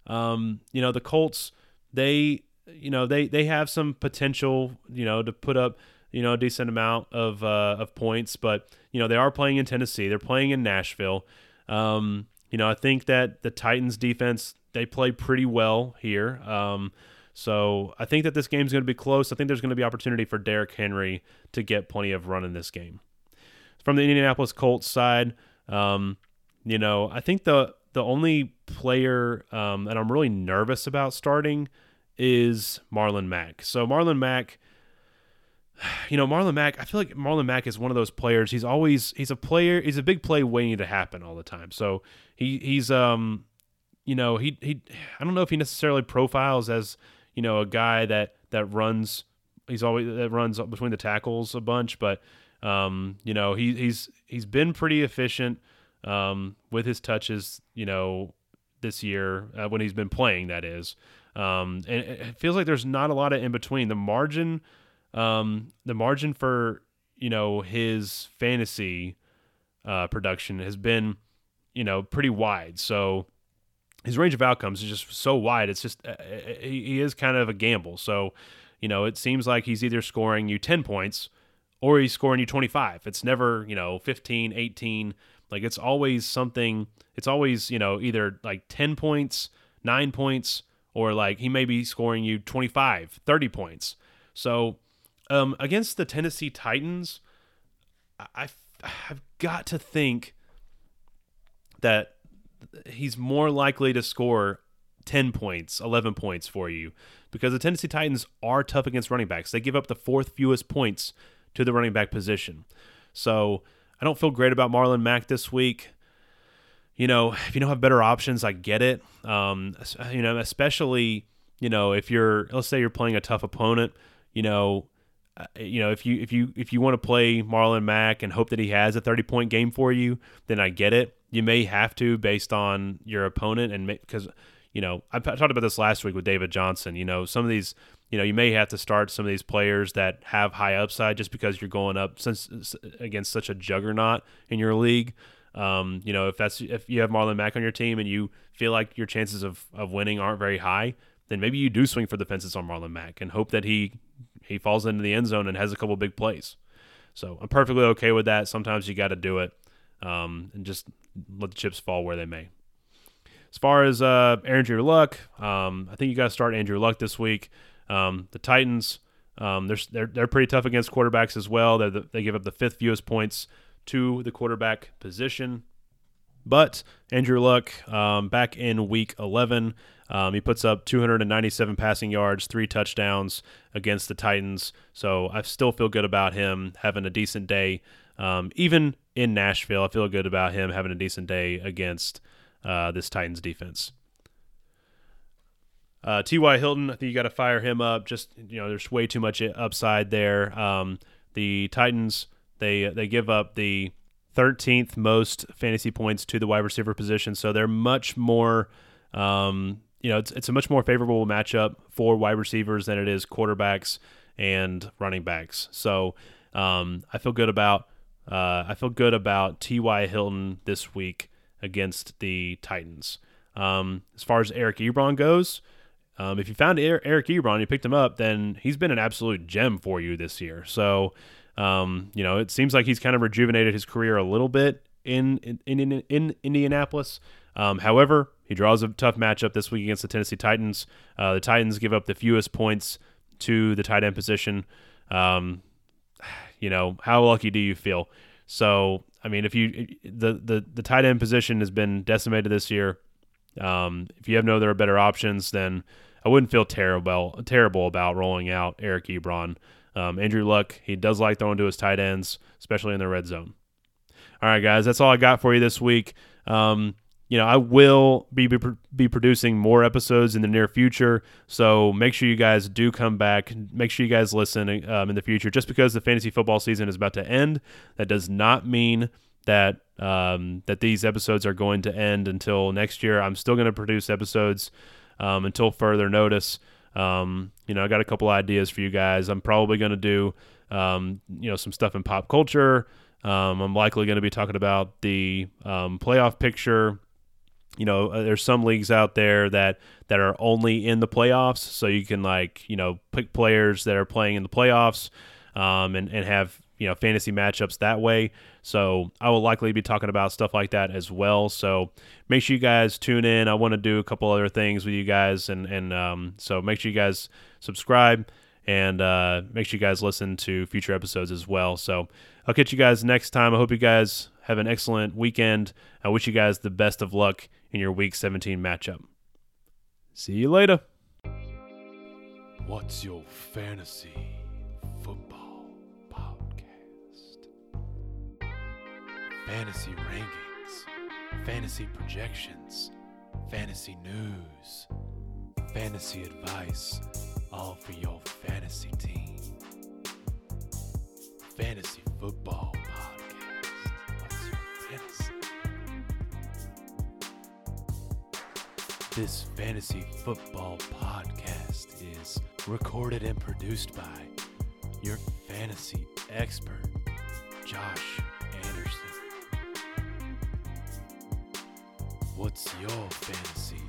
Um, you know, the Colts they you know they they have some potential you know to put up you know a decent amount of uh, of points, but you know they are playing in Tennessee. They're playing in Nashville. Um, you know, I think that the Titans defense they play pretty well here. Um, so I think that this game's going to be close. I think there's going to be opportunity for Derrick Henry to get plenty of run in this game. From the Indianapolis Colts side, um, you know, I think the the only player um, that I'm really nervous about starting is Marlon Mack. So Marlon Mack, you know, Marlon Mack, I feel like Marlon Mack is one of those players. He's always he's a player. He's a big play waiting to happen all the time. So he he's um, you know, he he I don't know if he necessarily profiles as you know, a guy that that runs. He's always that runs between the tackles a bunch, but um, you know, he, he's he's been pretty efficient um, with his touches. You know, this year uh, when he's been playing, that is. Um, and it feels like there's not a lot of in between. The margin, um, the margin for you know his fantasy uh, production has been, you know, pretty wide. So his range of outcomes is just so wide. It's just uh, uh, he is kind of a gamble. So, you know, it seems like he's either scoring you 10 points or he's scoring you 25. It's never, you know, 15, 18. Like it's always something, it's always, you know, either like 10 points, 9 points or like he may be scoring you 25, 30 points. So, um against the Tennessee Titans, I I've got to think that he's more likely to score 10 points, 11 points for you because the Tennessee Titans are tough against running backs. They give up the fourth fewest points to the running back position. So I don't feel great about Marlon Mack this week. You know, if you don't have better options, I get it. Um, you know, especially, you know, if you're, let's say you're playing a tough opponent, you know, uh, you know, if you if you if you want to play Marlon Mack and hope that he has a 30 point game for you, then I get it you may have to based on your opponent and because you know I talked about this last week with David Johnson. You know some of these you know you may have to start some of these players that have high upside just because you're going up since against such a juggernaut in your league. Um, you know if that's if you have Marlon Mack on your team and you feel like your chances of, of winning aren't very high, then maybe you do swing for the fences on Marlon Mack and hope that he he falls into the end zone and has a couple big plays. So I'm perfectly okay with that. Sometimes you got to do it um, and just let the chips fall where they may. As far as uh, Andrew Luck, um, I think you got to start Andrew Luck this week. Um, the Titans, um, they're, they're they're pretty tough against quarterbacks as well. They they give up the fifth fewest points to the quarterback position. But Andrew Luck, um, back in week 11, um, he puts up 297 passing yards, three touchdowns against the Titans. So I still feel good about him having a decent day. Um, even in Nashville, I feel good about him having a decent day against uh, this Titans defense. Uh, T.Y. Hilton, I think you got to fire him up. Just you know, there's way too much upside there. Um, the Titans they they give up the 13th most fantasy points to the wide receiver position, so they're much more. Um, you know, it's it's a much more favorable matchup for wide receivers than it is quarterbacks and running backs. So um, I feel good about uh, I feel good about T.Y. Hilton this week against the Titans. Um, as far as Eric Ebron goes, um, if you found Eric Ebron, you picked him up, then he's been an absolute gem for you this year. So, um, you know, it seems like he's kind of rejuvenated his career a little bit in in in, in Indianapolis. Um, however, he draws a tough matchup this week against the Tennessee Titans. Uh, the Titans give up the fewest points to the tight end position. Um, you know, how lucky do you feel? So, I mean, if you the the the tight end position has been decimated this year. Um, if you have no other better options, then I wouldn't feel terrible terrible about rolling out Eric Ebron. Um, Andrew Luck, he does like throwing to his tight ends, especially in the red zone. All right, guys, that's all I got for you this week. Um, you know, I will be, be be producing more episodes in the near future, so make sure you guys do come back. Make sure you guys listen um, in the future. Just because the fantasy football season is about to end, that does not mean that um, that these episodes are going to end until next year. I'm still going to produce episodes um, until further notice. Um, you know, I got a couple ideas for you guys. I'm probably going to do, um, you know, some stuff in pop culture. Um, I'm likely going to be talking about the playoff picture. You know, uh, there's some leagues out there that that are only in the playoffs, so you can like you know pick players that are playing in the playoffs, um, and and have you know fantasy matchups that way. So I will likely be talking about stuff like that as well. So make sure you guys tune in. I want to do a couple other things with you guys, and and um, so make sure you guys subscribe and uh, make sure you guys listen to future episodes as well. So I'll catch you guys next time. I hope you guys have an excellent weekend. I wish you guys the best of luck in your Week 17 matchup. See you later. What's your fantasy football? Podcast? Fantasy rankings, fantasy projections, fantasy news, fantasy advice, all for your fantasy team. Fantasy Football Podcast. This Fantasy Football Podcast is recorded and produced by your fantasy expert, Josh Anderson. What's your fantasy?